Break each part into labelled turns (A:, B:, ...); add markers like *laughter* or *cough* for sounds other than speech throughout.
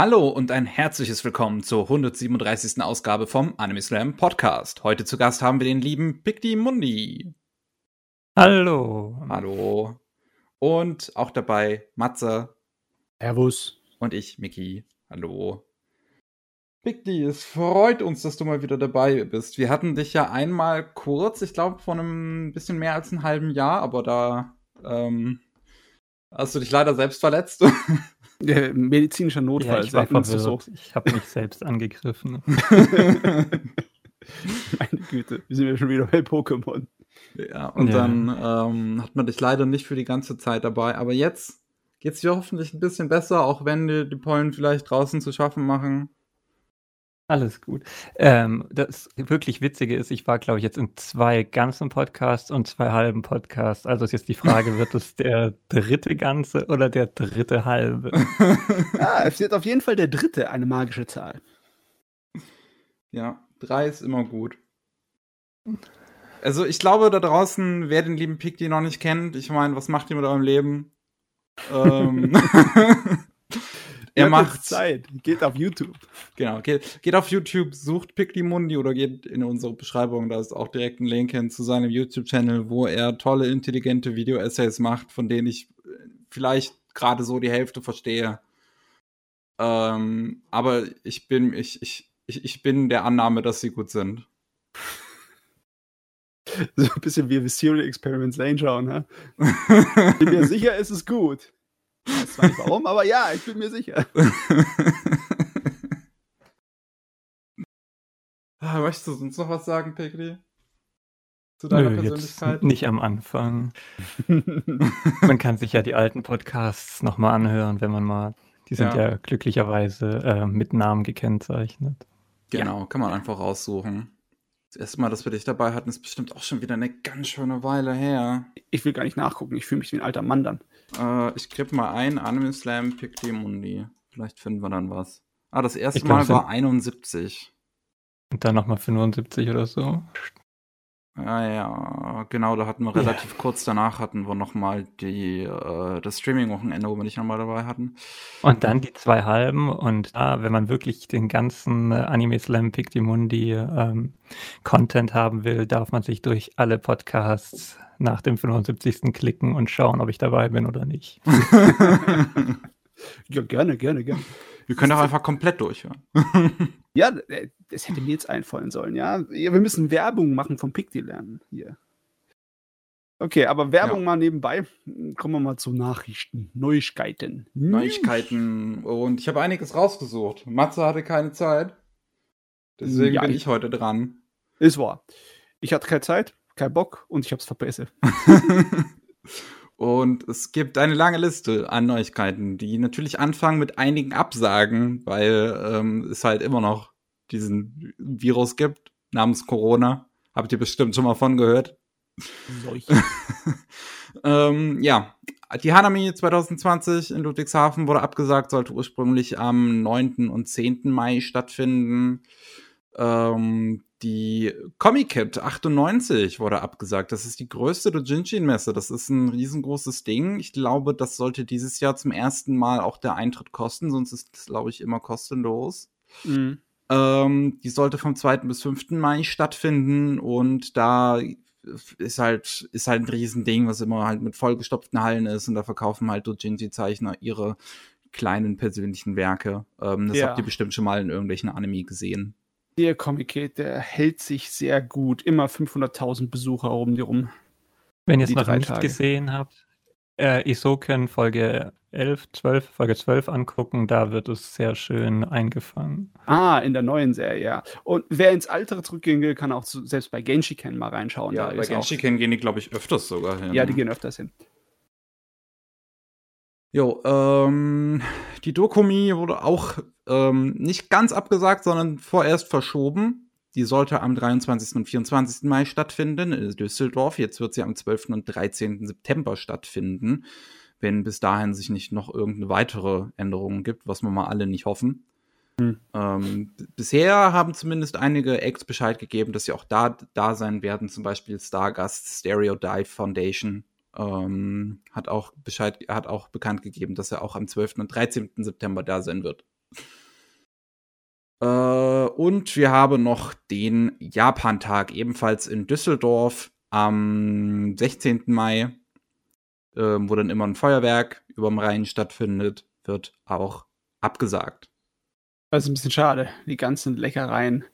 A: Hallo und ein herzliches Willkommen zur 137. Ausgabe vom Anime Slam Podcast. Heute zu Gast haben wir den lieben Picti Mundi.
B: Hallo.
A: Hallo. Und auch dabei Matze.
C: Servus.
A: Und ich, Miki. Hallo. Picti, es freut uns, dass du mal wieder dabei bist. Wir hatten dich ja einmal kurz, ich glaube vor einem bisschen mehr als einem halben Jahr, aber da ähm, hast du dich leider selbst verletzt. *laughs*
C: Der medizinischer Notfall.
B: Ja, ich war verwirrt. So. Ich habe mich selbst angegriffen. *laughs* *laughs*
C: Meine Güte, wir sind ja schon wieder bei Pokémon.
A: Ja, und ja. dann ähm, hat man dich leider nicht für die ganze Zeit dabei. Aber jetzt geht's dir hoffentlich ein bisschen besser, auch wenn dir die Pollen vielleicht draußen zu schaffen machen.
B: Alles gut. Ähm, das wirklich Witzige ist, ich war, glaube ich, jetzt in zwei ganzen Podcasts und zwei halben Podcasts. Also ist jetzt die Frage, wird es *laughs* der dritte ganze oder der dritte halbe? *laughs*
C: ah, es wird auf jeden Fall der dritte eine magische Zahl.
A: Ja, drei ist immer gut. Also ich glaube, da draußen, wer den lieben Piggy noch nicht kennt, ich meine, was macht ihr mit eurem Leben? *laughs* ähm
C: er macht Zeit. Geht auf YouTube.
A: Genau, geht, geht auf YouTube, sucht Mundi oder geht in unsere Beschreibung, da ist auch direkt ein Link hin zu seinem YouTube-Channel, wo er tolle, intelligente Video-Essays macht, von denen ich vielleicht gerade so die Hälfte verstehe. Ähm, aber ich bin, ich, ich, ich, ich bin der Annahme, dass sie gut sind. *laughs*
C: So ein bisschen wie Serial Experiments Lane schauen, ne? *laughs* bin mir sicher, es ist gut. Ich weiß zwar nicht warum, aber ja, ich bin mir sicher. *laughs*
A: ah, möchtest du sonst noch was sagen, Pegri? Zu deiner
B: Nö,
A: Persönlichkeit?
B: nicht am Anfang. *laughs* man kann sich ja die alten Podcasts nochmal anhören, wenn man mal. Die sind ja, ja glücklicherweise äh, mit Namen gekennzeichnet.
A: Genau, ja. kann man einfach raussuchen. Das erste Mal, dass wir dich dabei hatten, ist bestimmt auch schon wieder eine ganz schöne Weile her.
C: Ich will gar nicht nachgucken, ich fühle mich wie ein alter Mann dann.
A: Äh, ich gebe mal ein, Anime Slam Mundi. Vielleicht finden wir dann was. Ah, das erste Mal glaub, war 71.
B: Und dann nochmal 75 oder so.
A: Ja, ja, genau, da hatten wir relativ ja. kurz danach hatten wir nochmal die, äh, das Streaming-Wochenende, wo wir nicht nochmal dabei hatten.
B: Und dann die zwei halben und ah, wenn man wirklich den ganzen äh, Anime Slam Pictimundi ähm, Content haben will, darf man sich durch alle Podcasts nach dem 75. klicken und schauen, ob ich dabei bin oder nicht. *laughs* *laughs*
C: ja, gerne, gerne, gerne.
A: Wir können auch einfach komplett durchhören. *laughs*
C: ja, äh, das hätte mir jetzt einfallen sollen, ja. Wir müssen Werbung machen vom Picti lernen hier. Okay, aber Werbung ja. mal nebenbei. Kommen wir mal zu Nachrichten, Neuigkeiten.
A: Neuigkeiten. Und ich habe einiges rausgesucht. Matze hatte keine Zeit. Deswegen ja, bin ich heute dran.
C: Ist wahr. Ich hatte keine Zeit, keinen Bock und ich hab's verpesselt. *laughs*
A: Und es gibt eine lange Liste an Neuigkeiten, die natürlich anfangen mit einigen Absagen, weil ähm, es halt immer noch diesen Virus gibt, namens Corona. Habt ihr bestimmt schon mal von gehört. *laughs* ähm, ja, die Hanami 2020 in Ludwigshafen wurde abgesagt, sollte ursprünglich am 9. und 10. Mai stattfinden. Ähm, die Comic-Kit 98 wurde abgesagt. Das ist die größte Dojinshi-Messe. Das ist ein riesengroßes Ding. Ich glaube, das sollte dieses Jahr zum ersten Mal auch der Eintritt kosten, sonst ist das, glaube ich, immer kostenlos. Mhm. Ähm, die sollte vom 2. bis 5. Mai stattfinden und da ist halt, ist halt ein Riesending, was immer halt mit vollgestopften Hallen ist und da verkaufen halt Dojinshi-Zeichner ihre kleinen persönlichen Werke. Ähm, das ja. habt ihr bestimmt schon mal in irgendwelchen Anime gesehen
C: der Comic der hält sich sehr gut. Immer 500.000 Besucher um die rum.
B: Wenn ihr es noch nicht Tage. gesehen habt, äh, Isoken Folge 11, 12, Folge 12 angucken, da wird es sehr schön eingefangen.
C: Ah, in der neuen Serie, ja. Und wer ins Altere zurückgehen will, kann auch zu, selbst bei Genshiken mal reinschauen.
A: Ja, bei Genshiken gehen die, glaube ich, öfters sogar hin.
C: Ja, die gehen öfters hin.
A: Jo, ähm, die Dokumi wurde auch ähm, nicht ganz abgesagt, sondern vorerst verschoben. Die sollte am 23. und 24. Mai stattfinden in Düsseldorf. Jetzt wird sie am 12. und 13. September stattfinden, wenn bis dahin sich nicht noch irgendeine weitere Änderung gibt, was wir mal alle nicht hoffen. Hm. Ähm, bisher haben zumindest einige Acts Bescheid gegeben, dass sie auch da, da sein werden, zum Beispiel Stargast Stereo Dive Foundation ähm, hat auch Bescheid, hat auch bekannt gegeben, dass er auch am 12. und 13. September da sein wird. Äh, und wir haben noch den Japantag, ebenfalls in Düsseldorf am 16. Mai, äh, wo dann immer ein Feuerwerk über dem Rhein stattfindet, wird auch abgesagt.
C: Das ist ein bisschen schade, die ganzen Leckereien.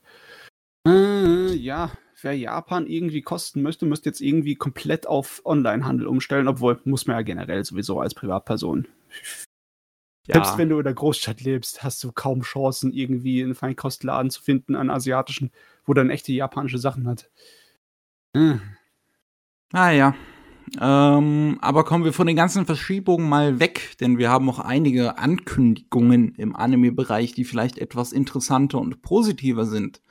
C: Äh, ja, wer Japan irgendwie kosten möchte, müsste jetzt irgendwie komplett auf Onlinehandel umstellen, obwohl muss man ja generell sowieso als Privatperson. Ja. Selbst wenn du in der Großstadt lebst, hast du kaum Chancen, irgendwie einen Feinkostladen zu finden, einen asiatischen, wo dann echte japanische Sachen hat.
A: Hm. Ah ja. Ähm, aber kommen wir von den ganzen Verschiebungen mal weg, denn wir haben auch einige Ankündigungen im Anime-Bereich, die vielleicht etwas interessanter und positiver sind.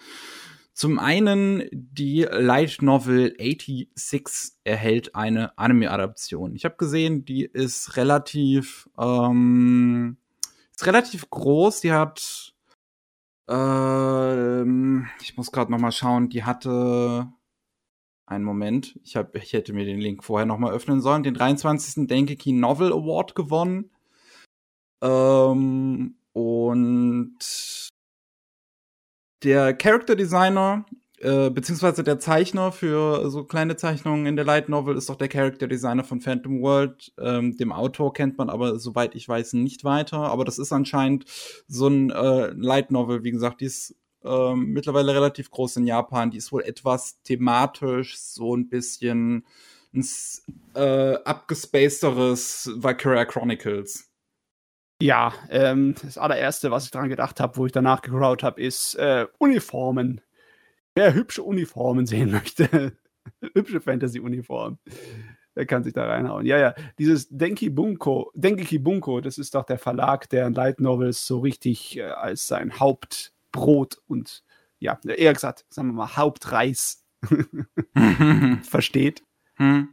A: Zum einen die Light Novel 86 erhält eine Anime-Adaption. Ich habe gesehen, die ist relativ ähm, ist relativ groß. Die hat ähm, ich muss gerade noch mal schauen. Die hatte einen Moment. Ich hab, ich hätte mir den Link vorher noch mal öffnen sollen. Den 23. Denkeki Novel Award gewonnen. Ähm, und der Character Designer äh, beziehungsweise der Zeichner für so kleine Zeichnungen in der Light Novel ist doch der Character Designer von Phantom World. Ähm, dem Autor kennt man aber, soweit ich weiß, nicht weiter. Aber das ist anscheinend so ein äh, Light Novel, wie gesagt, die ist äh, mittlerweile relativ groß in Japan. Die ist wohl etwas thematisch, so ein bisschen ein äh, abgespacederes Valkyria Chronicles.
C: Ja, ähm, das allererste, was ich daran gedacht habe, wo ich danach gegraut habe, ist äh, Uniformen. Wer hübsche Uniformen sehen möchte, *laughs* hübsche Fantasy-Uniformen, der kann sich da reinhauen. Ja, ja, dieses Denki Bunko, Denkiki Bunko, das ist doch der Verlag, der Light Novels so richtig äh, als sein Hauptbrot und ja, eher gesagt, sagen wir mal, Hauptreis *laughs* versteht.
A: Hm.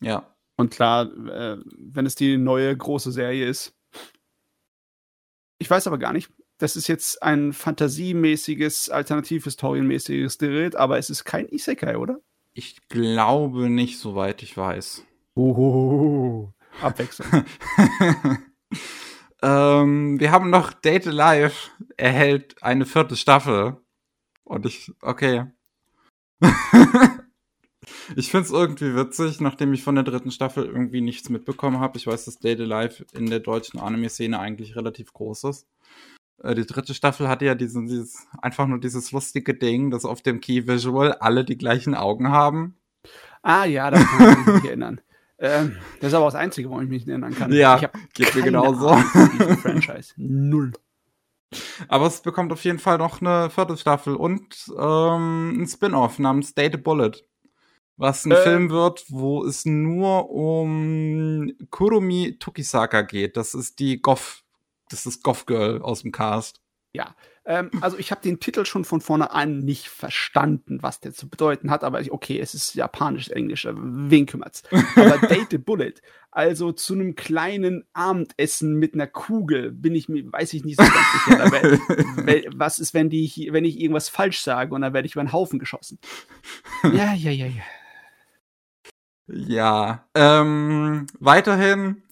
A: Ja.
C: Und klar, äh, wenn es die neue große Serie ist, ich weiß aber gar nicht. Das ist jetzt ein fantasiemäßiges, alternativhistorienmäßiges Gerät, aber es ist kein Isekai, oder?
A: Ich glaube nicht, soweit ich weiß.
C: Oh, Abwechslung. *laughs*
A: ähm, wir haben noch Date Alive erhält eine vierte Staffel. Und ich, okay. *laughs* ich find's irgendwie witzig, nachdem ich von der dritten Staffel irgendwie nichts mitbekommen habe. Ich weiß, dass Date Alive in der deutschen Anime-Szene eigentlich relativ groß ist. Äh, die dritte Staffel hatte ja diesen, dieses, einfach nur dieses lustige Ding, dass auf dem Key Visual alle die gleichen Augen haben.
C: Ah ja, da kann ich mich nicht erinnern. *laughs* Ähm, das ist aber das Einzige, wo ich mich erinnern kann.
A: Ja, geht mir genauso.
C: Franchise. *laughs* Null.
A: Aber es bekommt auf jeden Fall noch eine vierte Staffel und ähm, ein Spin-off namens Date a Bullet. Was ein äh, Film wird, wo es nur um Kurumi Tokisaka geht. Das ist die Goff das ist Goth Girl aus dem Cast.
C: Ja, ähm, also ich habe den Titel schon von vorne an nicht verstanden, was der zu bedeuten hat, aber okay, es ist japanisch, englisch, wen kümmert's? Aber *laughs* Date the Bullet, also zu einem kleinen Abendessen mit einer Kugel, bin ich mir, weiß ich nicht so ganz sicher. Werd, *laughs* was ist, wenn, die, wenn ich irgendwas falsch sage und dann werde ich über einen Haufen geschossen? *laughs* Ja, ja, ja, ja.
A: Ja, ähm, weiterhin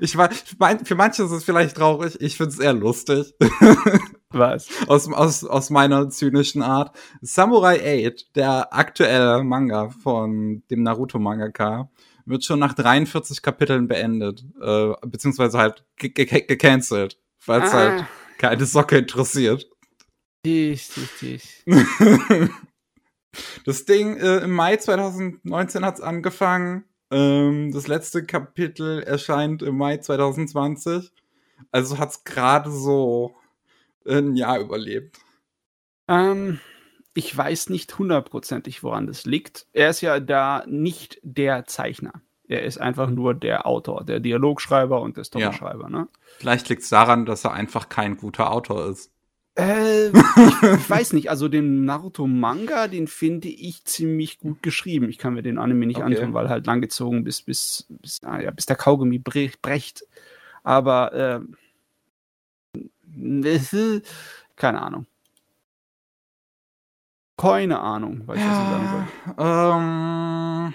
A: ich weiß, für manche ist es vielleicht traurig, ich finde es eher lustig. *laughs*
C: Was?
A: aus, aus, aus meiner zynischen Art. Samurai 8, der aktuelle Manga von dem Naruto-Mangaka, wird schon nach 43 Kapiteln beendet. Äh, beziehungsweise halt gecancelt, weil es ah. halt keine Socke interessiert.
C: Dies, *laughs* dies.
A: Das Ding, äh, im Mai 2019 hat's angefangen ähm, das letzte Kapitel erscheint im Mai 2020. Also hat es gerade so ein Jahr überlebt.
C: Ähm, ich weiß nicht hundertprozentig, woran das liegt. Er ist ja da nicht der Zeichner. Er ist einfach nur der Autor, der Dialogschreiber und der Storyschreiber. Ja. Ne?
A: Vielleicht liegt es daran, dass er einfach kein guter Autor ist.
C: Äh, ich, weiß nicht, also den Naruto-Manga, den finde ich ziemlich gut geschrieben. Ich kann mir den Anime nicht okay. antun, weil halt langgezogen bis, bis, bis, ah, ja, bis der Kaugummi brecht. Aber äh, keine Ahnung. Keine Ahnung,
A: was ich ja, sagen soll. Ähm,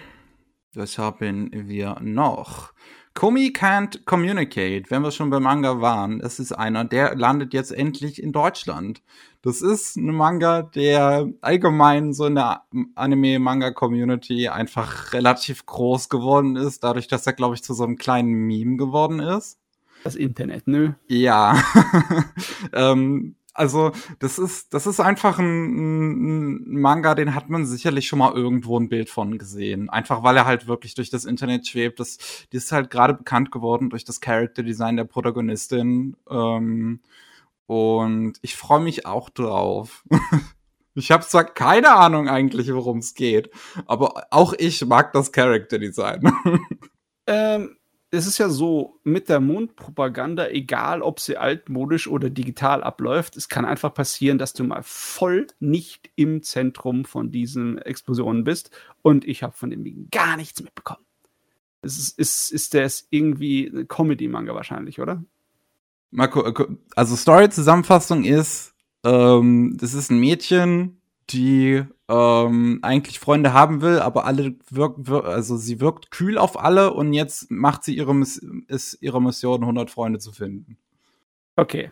A: was haben wir noch? Komi Can't Communicate, wenn wir schon beim Manga waren, das ist einer, der landet jetzt endlich in Deutschland. Das ist ein Manga, der allgemein so in der Anime-Manga-Community einfach relativ groß geworden ist, dadurch, dass er, glaube ich, zu so einem kleinen Meme geworden ist.
C: Das Internet, nö.
A: Ja. *laughs* ähm, also, das ist, das ist einfach ein, ein, Manga, den hat man sicherlich schon mal irgendwo ein Bild von gesehen. Einfach weil er halt wirklich durch das Internet schwebt. Das, die ist halt gerade bekannt geworden durch das Character Design der Protagonistin. Ähm, und ich freue mich auch drauf. *laughs* ich habe zwar keine Ahnung eigentlich, worum es geht, aber auch ich mag das Character Design. *laughs*
C: ähm, es ist ja so, mit der Mundpropaganda, egal ob sie altmodisch oder digital abläuft, es kann einfach passieren, dass du mal voll nicht im Zentrum von diesen Explosionen bist. Und ich habe von dem gar nichts mitbekommen. Es ist, ist, ist das irgendwie Comedy-Manga wahrscheinlich, oder?
A: Marco, also Story-Zusammenfassung ist, ähm, das ist ein Mädchen, die ähm, eigentlich Freunde haben will, aber alle wirkt, wirkt, also sie wirkt kühl auf alle und jetzt macht sie ihre ist ihre Mission 100 Freunde zu finden.
C: Okay.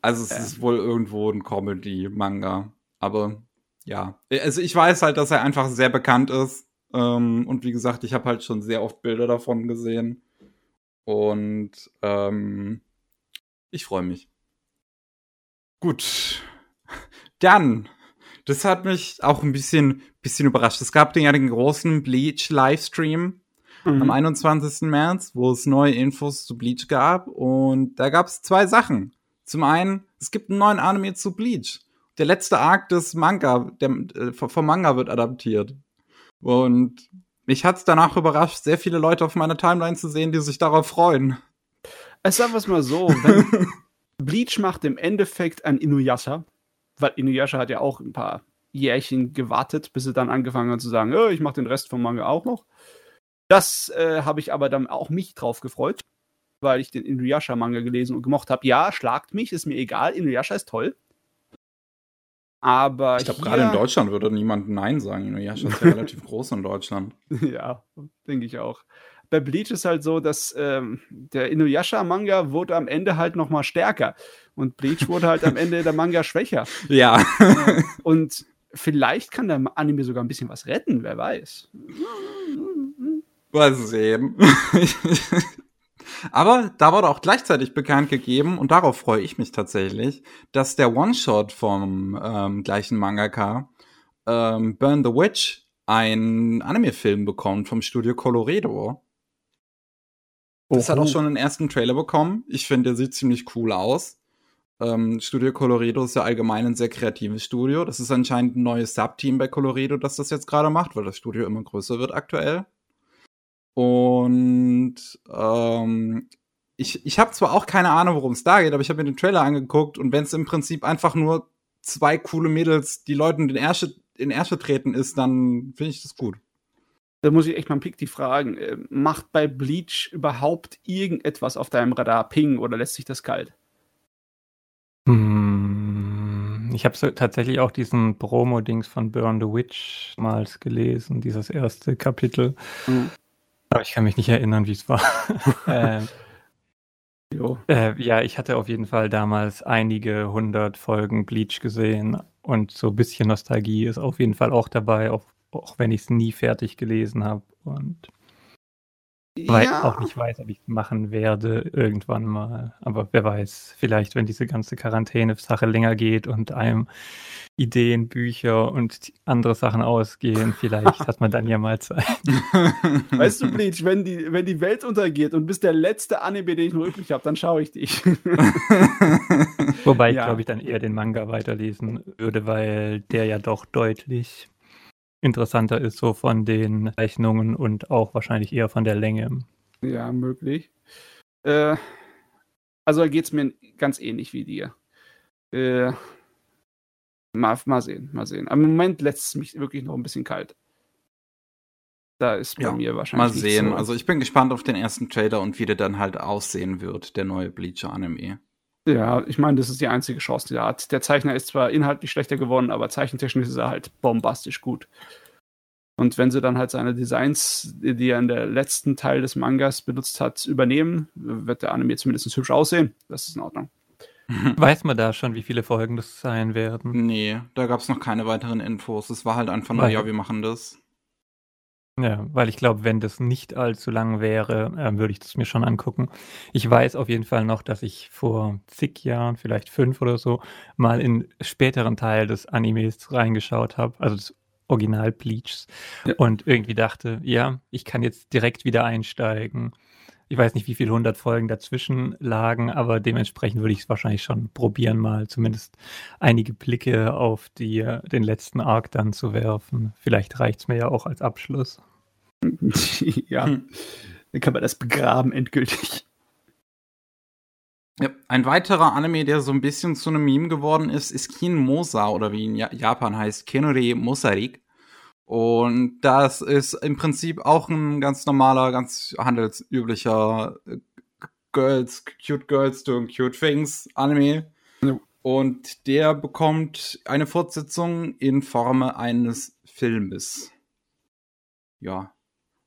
A: Also es äh. ist wohl irgendwo ein Comedy Manga, aber ja, also ich weiß halt, dass er einfach sehr bekannt ist ähm, und wie gesagt, ich habe halt schon sehr oft Bilder davon gesehen und ähm, ich freue mich. Gut. *laughs* Dann das hat mich auch ein bisschen, bisschen überrascht. Es gab ja den großen Bleach-Livestream mhm. am 21. März, wo es neue Infos zu Bleach gab. Und da gab es zwei Sachen. Zum einen, es gibt einen neuen Anime zu Bleach. Der letzte Arc des Manga, der, äh, vom Manga wird adaptiert. Und mich hat es danach überrascht, sehr viele Leute auf meiner Timeline zu sehen, die sich darauf freuen.
C: Ich sag was mal so, *laughs* wenn Bleach macht im Endeffekt ein Inuyasha, weil Inuyasha hat ja auch ein paar Jährchen gewartet, bis sie dann angefangen hat zu sagen, oh, ich mache den Rest vom Manga auch noch. Das äh, habe ich aber dann auch mich drauf gefreut, weil ich den Inuyasha-Manga gelesen und gemocht habe. Ja, schlagt mich, ist mir egal, Inuyasha ist toll. Aber
A: ich glaube, gerade in Deutschland würde niemand Nein sagen. Inuyasha ist ja *laughs* relativ groß in Deutschland.
C: Ja, denke ich auch bei Bleach ist halt so, dass ähm, der Inuyasha-Manga wurde am Ende halt noch mal stärker und Bleach wurde halt am Ende der Manga schwächer. *laughs*
A: Ja.
C: und vielleicht kann der Anime sogar ein bisschen was retten, wer weiß.
A: Mal sehen. *laughs* Aber da wurde auch gleichzeitig bekannt gegeben, und darauf freue ich mich tatsächlich, dass der One-Shot vom ähm, gleichen Mangaka ähm, Burn the Witch einen Anime-Film bekommt vom Studio Coloredo. Das hat auch schon einen ersten Trailer bekommen. Ich finde, der sieht ziemlich cool aus. Ähm, Studio Colorido ist ja allgemein ein sehr kreatives Studio. Das ist anscheinend ein neues Subteam bei Colorido, das das jetzt gerade macht, weil das Studio immer größer wird aktuell. Und ähm, ich, ich habe zwar auch keine Ahnung, worum es da geht, aber ich habe mir den Trailer angeguckt und wenn es im Prinzip einfach nur zwei coole Mädels, die Leuten in Ärsche, in Ärsche treten ist, dann finde ich das gut
C: da muss ich echt mal Pick die fragen, äh, macht bei Bleach überhaupt irgendetwas auf deinem Radar Ping oder lässt sich das kalt?
B: Hm, ich habe so tatsächlich auch diesen Promo-Dings von Burn the Witch mal gelesen, dieses erste Kapitel. Mhm. Aber ich kann mich nicht erinnern, wie es war. *laughs* ähm, äh, ja, ich hatte auf jeden Fall damals einige hundert Folgen Bleach gesehen und so ein bisschen Nostalgie ist auf jeden Fall auch dabei, auch auch wenn ich es nie fertig gelesen habe und weil ja. auch nicht weiß, ob ich es machen werde irgendwann mal. Aber wer weiß, vielleicht, wenn diese ganze Quarantäne-Sache länger geht und einem Ideen, Bücher und andere Sachen ausgehen, vielleicht *laughs* hat man dann ja mal Zeit. *laughs*
C: Weißt du, Bleach, wenn die, wenn die Welt untergeht und bist der letzte Anime, den ich noch übrig habe, dann schaue ich dich. *laughs*
B: Wobei ich, glaube ich, dann eher den Manga weiterlesen würde, weil der ja doch deutlich interessanter ist, so von den Rechnungen und auch wahrscheinlich eher von der Länge.
C: Ja, möglich. Äh, also da geht es mir ganz ähnlich wie dir. Äh, mal, mal sehen, mal sehen. Am Moment lässt es mich wirklich noch ein bisschen kalt. Da ist bei ja, mir wahrscheinlich.
A: Mal sehen. So. Also ich bin gespannt auf den ersten Trailer und wie der dann halt aussehen wird, der neue Bleacher-Anime.
C: Ja, ich meine, das ist die einzige Chance, die er hat. Der Zeichner ist zwar inhaltlich schlechter geworden, aber zeichentechnisch ist er halt bombastisch gut. Und wenn sie dann halt seine Designs, die er in der letzten Teil des Mangas benutzt hat, übernehmen, wird der Anime zumindest hübsch aussehen. Das ist in Ordnung. *laughs*
B: Weiß man da schon, wie viele Folgen das sein werden?
A: Nee, da gab es noch keine weiteren Infos. Es war halt einfach nur, ja, wir machen das.
B: Ja, weil ich glaube, wenn das nicht allzu lang wäre, äh, würde ich das mir schon angucken. Ich weiß auf jeden Fall noch, dass ich vor zig Jahren, vielleicht fünf oder so, mal in späteren Teil des Animes reingeschaut habe, also des Original Bleachs,
C: Ja.
B: und irgendwie dachte, ja, ich kann jetzt direkt wieder einsteigen. Ich weiß nicht, wie viele hundert Folgen dazwischen lagen, aber dementsprechend würde ich es wahrscheinlich schon probieren, mal zumindest einige Blicke auf die, den letzten Arc dann zu werfen. Vielleicht reicht es mir ja auch als Abschluss. *laughs*
C: ja,
A: Hm.
C: dann kann man das begraben endgültig.
A: Ja, ein weiterer Anime, der so ein bisschen zu einem Meme geworden ist, ist Kin Mosa oder wie in ja Japan heißt, Kenori Mosarik. Und das ist im Prinzip auch ein ganz normaler, ganz handelsüblicher äh, Girls, Cute Girls doing Cute Things Anime.
C: Ja.
A: Und der bekommt eine Fortsetzung in Form eines Filmes. Ja.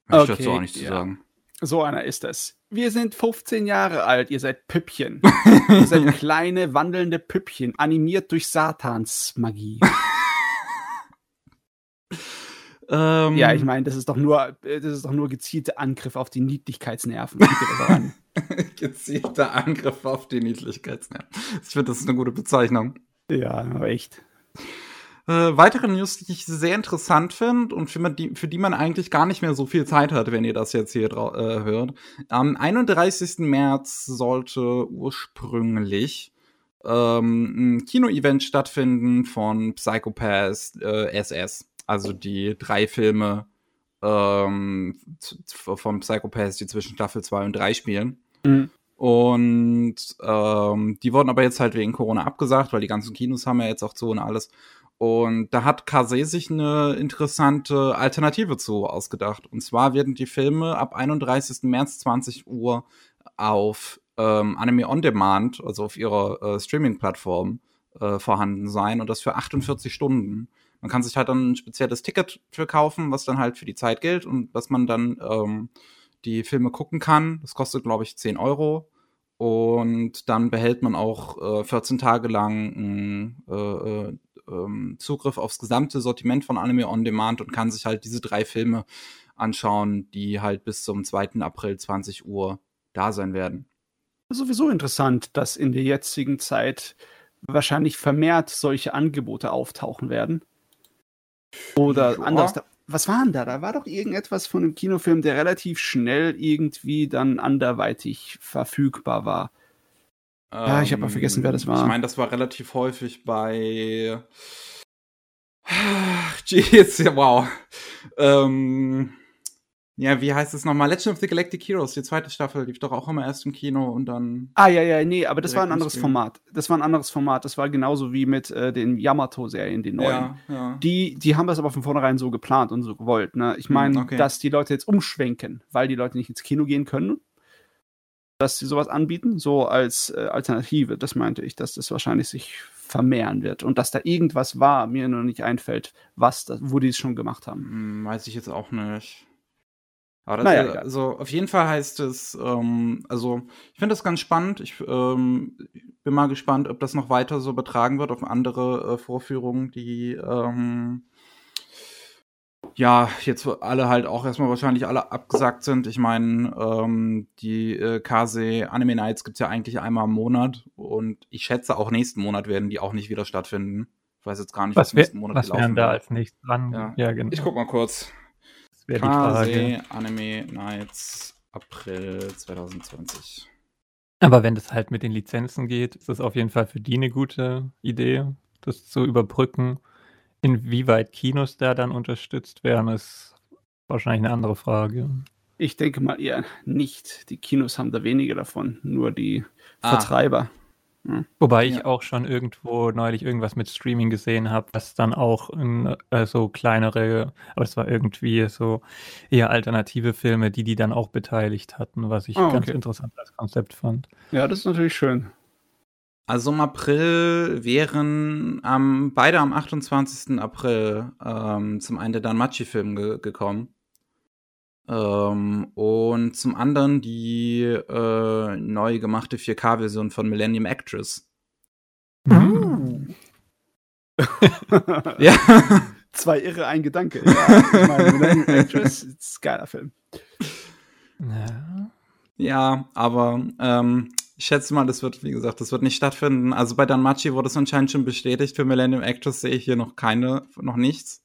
A: Ich
C: Okay,
A: dazu auch nicht zu
C: ja.
A: sagen.
C: So einer ist es. Wir sind 15 Jahre alt, ihr seid Püppchen. *laughs* ihr seid kleine, wandelnde Püppchen, animiert durch Satans Magie. *laughs*
A: Ähm,
C: Ja, ich meine, das ist doch nur, äh, das ist doch nur gezielte Angriff auf die Niedlichkeitsnerven. An. *laughs*
A: Gezielter Angriff auf die Niedlichkeitsnerven. Ich finde, das ist eine gute Bezeichnung.
C: ja, aber echt.
A: Äh, weitere News, die ich sehr interessant finde und für, man die, für die man eigentlich gar nicht mehr so viel Zeit hat, wenn ihr das jetzt hier äh, hört. Am 31. März sollte ursprünglich ähm, ein Kino-Event stattfinden von Psychopath äh, SS. Also die drei Filme ähm, von Psychopath, die zwischen Staffel 2 und 3 spielen.
C: Mhm.
A: Und ähm, die wurden aber jetzt halt wegen Corona abgesagt, weil die ganzen Kinos haben ja jetzt auch zu und alles. Und da hat Kase sich eine interessante Alternative zu ausgedacht. Und zwar werden die Filme ab 31. März 20 Uhr auf ähm, Anime On Demand, also auf ihrer äh, Streaming-Plattform, äh, vorhanden sein und das für 48 Stunden. Man kann sich halt dann ein spezielles Ticket für kaufen, was dann halt für die Zeit gilt und was man dann ähm, die Filme gucken kann. Das kostet, glaube ich, 10 Euro. Und dann behält man auch äh, 14 Tage lang äh, äh, ähm, Zugriff aufs gesamte Sortiment von Anime On Demand und kann sich halt diese drei Filme anschauen, die halt bis zum 2. April 20 Uhr da sein werden.
C: Sowieso interessant, dass in der jetzigen Zeit wahrscheinlich vermehrt solche Angebote auftauchen werden. Oder
A: Ja.
C: anders. Da, was war denn da? Da war doch irgendetwas von einem Kinofilm, der relativ schnell irgendwie dann anderweitig verfügbar war. Ja, ich hab mal vergessen, wer das war.
A: Ich meine, das war relativ häufig bei. Ach, *laughs* Jeez, ja, wow. Ähm, ja, wie heißt es nochmal? Legend of the Galactic Heroes, die zweite Staffel, lief doch auch immer erst im Kino und dann.
C: Ah, ja, ja, nee, aber das war ein anderes. Format. Das war ein anderes Format. Das war genauso wie mit äh, den Yamato-Serien, den neuen.
A: Ja, ja.
C: Die, die haben das aber von vornherein so geplant und so gewollt. Ne? Ich
A: Hm,
C: meine,
A: okay.
C: dass die Leute jetzt umschwenken, weil die Leute nicht ins Kino gehen können, dass sie sowas anbieten, so als äh, Alternative. Das meinte ich, dass das wahrscheinlich sich vermehren wird und dass da irgendwas war, mir nur nicht einfällt, was das, wo die es schon gemacht haben.
A: Hm, weiß ich jetzt auch nicht. Aber das,
C: Naja,
A: also auf jeden Fall heißt es, ähm, also ich finde das ganz spannend. Ich ähm, bin mal gespannt, ob das noch weiter so betragen wird auf andere äh, Vorführungen, die ähm, ja jetzt alle halt auch erstmal wahrscheinlich alle abgesagt sind. Ich meine, ähm, die äh, Kase Anime Nights gibt's ja eigentlich einmal im Monat und ich schätze auch nächsten Monat werden die auch nicht wieder stattfinden. Ich weiß jetzt gar nicht,
B: Was, wär,
A: nächsten Monat
B: was
A: laufen
B: da als nächstes dran?
A: Ja.
B: Ja, genau.
A: Ich guck mal kurz.
B: Das wäre die Frage.
A: Anime Nights April 2020.
B: Aber wenn das halt mit den Lizenzen geht, ist das auf jeden Fall für die eine gute Idee, das zu überbrücken. Inwieweit Kinos da dann unterstützt werden, ist wahrscheinlich eine andere Frage.
C: Ich denke mal eher nicht. Die Kinos haben da weniger davon, nur die
A: Ah.
C: Vertreiber.
B: Wobei ich
A: Ja.
B: auch schon irgendwo neulich irgendwas mit Streaming gesehen habe, was dann auch in, äh, so kleinere, aber es war irgendwie so eher alternative Filme, die die dann auch beteiligt hatten, was ich
C: Ah,
B: ganz
C: okay.
B: interessant als Konzept fand.
C: Ja, das ist natürlich schön.
A: Also im April wären ähm, beide am 28. April ähm, zum einen der Danmachi-Film ge gekommen. Ähm, und zum anderen die äh, neu gemachte 4K-Version von Millennium Actress.
C: Uh.
A: ja. *laughs*
C: Zwei irre, ein Gedanke. Ja, ich meine, Millennium Actress ist ein geiler Film.
B: Ja.
A: Ja, aber ähm, ich schätze mal, das wird, wie gesagt, das wird nicht stattfinden. Also bei Danmachi wurde es anscheinend schon bestätigt. Für Millennium Actress sehe ich hier noch keine, noch nichts.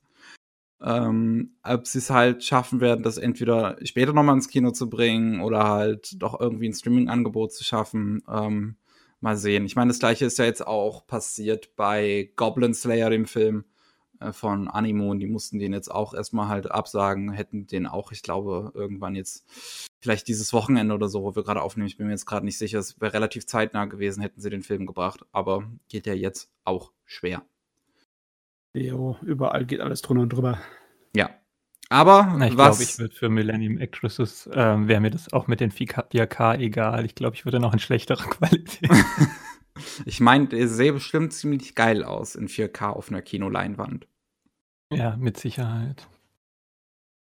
A: Ähm, ob sie es halt schaffen werden, das entweder später nochmal ins Kino zu bringen oder halt doch irgendwie ein Streaming-Angebot zu schaffen. Ähm, mal sehen. Ich meine, das gleiche ist ja jetzt auch passiert bei Goblin Slayer, dem Film äh, von Animo, und die mussten den jetzt auch erstmal halt absagen, hätten den auch, ich glaube, irgendwann jetzt vielleicht dieses Wochenende oder so, wo wir gerade aufnehmen, ich bin mir jetzt gerade nicht sicher, es wäre relativ zeitnah gewesen, hätten sie den Film gebracht, aber geht ja jetzt auch schwer.
C: Jo, überall geht alles drunter und drüber.
A: Ja. Aber
B: Na, ich glaube, ich würde für Millennium Actresses, ähm, wäre mir das auch mit den 4K egal. Ich glaube, ich würde noch in schlechterer *laughs* Qualität. *laughs*
A: ich meine, der sähe bestimmt ziemlich geil aus in 4K auf einer Kinoleinwand.
B: ja, mit Sicherheit.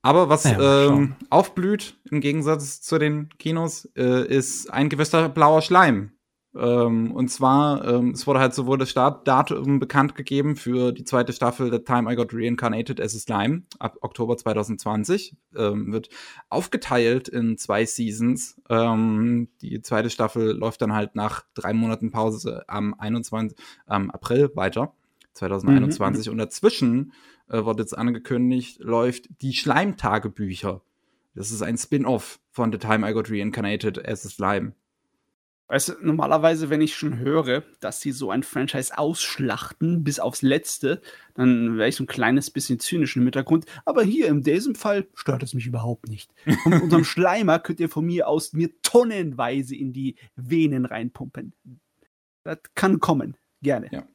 A: Aber was
B: Ja,
A: ähm, aufblüht im Gegensatz zu den Kinos, äh, ist ein gewisser blauer Schleim. Ähm, und zwar, ähm, es wurde halt sowohl das Startdatum bekannt gegeben für die zweite Staffel The Time I Got Reincarnated as a Slime ab Oktober 2020. Ähm, wird aufgeteilt in zwei Seasons. Ähm, die zweite Staffel läuft dann halt nach drei Monaten Pause am 21. am April weiter. 2021 und dazwischen äh, wurde jetzt angekündigt, läuft die Schleimtagebücher. Das ist ein Spin-off von The Time I Got Reincarnated as a Slime.
C: Weißt du, normalerweise, wenn ich schon höre, dass sie so ein Franchise ausschlachten bis aufs Letzte, dann wäre ich so ein kleines bisschen zynisch im Hintergrund. Aber hier in diesem Fall stört es mich überhaupt nicht. *laughs* Und mit unserem Schleimer könnt ihr von mir aus mir tonnenweise in die Venen reinpumpen. Das kann kommen. Gerne.
A: Ja.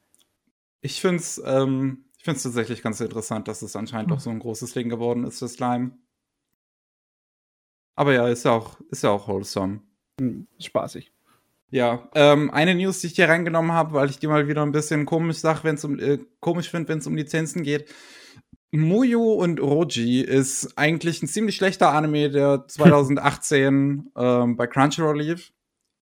A: Ich finde es ähm, ich find's tatsächlich ganz interessant, dass es anscheinend doch so ein großes Ding geworden ist, das Slime. Aber ja, ist ja auch, ist ja auch wholesome.
C: Hm, spaßig.
A: Ja, ähm, eine News, die ich hier reingenommen habe, weil ich die mal wieder ein bisschen komisch sag, wenn es um äh, komisch finde, wenn es um Lizenzen geht. Muyo und Roji ist eigentlich ein ziemlich schlechter Anime, der *laughs* 2018 ähm, bei Crunchyroll lief,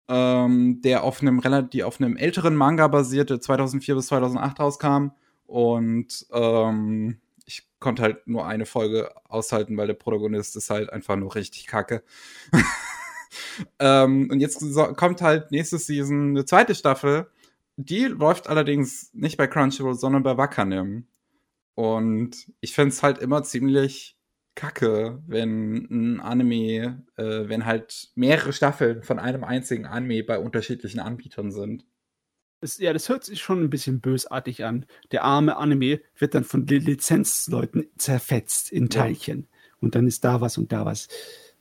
A: ähm, der auf einem relativ auf einem älteren Manga basierte, 2004 bis 2008 rauskam und ähm, ich konnte halt nur eine Folge aushalten, weil der Protagonist ist halt einfach nur richtig kacke. *laughs* ähm, und jetzt so, kommt halt nächste Season eine zweite Staffel. Die läuft allerdings nicht bei Crunchyroll, sondern bei Wakanim. Und ich finde es halt immer ziemlich kacke, wenn ein Anime, äh, wenn halt mehrere Staffeln von einem einzigen Anime bei unterschiedlichen Anbietern sind.
C: Das, ja, das hört sich schon ein bisschen bösartig an. Der arme Anime wird dann von Li- Lizenzleuten zerfetzt in
A: Ja.
C: Teilchen. Und dann ist da was und da was.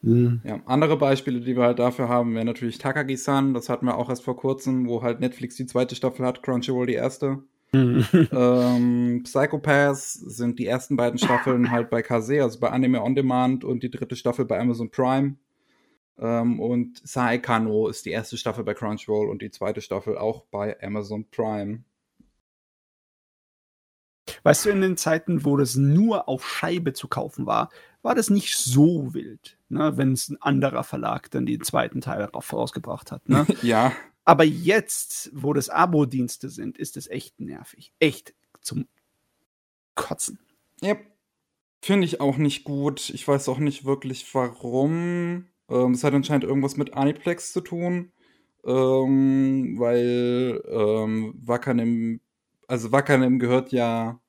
C: Hm.
A: Ja, andere Beispiele, die wir halt dafür haben, wären natürlich Takagi-san. Das hatten wir auch erst vor kurzem, wo halt Netflix die zweite Staffel hat, Crunchyroll die erste. *laughs* ähm, Psychopaths sind die ersten beiden Staffeln halt bei Kase, also bei Anime On Demand und die dritte Staffel bei Amazon Prime. Ähm, und Saekano ist die erste Staffel bei Crunchyroll und die zweite Staffel auch bei Amazon Prime.
C: Weißt du, in den Zeiten, wo das nur auf Scheibe zu kaufen war, war das nicht so wild, ne, wenn es ein anderer Verlag dann den zweiten Teil darauf vorausgebracht hat. Ne? *laughs*
A: ja,
C: Aber jetzt, wo das Abo-Dienste sind, ist es echt nervig. Echt zum Kotzen.
A: Yep. Finde ich auch nicht gut. Ich weiß auch nicht wirklich warum. Ähm, das hat anscheinend irgendwas mit Aniplex zu tun. Ähm, weil ähm, Wakanim, also Wakanim gehört ja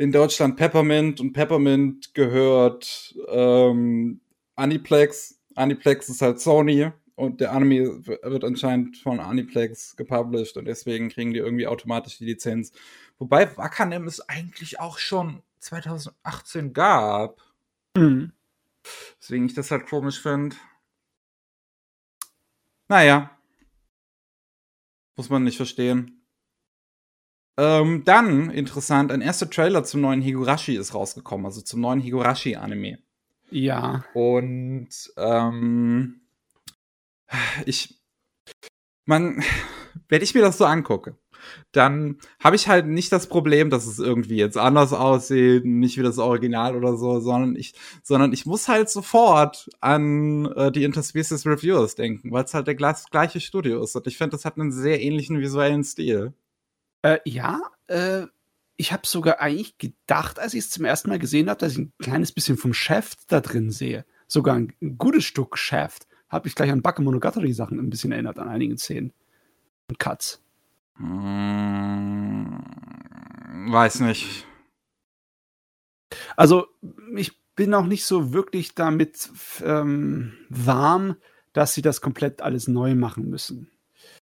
A: in Deutschland Peppermint und Peppermint gehört ähm, Aniplex. Aniplex ist halt Sony und der Anime wird anscheinend von Aniplex gepublished und deswegen kriegen die irgendwie automatisch die Lizenz. Wobei Wakanim es eigentlich auch schon 2018 gab.
C: Mhm.
A: Deswegen ich das halt komisch finde. Naja. Muss man nicht verstehen. Ähm, dann, interessant, ein erster Trailer zum neuen Higurashi ist rausgekommen, also zum neuen Higurashi-Anime.
C: Ja.
A: Und ähm, ich, man, wenn ich mir das so angucke, dann habe ich halt nicht das Problem, dass es irgendwie jetzt anders aussieht, nicht wie das Original oder so, sondern ich, sondern ich muss halt sofort an äh, die Interspecies Reviewers denken, weil es halt der gleiche Studio ist. Und ich finde, das hat einen sehr ähnlichen visuellen Stil.
C: Äh, ja, äh, ich habe sogar eigentlich gedacht, als ich es zum ersten Mal gesehen habe, dass ich ein kleines bisschen vom Shaft da drin sehe. Sogar ein, ein gutes Stück Shaft. Habe ich gleich an Bakemonogatari Sachen ein bisschen erinnert, an einigen Szenen. Und Cuts.
A: Hm, weiß nicht.
C: Also, ich bin auch nicht so wirklich damit ähm, warm, dass sie das komplett alles neu machen müssen.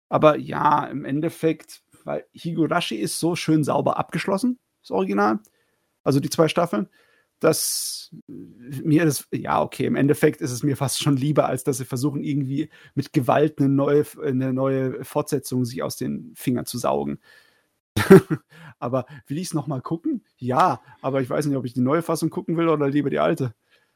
C: Aber ja, im Endeffekt, weil Higurashi ist so schön sauber abgeschlossen, das Original. Also die zwei Staffeln dass mir das, ja, okay, im Endeffekt ist es mir fast schon lieber, als dass sie versuchen, irgendwie mit Gewalt eine neue, eine neue Fortsetzung sich aus den Fingern zu saugen. *laughs* aber will ich es nochmal gucken? Ja, aber ich weiß nicht, ob ich die neue Fassung gucken will oder lieber die alte.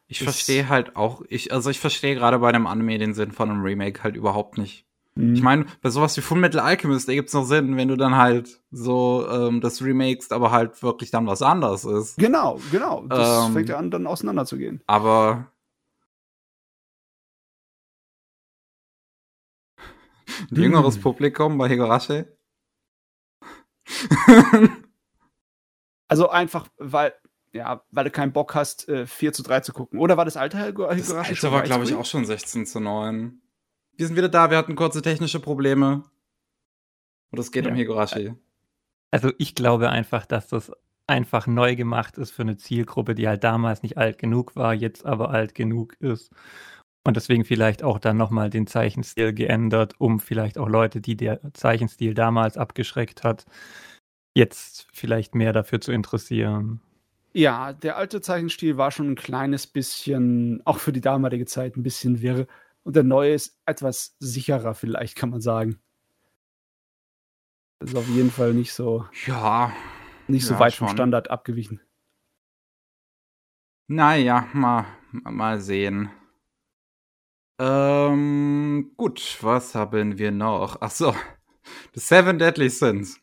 A: Ich verstehe halt auch, ich, also ich verstehe gerade bei einem Anime den Sinn von einem Remake halt überhaupt nicht. Mhm. Ich meine, bei sowas wie Full Metal Alchemist, da gibt's noch Sinn, wenn du dann halt so ähm, das remakest, aber halt wirklich dann was anderes ist.
C: Genau, genau. Das ähm, fängt ja an, dann auseinanderzugehen.
A: Aber *laughs* ein jüngeres hm. Publikum bei Higurashi?
C: also einfach, weil, ja, weil du keinen Bock hast, äh, 4 zu 3 zu gucken. Oder war das alte Higurashi?
A: Das alte war, glaube ich, auch schon 16 zu 9. Wir sind wieder da, wir hatten kurze technische Probleme. Und es geht ja. um Higurashi.
B: Also ich glaube einfach, dass das einfach neu gemacht ist für eine Zielgruppe, die halt damals nicht alt genug war, jetzt aber alt genug ist. Und deswegen vielleicht auch dann nochmal den Zeichenstil geändert, um vielleicht auch Leute, die der Zeichenstil damals abgeschreckt hat, jetzt vielleicht mehr dafür zu interessieren.
C: Ja, der alte Zeichenstil war schon ein kleines bisschen, auch für die damalige Zeit, ein bisschen wirr. Und der neue ist etwas sicherer, vielleicht kann man sagen. Das ist auf jeden Fall nicht so.
A: Ja.
C: Nicht so
A: ja,
C: weit schon. vom Standard abgewichen.
A: Naja, mal, mal sehen. Ähm, gut, was haben wir noch? Ach so, *laughs* The Seven Deadly Sins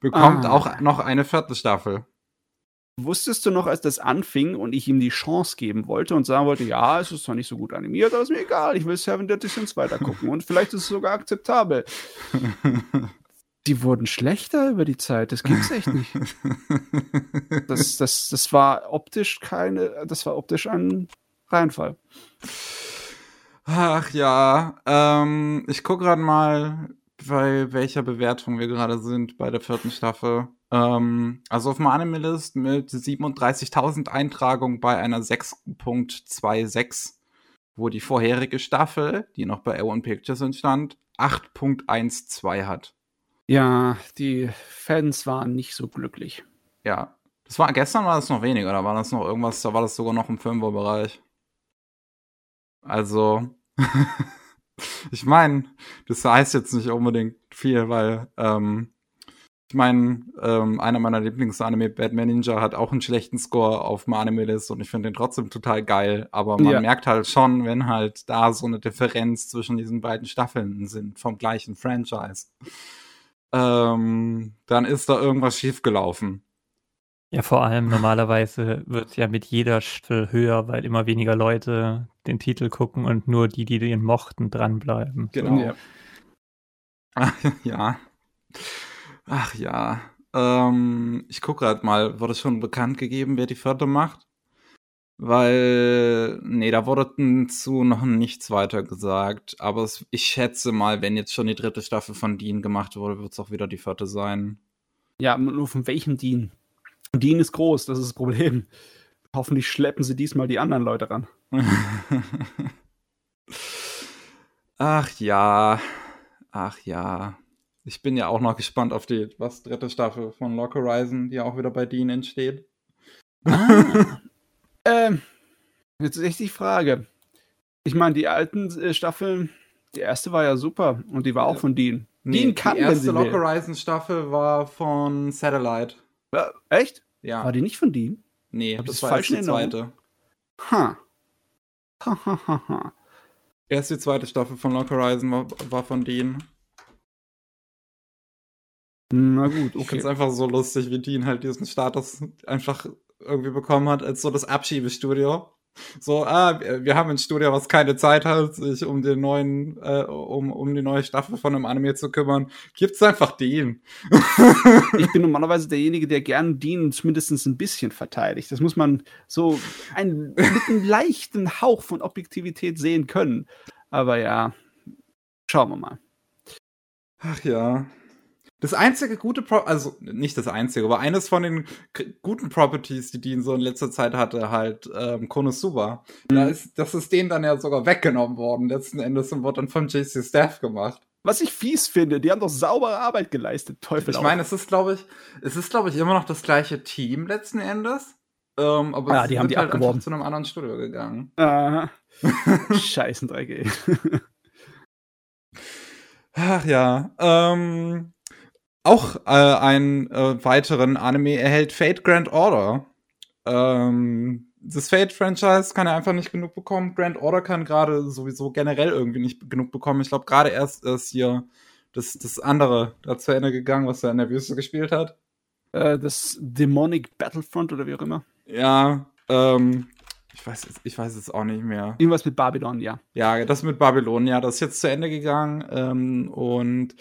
A: bekommt ah. auch noch eine vierte Staffel.
C: Wusstest du noch, als das anfing und ich ihm die Chance geben wollte und sagen wollte, ja, es ist zwar nicht so gut animiert, aber ist mir egal, ich will Seven Deadly Sins weitergucken und vielleicht ist es sogar akzeptabel. *laughs* die wurden schlechter über die Zeit, das gibt's echt nicht. Das, das, das war optisch keine, das war optisch ein Reinfall.
A: Ach ja, ähm, ich gucke gerade mal, bei welcher Bewertung wir gerade sind bei der vierten Staffel. Ähm, also auf Animalist mit 37.000 Eintragungen bei einer 6.26, wo die vorherige Staffel, die noch bei A1 Pictures entstand, 8.12 hat.
C: Ja, die Fans waren nicht so glücklich.
A: Ja. Das war, gestern war das noch weniger, da war das noch irgendwas, da war das sogar noch im Fünferbereich. Also, *laughs* ich meine, das heißt jetzt nicht unbedingt viel, weil ähm, ich meine, ähm, einer meiner Lieblingsanime, Batman Ninja, hat auch einen schlechten Score auf List und ich finde den trotzdem total geil. Aber man ja. merkt halt schon, wenn halt da so eine Differenz zwischen diesen beiden Staffeln sind vom gleichen Franchise, ähm, dann ist da irgendwas schiefgelaufen.
B: Ja, vor allem normalerweise wird es ja mit jeder Staffel höher, weil immer weniger Leute den Titel gucken und nur die, die den mochten, dranbleiben.
A: Genau. So. Ja. *laughs* ja. Ach ja. Ähm, ich gucke gerade mal, wurde schon bekannt gegeben, wer die vierte macht? Weil, nee, da wurde zu noch nichts weiter gesagt. Aber es, ich schätze mal, wenn jetzt schon die dritte Staffel von Dean gemacht wurde, wird es auch wieder die vierte sein.
C: Ja, nur von welchem Dean? Dean ist groß, das ist das Problem. Hoffentlich schleppen sie diesmal die anderen Leute ran. *laughs*
A: Ach ja. Ach ja. Ich bin ja auch noch gespannt auf die was dritte Staffel von Lock Horizon, die auch wieder bei Dean entsteht.
C: Ah. *laughs* ähm, jetzt ist echt die Frage. Ich meine, die alten äh, Staffeln, die erste war ja super und die war auch von Dean.
A: Nee, Dean kann die erste Lock Horizon Staffel war von Satellite.
C: Ja, echt?
A: Ja.
C: War die nicht von Dean?
A: Nee, Hab das war erst die zweite.
C: Ha. Ha, ha, ha, ha.
A: Erst die zweite Staffel von Lock Horizon war, war von Dean.
C: Na gut,
A: Ich
C: okay.
A: finde es einfach so lustig, wie Dean halt diesen Status einfach irgendwie bekommen hat, als so das Abschiebestudio. So, ah, wir haben ein Studio, was keine Zeit hat, sich um den neuen, äh, um, um die neue Staffel von einem Anime zu kümmern. Gibt's einfach Dean. *laughs*
C: Ich bin normalerweise derjenige, der gern Dean zumindest ein bisschen verteidigt. Das muss man so ein, mit einem leichten Hauch von Objektivität sehen können. Aber ja, schauen wir mal.
A: Ach ja. Das einzige gute, Pro also nicht das einzige, aber eines von den guten Properties, die Dean so in letzter Zeit hatte, halt ähm, Konosuba. Da
C: Mhm.
A: ist, das ist denen dann ja sogar weggenommen worden, letzten Endes, und wurde dann von JC Staff gemacht.
C: Was ich fies finde, die haben doch saubere Arbeit geleistet. Teufel
A: Ich meine, es ist, glaube ich, es ist, glaube ich, immer noch das gleiche Team letzten Endes. Ähm, aber
C: Ja,
A: es
C: die haben die
A: halt
C: abgeworben.
A: einfach zu einem anderen Studio gegangen.
C: Aha. *laughs* Scheißendreck, ey.
A: Ach ja. Ähm, auch äh, einen äh, weiteren Anime erhält Fate Grand Order. Ähm, das Fate-Franchise kann er einfach nicht genug bekommen. Grand Order kann gerade sowieso generell irgendwie nicht genug bekommen. Ich glaube, gerade erst ist hier das, das andere da zu Ende gegangen, was er in der Wüste gespielt hat.
C: Äh, das Demonic Battlefront oder wie auch immer.
A: Ja, ähm, ich weiß, jetzt- ich weiß es auch nicht mehr.
C: Irgendwas mit Babylon, ja.
A: Ja, das mit Babylon, ja, das ist jetzt zu Ende gegangen. Ähm, und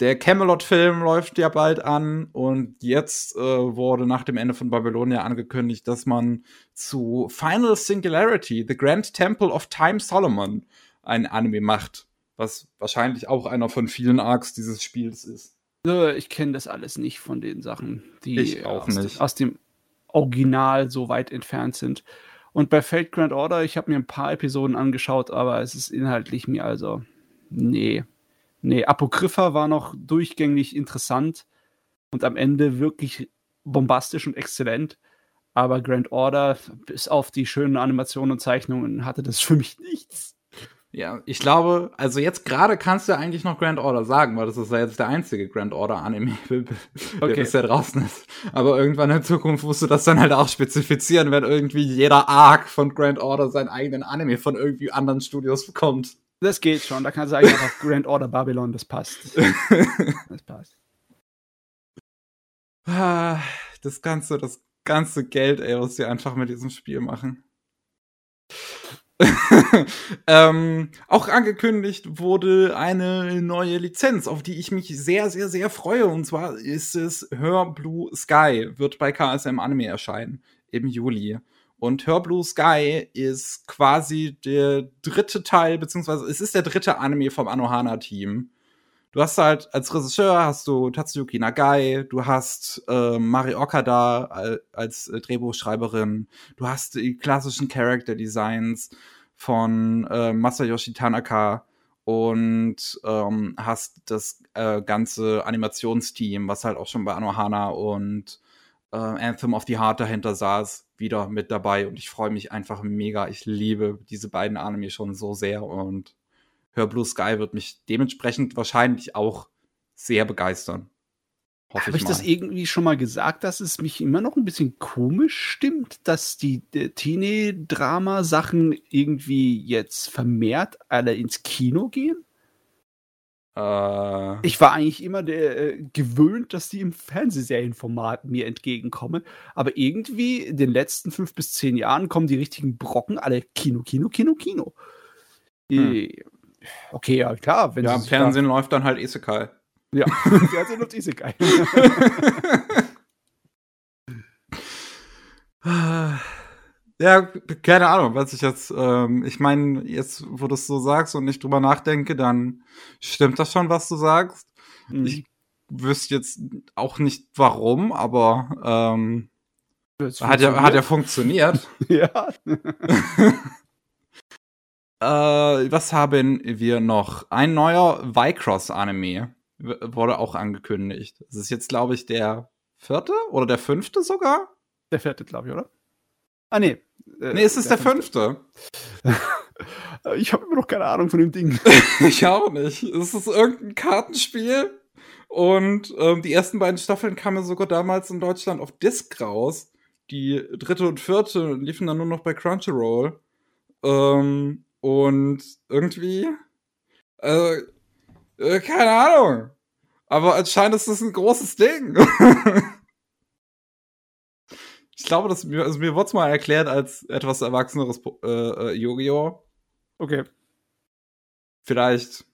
A: der Camelot-Film läuft ja bald an. Und jetzt äh, wurde nach dem Ende von Babylon ja angekündigt, dass man zu Final Singularity, The Grand Temple of Time Solomon, ein Anime macht. Was wahrscheinlich auch einer von vielen Arcs dieses Spiels ist.
C: Ich kenne das alles nicht von den Sachen, die aus,
A: nicht.
C: aus dem Original so weit entfernt sind. Und bei Fate Grand Order, ich habe mir ein paar Episoden angeschaut, aber es ist inhaltlich mir also, nee. Nee, Apokrypha war noch durchgängig interessant und am Ende wirklich bombastisch und exzellent. Aber Grand Order, bis auf die schönen Animationen und Zeichnungen, hatte das für mich nichts.
A: Ja, ich glaube, also jetzt gerade kannst du eigentlich noch Grand Order sagen, weil das ist ja jetzt der einzige Grand Order Anime, *laughs* der
C: Okay.
A: bisher draußen ist. Aber irgendwann in Zukunft musst du das dann halt auch spezifizieren, wenn irgendwie jeder Arc von Grand Order seinen eigenen Anime von irgendwie anderen Studios bekommt.
C: Das geht schon. Da kannst du eigentlich einfach Grand Order Babylon, das passt. *laughs* Das passt.
A: Das ganze, das ganze Geld, ey, was sie einfach mit diesem Spiel machen. *laughs* ähm, auch angekündigt wurde eine neue Lizenz, auf die ich mich sehr, sehr, sehr freue. Und zwar ist es Her Blue Sky, wird bei KSM Anime erscheinen im Juli. Und Her Blue Sky ist quasi der dritte Teil, beziehungsweise es ist der dritte Anime vom Anohana-Team. Du hast halt als Regisseur hast du Tatsuyuki Nagai, du hast äh, Mari Okada al- als äh, Drehbuchschreiberin, du hast die klassischen Character Designs von äh, Masayoshi Tanaka und ähm, hast das äh, ganze Animationsteam, was halt auch schon bei Anohana und äh, Anthem of the Heart dahinter saß, wieder mit dabei und ich freue mich einfach mega. Ich liebe diese beiden Anime schon so sehr und Hör Blue Sky wird mich dementsprechend wahrscheinlich auch sehr begeistern.
C: Habe ich
A: ich
C: das irgendwie schon mal gesagt, dass es mich immer noch ein bisschen komisch stimmt, dass die äh, Teenie-Drama-Sachen irgendwie jetzt vermehrt alle ins Kino gehen?
A: äh,
C: Ich war eigentlich immer der, äh, gewöhnt, dass die im Fernsehserienformat mir entgegenkommen. Aber irgendwie in den letzten fünf bis zehn Jahren kommen die richtigen Brocken alle Kino, Kino, Kino, Kino.
A: Hm.
C: Okay, ja klar. Wenn
A: ja, im
C: sich da-
A: Fernsehen läuft dann halt Isekai.
C: Ja, *laughs* Fernsehen läuft Isekai. *laughs*
A: Ja, keine Ahnung, was ich jetzt, ähm, ich meine, jetzt, wo du es so sagst und ich drüber nachdenke, dann stimmt das schon, was du sagst.
C: Mhm.
A: Ich wüsste jetzt auch nicht warum, aber ähm, hat ja, hat ja funktioniert. *laughs*
C: ja.
A: Äh, was haben wir noch? Ein neuer Vycross-Anime w- wurde auch angekündigt. Das ist jetzt, glaube ich, der vierte oder der fünfte sogar?
C: Der vierte, glaube ich, oder? Ah, nee. Äh,
A: Nee, es ist der, fünfte.
C: Äh, *laughs* Ich habe immer noch keine Ahnung von dem Ding. *laughs*
A: ich auch nicht. Es ist irgendein Kartenspiel. Und ähm, die ersten beiden Staffeln kamen sogar damals in Deutschland auf Disc raus. Die dritte und vierte liefen dann nur noch bei Crunchyroll. Ähm, und irgendwie, äh, äh, keine Ahnung. aber anscheinend ist das ein großes Ding. *laughs* ich glaube, dass mir, also mir wurde es mal erklärt als etwas erwachseneres äh, äh, Yu-Gi-Oh!
C: Okay.
A: Vielleicht.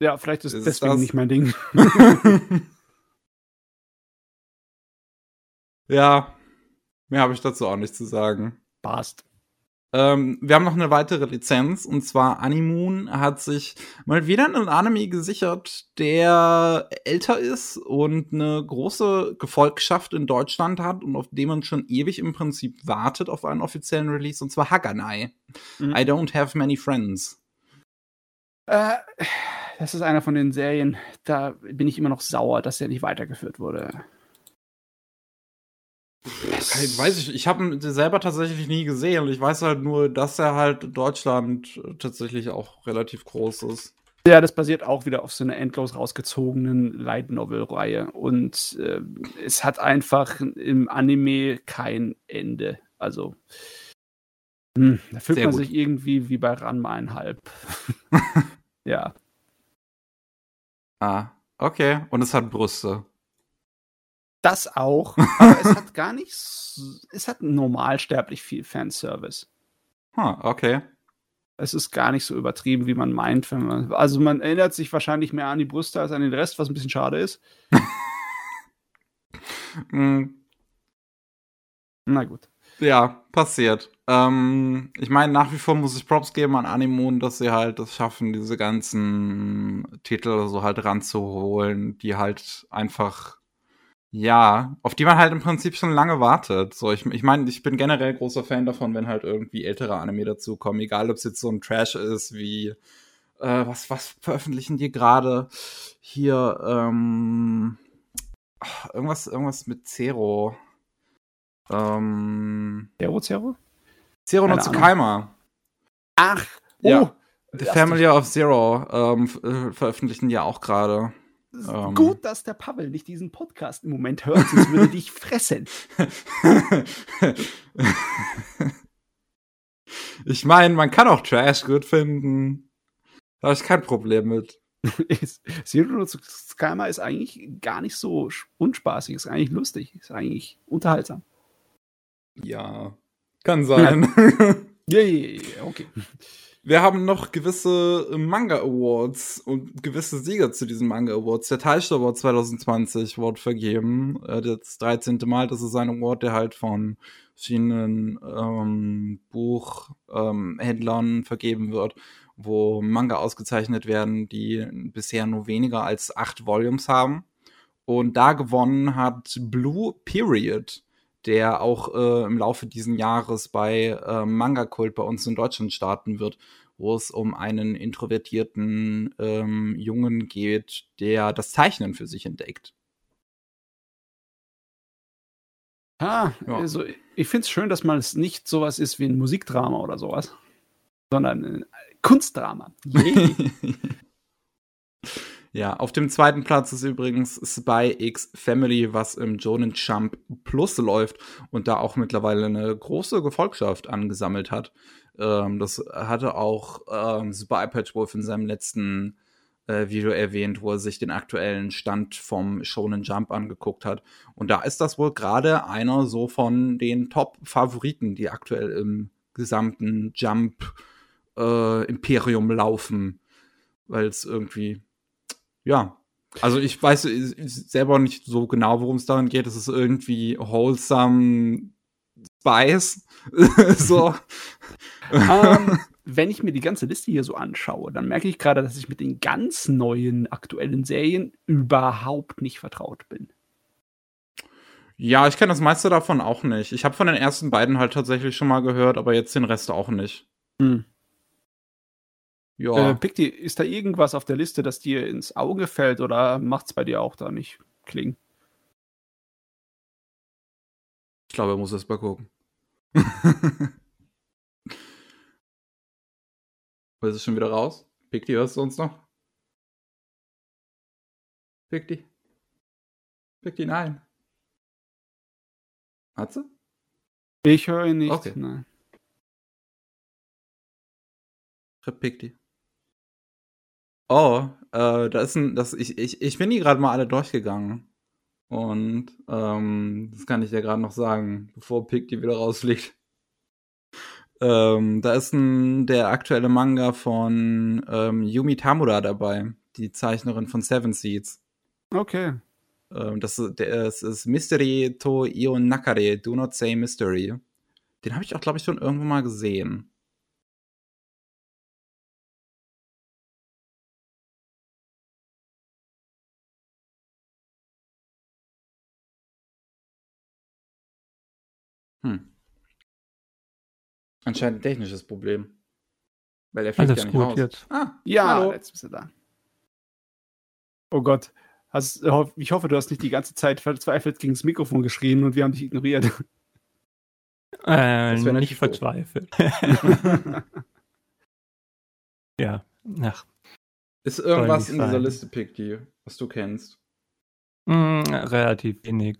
C: Ja, vielleicht ist, ist deswegen das? nicht mein Ding. *laughs*
A: ja, mehr habe ich dazu auch nicht zu sagen.
C: Passt.
A: Ähm, wir haben noch eine weitere Lizenz und zwar Animoon hat sich mal wieder einen Anime gesichert, der älter ist und eine große Gefolgschaft in Deutschland hat und auf den man schon ewig im Prinzip wartet auf einen offiziellen Release und zwar Haganai. Mhm. I don't have many friends.
C: Äh, das ist einer von den Serien, da bin ich immer noch sauer, dass der nicht weitergeführt wurde.
A: Ich weiß ich, ich habe ihn selber tatsächlich nie gesehen und ich weiß halt nur, dass er halt in Deutschland tatsächlich auch relativ groß ist.
C: Ja, das basiert auch wieder auf so einer endlos rausgezogenen Light Novel-Reihe und äh, es hat einfach im Anime kein Ende. Also hm, da fühlt Sehr man gut. sich irgendwie wie bei Ranma einhalb. *laughs* ja.
A: Ah, okay. Und es hat Brüste.
C: Das auch, aber es hat gar nicht, es hat normalsterblich viel Fanservice.
A: Hm, okay.
C: Es ist gar nicht so übertrieben, wie man meint. Wenn man, also man erinnert sich wahrscheinlich mehr an die Brüste als an den Rest, was ein bisschen schade ist. *laughs*
A: mm.
C: Na gut.
A: Ja, passiert. Ähm, ich meine, nach wie vor muss ich Props geben an Animoon, dass sie halt es schaffen, diese ganzen Titel so halt ranzuholen, die halt einfach ja, auf die man halt im Prinzip schon lange wartet. So, ich, ich meine, ich bin generell großer Fan davon, wenn halt irgendwie ältere Anime dazukommen, egal ob es jetzt so ein Trash ist wie äh, was, was veröffentlichen die gerade hier ähm, irgendwas, irgendwas mit Zero. Ähm,
C: Zero Zero?
A: Zero no Tsukaima.
C: Ach, oh.
A: Ja. The Family of Zero ähm, äh, veröffentlichen ja auch gerade.
C: Ähm. Gut, dass der Pavel nicht diesen Podcast im Moment hört, sonst würde dich *laughs* fressen. *laughs*
A: ich meine, man kann auch Trash gut finden. Da habe ich kein Problem mit. *laughs*
C: Zero no Tsukaima ist eigentlich gar nicht so unspaßig, ist eigentlich lustig, ist eigentlich unterhaltsam.
A: Ja, kann sein.
C: Ja, ja, ja, okay.
A: Wir haben noch gewisse Manga Awards und gewisse Sieger zu diesen Manga Awards. Der Taisho Award 2020 wurde vergeben. Äh, das 13. Mal, das ist ein Award, der halt von verschiedenen ähm, Buchhändlern ähm, vergeben wird, wo Manga ausgezeichnet werden, die bisher nur weniger als acht Volumes haben. Und da gewonnen hat Blue Period der auch äh, im Laufe dieses Jahres bei äh, Manga Kult bei uns in Deutschland starten wird, wo es um einen introvertierten ähm, Jungen geht, der das Zeichnen für sich entdeckt.
C: Ah, ja. also ich finde es schön, dass man es nicht sowas ist wie ein Musikdrama oder sowas, sondern ein Kunstdrama. *laughs*
A: Ja, auf dem zweiten Platz ist übrigens Spy X Family, was im Jonen Jump Plus läuft und da auch mittlerweile eine große Gefolgschaft angesammelt hat. Ähm, das hatte auch ähm, Spy Patch Wolf in seinem letzten äh, Video erwähnt, wo er sich den aktuellen Stand vom Shonen Jump angeguckt hat. Und da ist das wohl gerade einer so von den Top-Favoriten, die aktuell im gesamten Jump äh, Imperium laufen, weil es irgendwie ja, also ich weiß selber nicht so genau, worum es darin geht. Es ist irgendwie wholesome Spice. *laughs* so.
C: um, ähm, wenn ich mir die ganze Liste hier so anschaue, dann merke ich gerade, dass ich mit den ganz neuen aktuellen Serien überhaupt nicht vertraut bin.
A: Ja, ich kenne das meiste davon auch nicht. Ich habe von den ersten beiden halt tatsächlich schon mal gehört, aber jetzt den Rest auch nicht. Hm.
C: Ja. Äh, Pikti, ist da irgendwas auf der Liste, das dir ins Auge fällt oder macht es bei dir auch da nicht klingen?
A: Ich glaube, er muss erst mal gucken. *laughs* Was ist schon wieder raus? Pikti, hörst du uns noch? Pikti? Pikti, nein. Hat sie?
C: Ich höre ihn nicht. Okay. Nein.
A: Pikti. Oh, Äh, da ist ein, das, ich, ich, ich bin die gerade mal alle durchgegangen. Und ähm, das kann ich dir gerade noch sagen, bevor Pick die wieder rausfliegt. Ähm, da ist ein, der aktuelle Manga von ähm, Yumi Tamura dabei, die Zeichnerin von Seven Seeds.
C: Okay.
A: Ähm, das, der, das ist Mystery to Io Nakare, Do Not Say Mystery. Den habe ich auch, glaube ich, schon irgendwo mal gesehen. Hm. Anscheinend ein technisches Problem. Weil er fliegt
B: Alles
A: ja nicht
B: gut
A: raus.
B: jetzt.
A: Ah,
C: Ja,
A: hallo.
C: jetzt bist du da. Oh Gott. Hast, ich hoffe, du hast nicht die ganze Zeit verzweifelt gegen das Mikrofon geschrien und wir haben dich ignoriert.
B: Äh, nicht verzweifelt. *laughs* *laughs* ja, ach,
A: Ist irgendwas in dieser. Liste, Pick, die, was du kennst?
B: mh, relativ wenig.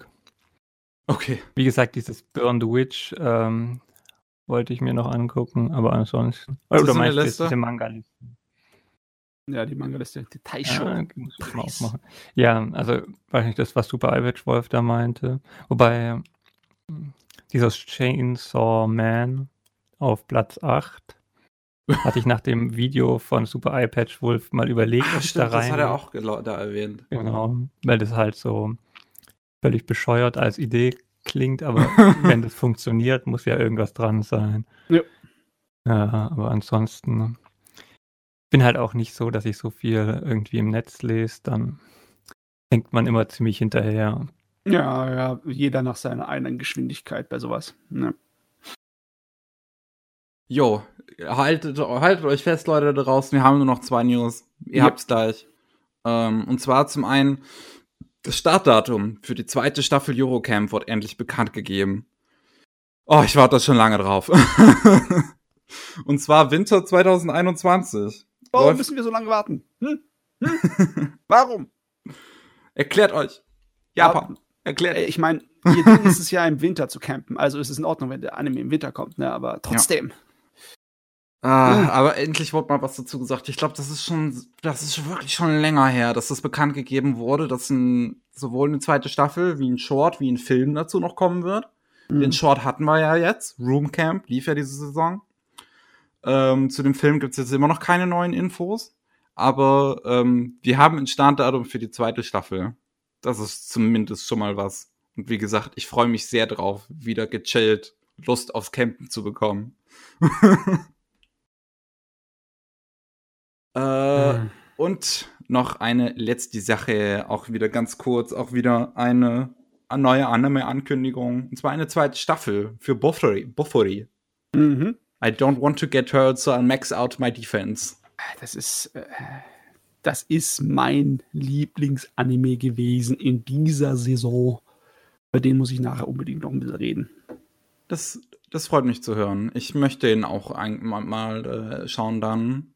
A: Okay.
B: Wie gesagt, dieses Burn the Witch ähm, wollte ich mir noch angucken, aber ansonsten. Oder meinst du jetzt diese Manga-Liste?
C: ja, die Manga-Liste.
B: Ja, mal
C: Preis.
B: aufmachen. Ja, also weiß nicht, das, was Super Iwatch Wolf da meinte. Wobei dieser Chainsaw Man auf Platz 8 hatte ich nach dem Video von Super Eye Patch Wolf mal überlegt, ob ich da
A: stimmt,
B: rein.
A: das hat er auch da erwähnt.
B: Genau, weil das halt so völlig bescheuert als Idee klingt, aber *laughs* wenn das funktioniert, muss ja irgendwas dran sein.
C: Ja.
B: Ja, aber ansonsten bin halt auch nicht so, dass ich so viel irgendwie im Netz lese, dann hängt man immer ziemlich hinterher.
C: Ja, ja, jeder nach seiner eigenen Geschwindigkeit bei sowas. Ne.
A: Jo, haltet, haltet euch fest, Leute da draußen. Wir haben nur noch zwei News. Ihr
C: Ja.
A: habt's gleich. Ähm, und zwar zum einen, das Startdatum für die zweite Staffel Eurocamp wird endlich bekannt gegeben. Oh, ich warte schon lange drauf. *laughs* und zwar Winter 2021.
C: Warum
A: Läuft-
C: müssen wir so lange warten? Hm? Hm? *laughs* Warum?
A: Erklärt euch. Japan. Erklärt
C: Äh, Ich meine, ihr Ding *laughs* ist es ja im Winter zu campen. Also ist es in Ordnung, wenn der Anime im Winter kommt, ne? Aber trotzdem.
A: Ah,
C: Mhm.
A: aber endlich wurde mal was dazu gesagt. Ich glaube, das ist schon, das ist wirklich schon länger her, dass das bekannt gegeben wurde, dass ein, sowohl eine zweite Staffel wie ein Short wie ein Film dazu noch kommen wird.
C: Mhm.
A: Den Short hatten wir ja jetzt. Room Camp lief ja diese Saison. Ähm, zu dem Film gibt's jetzt immer noch keine neuen Infos. Aber ähm, wir haben ein Startdatum für die zweite Staffel. Das ist zumindest schon mal was. Und wie gesagt, ich freue mich sehr drauf, wieder gechillt Lust aufs Campen zu bekommen. *laughs* äh,
C: Mhm.
A: und noch eine letzte Sache, auch wieder ganz kurz, auch wieder eine, neue Anime-Ankündigung. Und zwar eine zweite Staffel für Buffori. Buffori.
C: Mhm.
A: I don't want to get hurt, so I'll max out my defense.
C: Das ist, äh, das ist mein Lieblingsanime gewesen in dieser Saison. Über den muss ich nachher unbedingt noch ein bisschen reden.
A: Das, das freut mich zu hören. Ich möchte ihn auch mal, mal äh, schauen dann.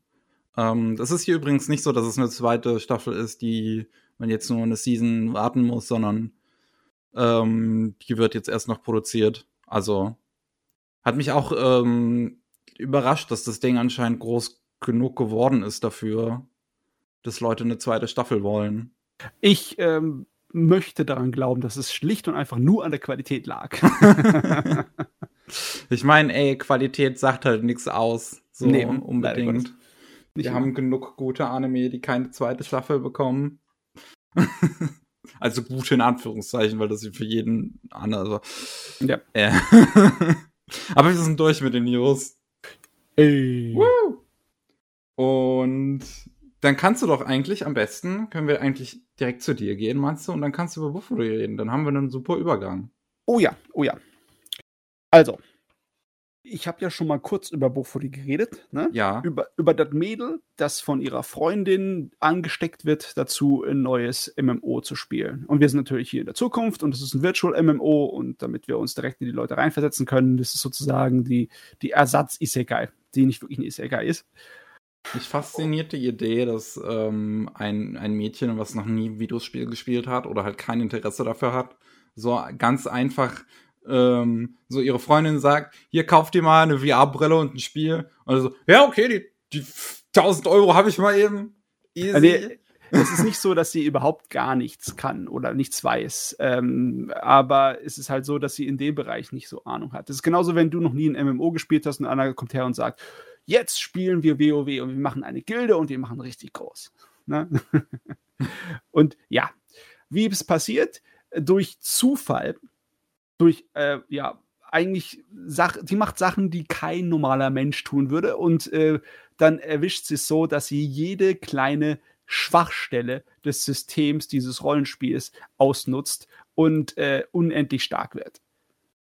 A: Ähm, das ist hier übrigens nicht so, dass es eine zweite Staffel ist, die man jetzt nur eine Season warten muss, sondern ähm, die wird jetzt erst noch produziert. Also hat mich auch ähm, überrascht, dass das Ding anscheinend groß genug geworden ist dafür, dass Leute eine zweite Staffel wollen.
C: Ich ähm, möchte daran glauben, dass es schlicht und einfach nur an der Qualität lag. *laughs* *laughs*
A: Ich meine, ey, Qualität sagt halt nichts aus. So
C: Nee,
A: unbedingt.
C: Nicht
A: Wir
C: immer.
A: haben genug gute Anime, die keine zweite Staffel bekommen. *laughs* also gute in Anführungszeichen, weil das für jeden andere.
C: Ja.
A: Äh. *laughs* Aber wir sind durch mit den News.
C: Ey.
A: Und dann kannst du doch eigentlich am besten, können wir eigentlich direkt zu dir gehen, meinst du? Und dann kannst du über Buffalo reden. Dann haben wir einen super Übergang.
C: Oh ja, oh ja. Also, ich habe ja schon mal kurz über Bofuri geredet, ne?
A: Ja.
C: Über, über das Mädel, das von ihrer Freundin angesteckt wird, dazu ein neues MMO zu spielen. Und wir sind natürlich hier in der Zukunft und es ist ein Virtual MMO und damit wir uns direkt in die Leute reinversetzen können, das ist sozusagen die, die Ersatz-Isekai, die nicht wirklich ein Isekai ist.
A: Mich fasziniert die Idee, dass ähm, ein, ein Mädchen, was noch nie ein Videospiel gespielt hat oder halt kein Interesse dafür hat, so ganz einfach ähm, so ihre Freundin sagt, hier kauft dir mal eine VR-Brille und ein Spiel. Und so, ja, okay, die, die 1000 Euro habe ich mal eben. Easy.
C: Also, es ist nicht so, dass sie überhaupt gar nichts kann oder nichts weiß. Ähm, aber es ist halt so, dass sie in dem Bereich nicht so Ahnung hat. Es ist genauso, wenn du noch nie ein MMO gespielt hast und einer kommt her und sagt, jetzt spielen wir WoW und wir machen eine Gilde und wir machen richtig groß. Ne? *laughs* und ja, wie es passiert? Durch Zufall, durch, äh, ja, eigentlich, Sach die macht Sachen, die kein normaler Mensch tun würde und äh, dann erwischt sie es so, dass sie jede kleine Schwachstelle des Systems dieses Rollenspiels ausnutzt und äh, unendlich stark wird.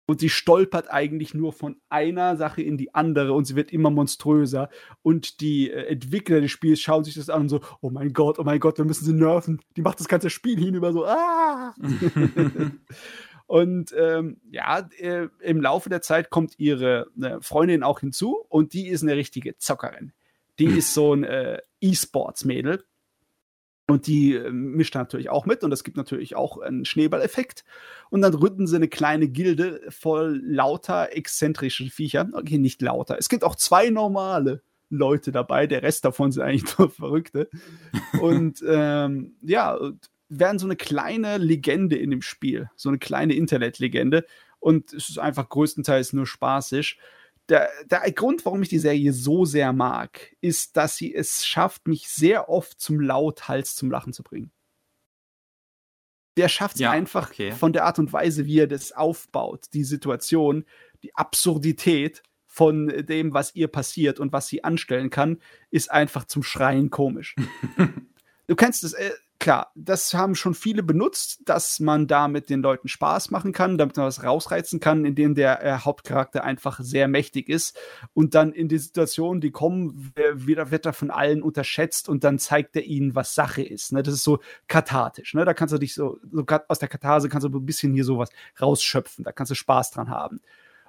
C: Und sie stolpert eigentlich nur von einer Sache in die andere und sie wird immer monströser. Und die äh, Entwickler des Spiels schauen sich das an und so, oh mein Gott, oh mein Gott, wir müssen sie nerven. Die macht das ganze Spiel hinüber so, ah! *laughs* *laughs* und ähm, ja, äh, im Laufe der Zeit kommt ihre äh, Freundin auch hinzu und die ist eine richtige Zockerin. Die ist so ein äh, E-Sports-Mädel und die äh, mischt natürlich auch mit und es gibt natürlich auch einen Schneeballeffekt. Und dann gründen sie eine kleine Gilde voll lauter exzentrischen Viechern. Okay, nicht lauter. Es gibt auch zwei normale Leute dabei. Der Rest davon sind eigentlich nur *laughs* Verrückte. und ähm, ja, werden so eine kleine Legende in dem Spiel. So eine kleine Internetlegende. Und es ist einfach größtenteils nur spaßig der, der Grund, warum ich die Serie so sehr mag, ist, dass sie es schafft, mich sehr oft zum Lauthals zum Lachen zu bringen. Der schafft es ja, einfach okay. von der Art und Weise, wie er das aufbaut, die Situation, die Absurdität von dem, was ihr passiert und was sie anstellen kann, ist einfach zum Schreien komisch. *laughs* du kennst es, äh, klar, das haben schon viele benutzt, dass man da mit den Leuten Spaß machen kann, damit man was rausreizen kann, indem der äh, Hauptcharakter einfach sehr mächtig ist und dann in die Situationen, die kommen, wieder wird er von allen unterschätzt und dann zeigt er ihnen, was Sache ist. Ne? Das ist so kathartisch. Ne? Da kannst du dich so, so aus der Katharse kannst du ein bisschen hier sowas rausschöpfen, da kannst du Spaß dran haben.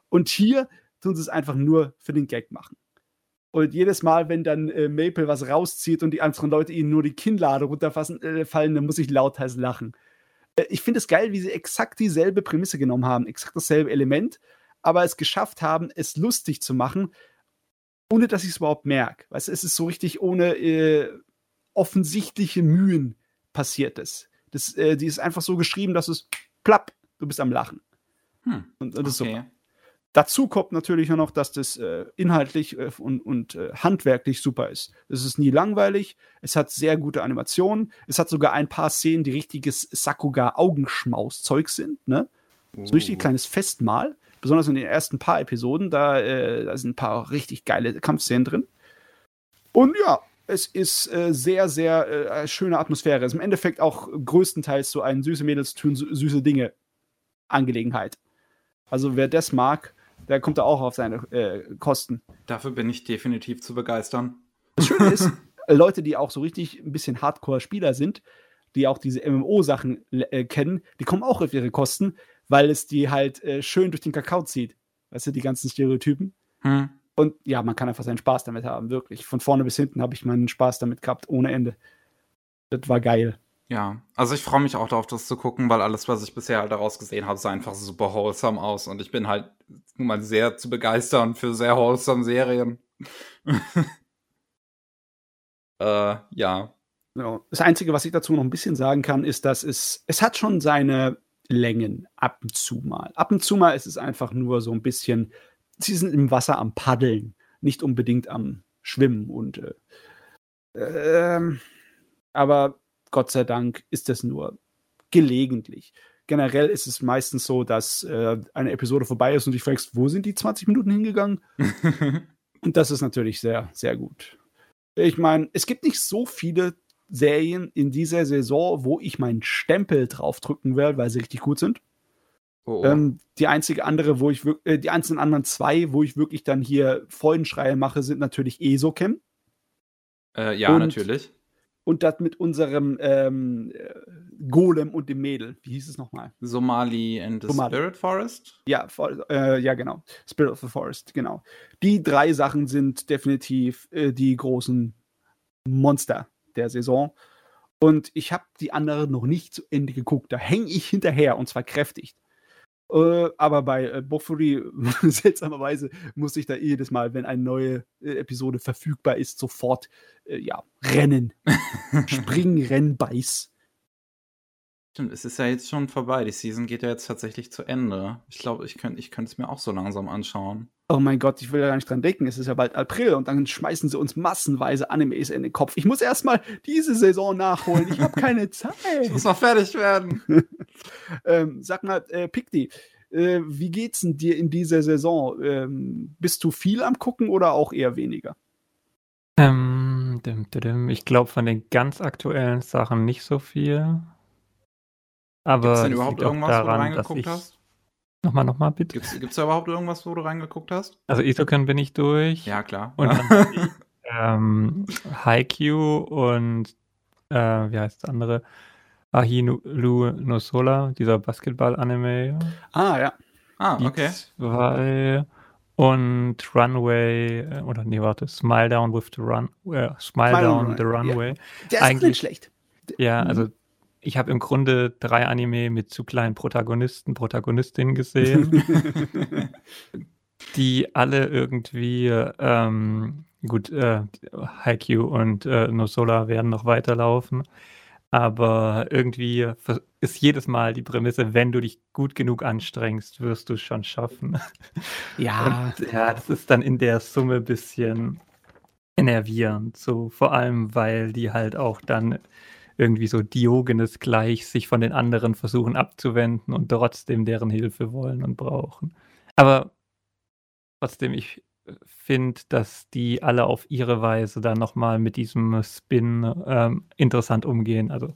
C: Und hier tun sie es einfach nur für den Gag machen. Und jedes Mal, wenn dann äh, Maple was rauszieht und die anderen Leute ihnen nur die Kinnlade runterfallen, äh, fallen, dann muss ich lauthals lachen. Äh, ich finde es geil, wie sie exakt dieselbe Prämisse genommen haben, exakt dasselbe Element, aber es geschafft haben, es lustig zu machen, ohne dass ich es überhaupt merke. Weißt du, es ist so richtig ohne äh, offensichtliche Mühen passiert es. Das, äh, die ist einfach so geschrieben, dass es plapp, du bist am Lachen. Hm, und, und das okay. ist super. Dazu kommt natürlich noch, dass das äh, inhaltlich äh, und, und äh, handwerklich super ist. Es ist nie langweilig, es hat sehr gute Animationen, es hat sogar ein paar Szenen, die richtiges Sakuga-Augenschmaus-Zeug sind, ne? So richtig oh. kleines Festmahl. Besonders in den ersten paar Episoden, da, äh, da sind ein paar richtig geile Kampfszenen drin. Und ja, es ist äh, sehr, sehr äh, schöne Atmosphäre. Es ist im Endeffekt auch größtenteils so ein süße Mädels tun süße Dinge Angelegenheit. Also wer das mag, der kommt da auch auf seine äh, Kosten.
A: Dafür bin ich definitiv zu begeistern.
C: Das Schöne ist, *laughs* Leute, die auch so richtig ein bisschen Hardcore-Spieler sind, die auch diese MMO-Sachen äh, kennen, die kommen auch auf ihre Kosten, weil es die halt äh, schön durch den Kakao zieht. Weißt du, die ganzen Stereotypen. Hm. Und ja, man kann einfach seinen Spaß damit haben, wirklich. Von vorne bis hinten habe ich meinen Spaß damit gehabt, ohne Ende. Das war geil.
A: Ja, also ich freue mich auch darauf, das zu gucken, weil alles, was ich bisher halt daraus gesehen habe, sah einfach super wholesome aus. Und ich bin halt nun mal sehr zu begeistern für sehr wholesome Serien. *laughs* äh, ja.
C: Das Einzige, was ich dazu noch ein bisschen sagen kann, ist, dass es, es hat schon seine Längen ab und zu mal. Ab und zu mal ist es einfach nur so ein bisschen, sie sind im Wasser am Paddeln, nicht unbedingt am Schwimmen und äh, äh, aber Gott sei Dank ist das nur gelegentlich. Generell ist es meistens so, dass äh, eine Episode vorbei ist und du fragst, wo sind die 20 Minuten hingegangen? *laughs* und das ist natürlich sehr, sehr gut. Ich meine, es gibt nicht so viele Serien in dieser Saison, wo ich meinen Stempel draufdrücken werde, weil sie richtig gut sind. Oh, oh. Ähm, die einzige andere, wo ich äh, die einzelnen anderen zwei, wo ich wirklich dann hier Freudenschreie mache, sind natürlich ESOChem.
A: Äh, ja, und, natürlich
C: und das mit unserem ähm, Golem und dem Mädel. Wie hieß es nochmal?
A: Somali and the Somali. Spirit Forest?
C: Ja, äh, ja, genau. Spirit of the Forest, genau. Die drei Sachen sind definitiv äh, die großen Monster der Saison. Und ich habe die anderen noch nicht zu Ende geguckt. Da hänge ich hinterher und zwar kräftig. Äh, aber bei äh, Bofuri, *laughs* seltsamerweise, muss ich da jedes Mal, wenn eine neue äh, Episode verfügbar ist, sofort äh, ja, rennen. *laughs* Springen, rennen, beiß.
A: Stimmt, es ist ja jetzt schon vorbei. Die Season geht ja jetzt tatsächlich zu Ende. Ich glaube, ich könnte ich könnt es mir auch so langsam anschauen.
C: Oh mein Gott, ich will ja gar nicht dran denken. Es ist ja bald April und dann schmeißen sie uns massenweise Animes in den Kopf. Ich muss erstmal diese Saison nachholen. Ich habe keine *laughs* Zeit.
A: ich muss noch fertig werden. *laughs*
C: ähm, sag mal, äh, Pikti, äh, wie geht's denn dir in dieser Saison? Ähm, bist du viel am gucken oder auch eher weniger?
B: Ähm, dim, dim, ich glaube von den ganz aktuellen Sachen nicht so viel. Aber
A: Gibt's denn überhaupt irgendwas, daran, wo du reingeguckt hast?
B: Nochmal, nochmal, bitte.
A: Gibt's, gibt's da überhaupt irgendwas, wo du reingeguckt hast?
B: Also Isoken bin ich durch.
A: Ja, klar.
B: Und dann *laughs* ich, ähm, Haikyuu und äh, wie heißt das andere? Ahinu no Sola, dieser Basketball-Anime.
C: Ah, ja.
A: Ah, okay.
B: Zwei und Runway, äh, oder nee, warte, Smile Down with the Run, äh, Smile, Smile Down the Runway. Ja.
C: Der ist Eigentlich, nicht schlecht.
B: Ja, also ich habe im Grunde drei Anime mit zu kleinen Protagonisten, Protagonistinnen gesehen, *laughs* die alle irgendwie, ähm, gut, äh, Haikyuu und äh, Nosola werden noch weiterlaufen, aber irgendwie ist jedes Mal die Prämisse, wenn du dich gut genug anstrengst, wirst du es schon schaffen.
C: Ja.
B: Und, ja, das ist dann in der Summe ein bisschen enervierend, so vor allem, weil die halt auch dann irgendwie so Diogenes gleich sich von den anderen versuchen abzuwenden und trotzdem deren Hilfe wollen und brauchen. Aber trotzdem, ich finde, dass die alle auf ihre Weise dann nochmal mit diesem Spin ähm, interessant umgehen. Also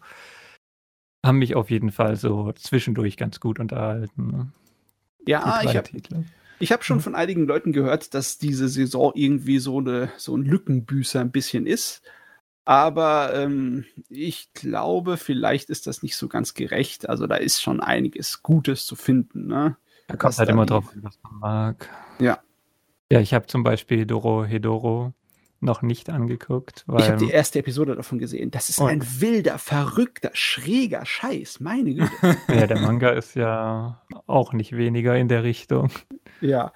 B: haben mich auf jeden Fall so zwischendurch ganz gut unterhalten. Ne?
C: Ja, ich habe ich habe schon mhm. von einigen Leuten gehört, dass diese Saison irgendwie so, eine, so ein Lückenbüßer ein bisschen ist. Aber ähm, ich glaube, vielleicht ist das nicht so ganz gerecht. Also da ist schon einiges Gutes zu finden. Ne?
B: Da kommt halt immer drauf, was man mag.
C: Ja.
B: Ja, ich habe zum Beispiel Doro Hedoro noch nicht angeguckt.
C: ich habe die erste Episode davon gesehen. Das ist ein wilder, verrückter, schräger Scheiß. Meine Güte. *laughs*
B: ja, der Manga ist ja auch nicht weniger in der Richtung.
C: Ja,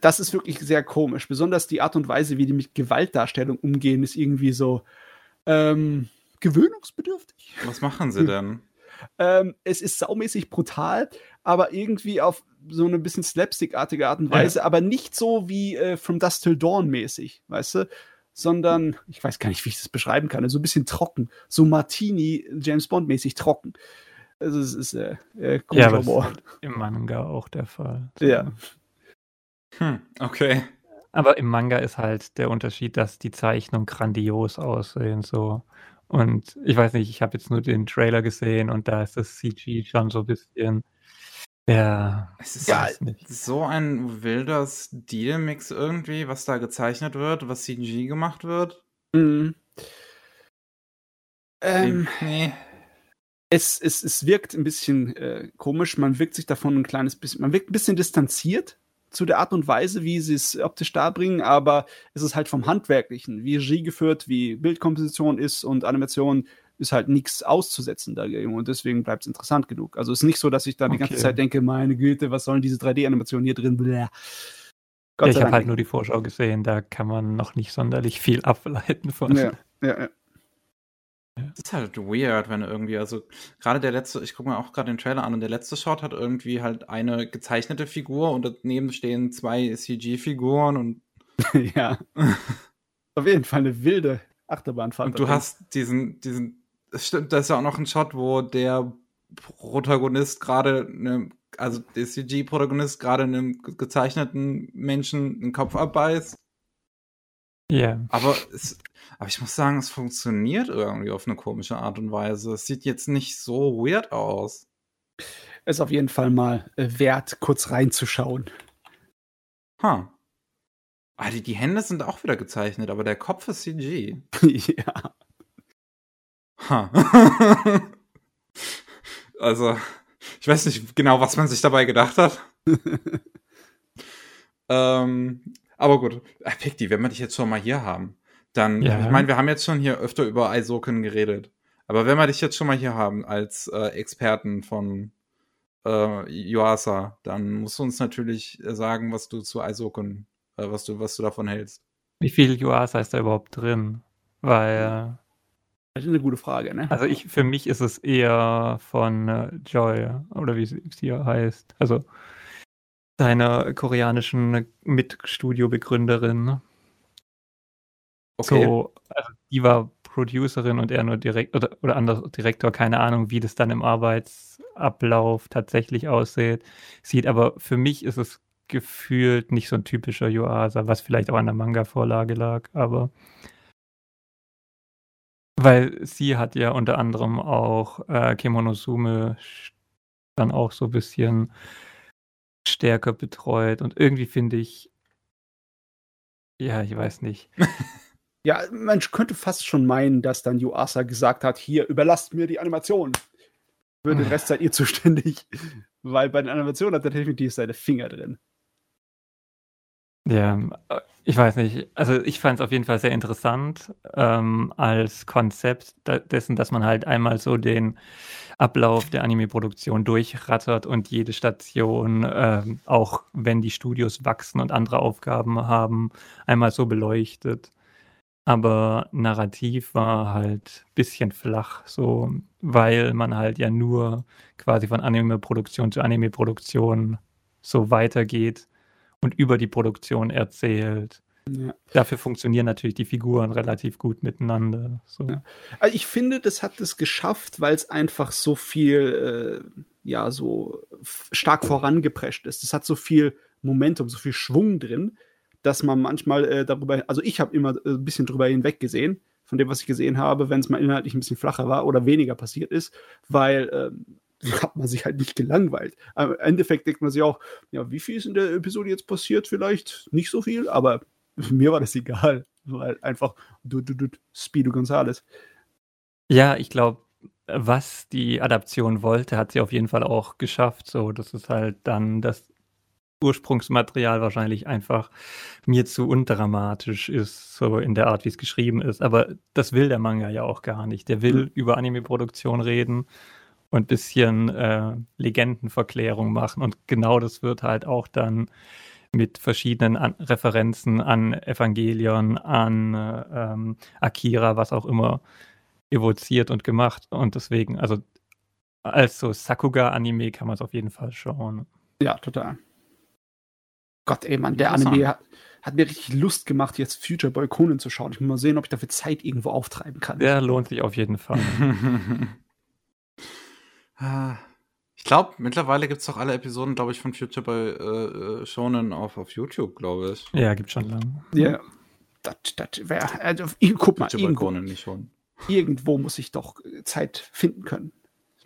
C: das ist wirklich sehr komisch. Besonders die Art und Weise, wie die mit Gewaltdarstellung umgehen, ist irgendwie so ähm, gewöhnungsbedürftig.
A: Was machen sie denn?
C: ähm, es ist saumäßig brutal, aber irgendwie auf so eine bisschen slapstick-artige Art und Weise, ja. aber nicht so wie äh, From Dust Till Dawn mäßig, weißt du? Sondern, ich weiß gar nicht, wie ich das beschreiben kann, so ein bisschen trocken, so Martini, James Bond-mäßig trocken. Also es ist äh, äh,
B: ja, aber ist im Manga auch der Fall.
C: Ja.
A: Hm, okay.
B: Aber im Manga ist halt der Unterschied, dass die Zeichnungen grandios aussehen, so. Und ich weiß nicht, ich habe jetzt nur den Trailer gesehen und da ist das CG schon so ein bisschen. Ja,
A: es ist ja so ein wilder Stilmix irgendwie, was da gezeichnet wird, was CG gemacht wird.
C: Mhm. Ähm, nee. Es, es, es wirkt ein bisschen äh, komisch, man wirkt sich davon ein kleines bisschen, man wirkt ein bisschen distanziert zu der Art und Weise, wie sie es optisch darbringen, aber es ist halt vom Handwerklichen, wie Regie geführt, wie Bildkomposition ist und Animation ist halt nichts auszusetzen dagegen und deswegen bleibt es interessant genug. Also es ist nicht so, dass ich da okay. die ganze Zeit denke, meine Güte, was sollen diese 3D-Animationen hier drin? Bläh.
B: Ja, ich habe halt nur die Vorschau gesehen, da kann man noch nicht sonderlich viel ableiten von.
C: Ja, ja, ja.
A: Das ist halt weird, wenn irgendwie, also gerade der letzte, ich gucke mir auch gerade den Trailer an und der letzte Shot hat irgendwie halt eine gezeichnete Figur und daneben stehen zwei CG-Figuren und. *laughs*
C: ja. Auf jeden Fall eine wilde Achterbahnfahrt.
A: Und du hast diesen, diesen, es stimmt, da ist ja auch noch ein Shot, wo der Protagonist gerade eine, also der CG-Protagonist gerade einem gezeichneten Menschen den Kopf abbeißt.
B: Ja. Yeah.
A: Aber es, aber ich muss sagen, es funktioniert irgendwie auf eine komische Art und Weise. Es sieht jetzt nicht so weird aus.
C: Ist auf jeden Fall mal äh, wert, kurz reinzuschauen.
A: Ha. Huh. Ah, die, die Hände sind auch wieder gezeichnet, aber der Kopf ist CG. *laughs*
C: ja.
A: Ha. *laughs* also, ich weiß nicht genau, was man sich dabei gedacht hat. *laughs* ähm, aber gut, die, wenn wir dich jetzt schon mal hier haben. Dann, ja. ich meine, wir haben jetzt schon hier öfter über Aizoken geredet. Aber wenn wir dich jetzt schon mal hier haben als äh, Experten von äh, Yuasa, dann musst du uns natürlich sagen, was du zu Eisokun, äh, was du, was du davon hältst.
B: Wie viel Yuasa ist da überhaupt drin? Weil.
C: Das ist eine gute Frage, ne?
B: Also ich, für mich ist es eher von äh, Joy, oder wie sie hier heißt. Also seiner koreanischen Mitstudiobegründerin. Okay. So, also die war Producerin und er nur direkt oder, oder anders Direktor, keine Ahnung, wie das dann im Arbeitsablauf tatsächlich aussieht. Sieht, aber für mich ist es gefühlt nicht so ein typischer Yuasa, was vielleicht auch an der Manga-Vorlage lag, aber weil sie hat ja unter anderem auch äh, Kemonosume dann auch so ein bisschen stärker betreut und irgendwie finde ich, ja, ich weiß nicht. *laughs*
C: ja, man könnte fast schon meinen, dass dann Yuasa gesagt hat, hier, überlasst mir die Animation. Für den Rest seid ihr zuständig. *laughs* Weil bei den Animationen hat er definitiv seine Finger drin.
B: Ja, äh, ich weiß nicht. Also ich fand es auf jeden Fall sehr interessant ähm, als Konzept dessen, dass man halt einmal so den Ablauf der Anime-Produktion durchrattert und jede Station, ähm, auch wenn die Studios wachsen und andere Aufgaben haben, einmal so beleuchtet. Aber narrativ war halt ein bisschen flach, so, weil man halt ja nur quasi von Anime-Produktion zu Anime-Produktion so weitergeht und über die Produktion erzählt. Ja. Dafür funktionieren natürlich die Figuren relativ gut miteinander. So.
C: Ja. Also ich finde, das hat es geschafft, weil es einfach so viel, äh, ja, so stark vorangeprescht ist. Es hat so viel Momentum, so viel Schwung drin, dass man manchmal äh, darüber, also ich habe immer äh, ein bisschen drüber hinweg gesehen, von dem, was ich gesehen habe, wenn es mal inhaltlich ein bisschen flacher war oder weniger passiert ist, weil ähm, *laughs* hat man sich halt nicht gelangweilt. Im Endeffekt denkt man sich auch, ja, wie viel ist in der Episode jetzt passiert? Vielleicht nicht so viel, aber *laughs* mir war das egal, weil einfach du, du, du, Speedo Gonzales.
B: Ja, ich glaube, was die Adaption wollte, hat sie auf jeden Fall auch geschafft. So, das ist halt dann das Ursprungsmaterial wahrscheinlich einfach mir zu undramatisch ist, so in der Art, wie es geschrieben ist. Aber das will der Manga ja auch gar nicht. Der will mhm. über Anime-Produktion reden und ein bisschen äh, Legendenverklärung machen. Und genau das wird halt auch dann mit verschiedenen an Referenzen an Evangelion, an äh, ähm, Akira, was auch immer, evoziert und gemacht. Und deswegen, also als so Sakuga-Anime kann man es auf jeden Fall schauen.
C: Ja, total. Gott, ey, Mann, der Anime hat, hat, mir richtig Lust gemacht, jetzt Future Boy Conan zu schauen. Ich muss mal sehen, ob ich dafür Zeit irgendwo auftreiben kann.
B: Der lohnt sich auf jeden Fall. *laughs*
A: Ah. Ich glaube, mittlerweile gibt es doch alle Episoden, glaube ich, von Future Boy äh, äh, Shonen auf, auf YouTube, glaube ich.
B: Ja, gibt schon lange.
C: Ja. Das, das wäre, also, guck mal, irgendwo, nicht schon. irgendwo muss ich doch Zeit finden können.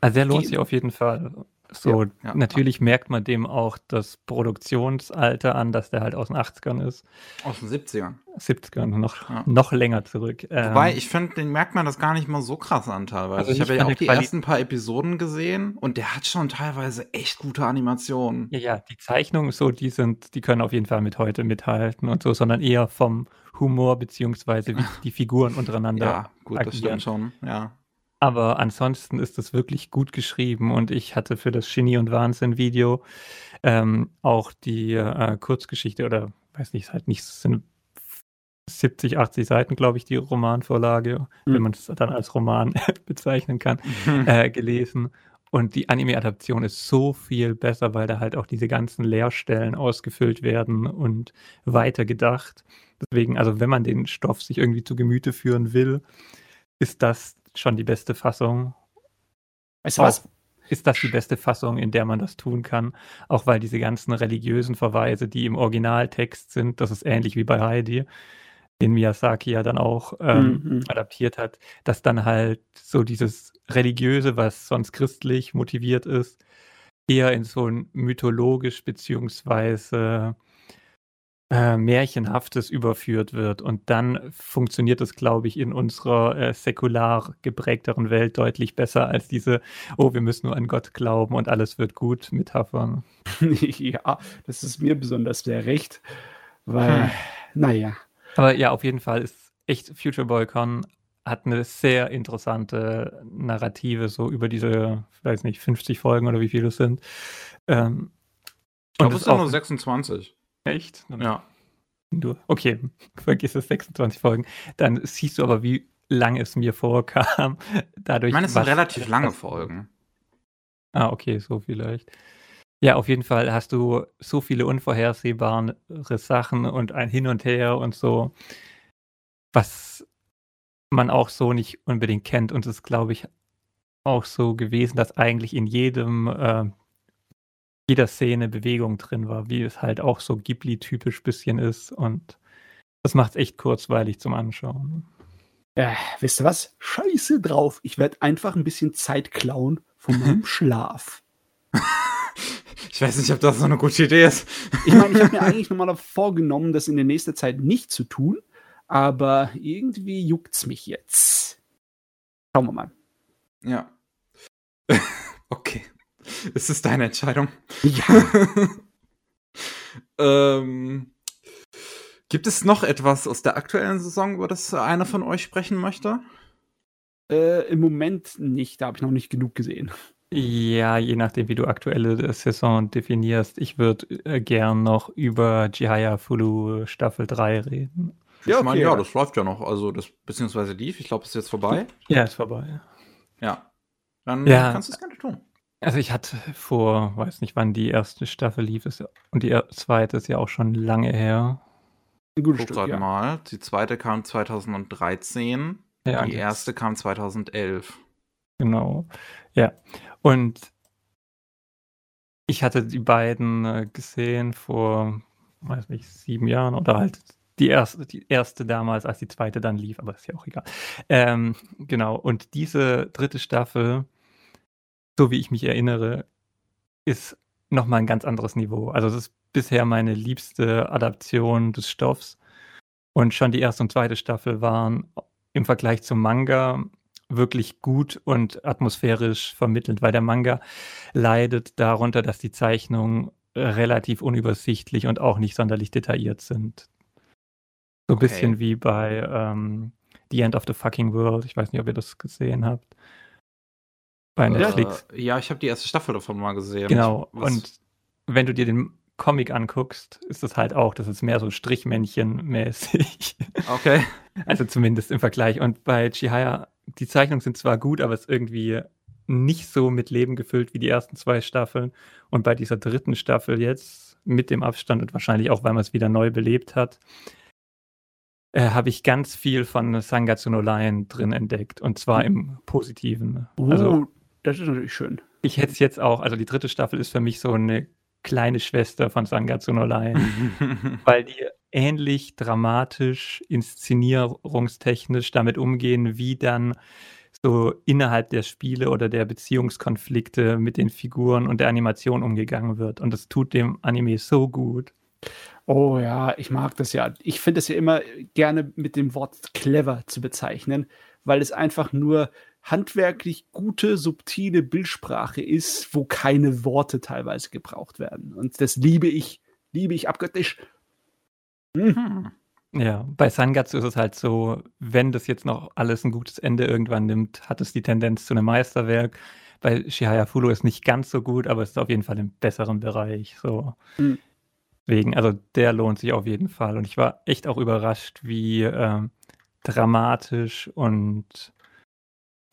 B: Also der lohnt sich auf jeden Fall. So, ja, ja. natürlich merkt man dem auch das Produktionsalter an, dass der halt aus den 80ern ist.
A: Aus den 70ern.
B: 70ern, noch, noch länger zurück.
A: Wobei, ähm, ich finde, den merkt man das gar nicht mal so krass an teilweise. Also ich habe ja auch die Quali ersten paar Episoden gesehen und der hat schon teilweise echt gute Animationen.
B: Ja, ja, die Zeichnungen so, die sind, die können auf jeden Fall mit heute mithalten und so, sondern eher vom Humor beziehungsweise wie *laughs* die Figuren untereinander.
A: Ja, gut, agieren. das stimmt schon, ja.
B: Aber ansonsten ist es wirklich gut geschrieben und ich hatte für das Genie und Wahnsinn Video ähm, auch die äh, Kurzgeschichte oder weiß nicht, halt nicht, sind 70, 80 Seiten, glaube ich, die Romanvorlage, mhm. wenn man es dann als Roman *laughs* bezeichnen kann, mhm. äh, gelesen. Und die Anime-Adaption ist so viel besser, weil da halt auch diese ganzen Leerstellen ausgefüllt werden und weitergedacht. Deswegen, also wenn man den Stoff sich irgendwie zu Gemüte führen will, ist das schon die beste Fassung. Weißt du was? Ist das die beste Fassung, in der man das tun kann? Auch weil diese ganzen religiösen Verweise, die im Originaltext sind, das ist ähnlich wie bei Heidi, den Miyazaki ja dann auch ähm, mhm. adaptiert hat, dass dann halt so dieses religiöse, was sonst christlich motiviert ist, eher in so ein mythologisch beziehungsweise äh, Märchenhaftes überführt wird. Und dann funktioniert es, glaube ich, in unserer äh, säkular geprägteren Welt deutlich besser als diese, oh, wir müssen nur an Gott glauben und alles wird gut Metaphern. *laughs*
C: ja, das ist mir besonders sehr recht, weil, hm. naja.
B: Aber ja, auf jeden Fall ist echt Future Boy Con hat eine sehr interessante Narrative, so über diese, ich weiß nicht, 50 Folgen oder wie viele es sind. Ähm,
A: ich glaube, es sind nur 26.
B: Echt?
A: Ja.
B: Du, okay, *laughs* vergiss es, 26 Folgen. Dann siehst du aber, wie lang es mir vorkam. Dadurch,
A: ich meine, es sind relativ lange Folgen.
B: Ah, okay, so vielleicht. Ja, auf jeden Fall hast du so viele unvorhersehbare Sachen und ein Hin und Her und so, was man auch so nicht unbedingt kennt. Und es ist, glaube ich, auch so gewesen, dass eigentlich in jedem, äh, jeder Szene Bewegung drin war, wie es halt auch so Ghibli-typisch bisschen ist. Und das macht es echt kurzweilig zum Anschauen.
C: Ja, wisst ihr was? Scheiße drauf. Ich werde einfach ein bisschen Zeit klauen von *laughs* meinem Schlaf.
A: Ich weiß nicht, ob das so eine gute Idee ist.
C: Ich meine, ich habe mir eigentlich nochmal vorgenommen, das in der nächsten Zeit nicht zu tun, aber irgendwie juckt's mich jetzt. Schauen wir mal.
A: Ja. *laughs* okay. *laughs* Es ist deine Entscheidung.
C: Ja. *laughs*
A: ähm, gibt es noch etwas aus der aktuellen Saison, über das einer von euch sprechen möchte?
C: Äh, Im Moment nicht, da habe ich noch nicht genug gesehen.
B: Ja, je nachdem, wie du aktuelle Saison definierst. Ich würde äh, gern noch über Jihaya Fulu Staffel 3 reden.
A: Ich ja, okay, meine, ja, das läuft ja noch. Also, das beziehungsweise lief. Ich glaube, es ist jetzt vorbei.
B: Ja, ist vorbei.
A: Ja. Dann
B: ja.
A: kannst du es gerne tun.
B: Also, ich hatte vor, weiß nicht, wann die erste Staffel lief. Ist, und die zweite ist ja auch schon lange her.
A: Ein gutes Stück, halt ja. mal. Die zweite kam 2013. Ja, die erste kam 2011.
B: Genau. Ja. Und ich hatte die beiden äh, gesehen vor, weiß nicht, sieben Jahren oder halt die erste, die erste damals, als die zweite dann lief, aber ist ja auch egal. Ähm, genau, und diese dritte Staffel, so wie ich mich erinnere, ist nochmal ein ganz anderes Niveau. Also es ist bisher meine liebste Adaption des Stoffs. Und schon die erste und zweite Staffel waren im Vergleich zum Manga wirklich gut und atmosphärisch vermittelt, weil der Manga leidet darunter, dass die Zeichnungen relativ unübersichtlich und auch nicht sonderlich detailliert sind. So ein okay. bisschen wie bei ähm, The End of the Fucking World. Ich weiß nicht, ob ihr das gesehen habt. Bei Netflix.
A: Äh, ja, ich habe die erste Staffel davon mal gesehen.
B: Genau. Was? Und wenn du dir den Comic anguckst, ist das halt auch, das ist mehr so Strichmännchen-mäßig. *laughs*
A: Okay.
B: Also zumindest im Vergleich. Und bei Chihaya die Zeichnungen sind zwar gut, aber es ist irgendwie nicht so mit Leben gefüllt wie die ersten zwei Staffeln. Und bei dieser dritten Staffel jetzt, mit dem Abstand und wahrscheinlich auch, weil man es wieder neu belebt hat, äh, habe ich ganz viel von Sangatsu no Lion drin entdeckt. Und zwar im Positiven.
C: Oh, also, das ist natürlich schön.
B: Ich hätte es jetzt auch, also die dritte Staffel ist für mich so eine kleine Schwester von Sangatsu no Lion, *laughs* weil die ähnlich dramatisch, inszenierungstechnisch damit umgehen, wie dann so innerhalb der Spiele oder der Beziehungskonflikte mit den Figuren und der Animation umgegangen wird. Und das tut dem Anime so gut.
C: Oh ja, ich mag das ja. Ich finde es ja immer gerne mit dem Wort clever zu bezeichnen, weil es einfach nur handwerklich gute, subtile Bildsprache ist, wo keine Worte teilweise gebraucht werden. Und das liebe ich, liebe ich abgöttisch.
B: Mhm. Ja, bei Sangatsu ist es halt so, wenn das jetzt noch alles ein gutes Ende irgendwann nimmt, hat es die Tendenz zu einem Meisterwerk. Bei Shihaya Fulu ist nicht ganz so gut, aber es ist auf jeden Fall im besseren Bereich. So. Mhm. Deswegen, also der lohnt sich auf jeden Fall. Und ich war echt auch überrascht, wie äh, dramatisch und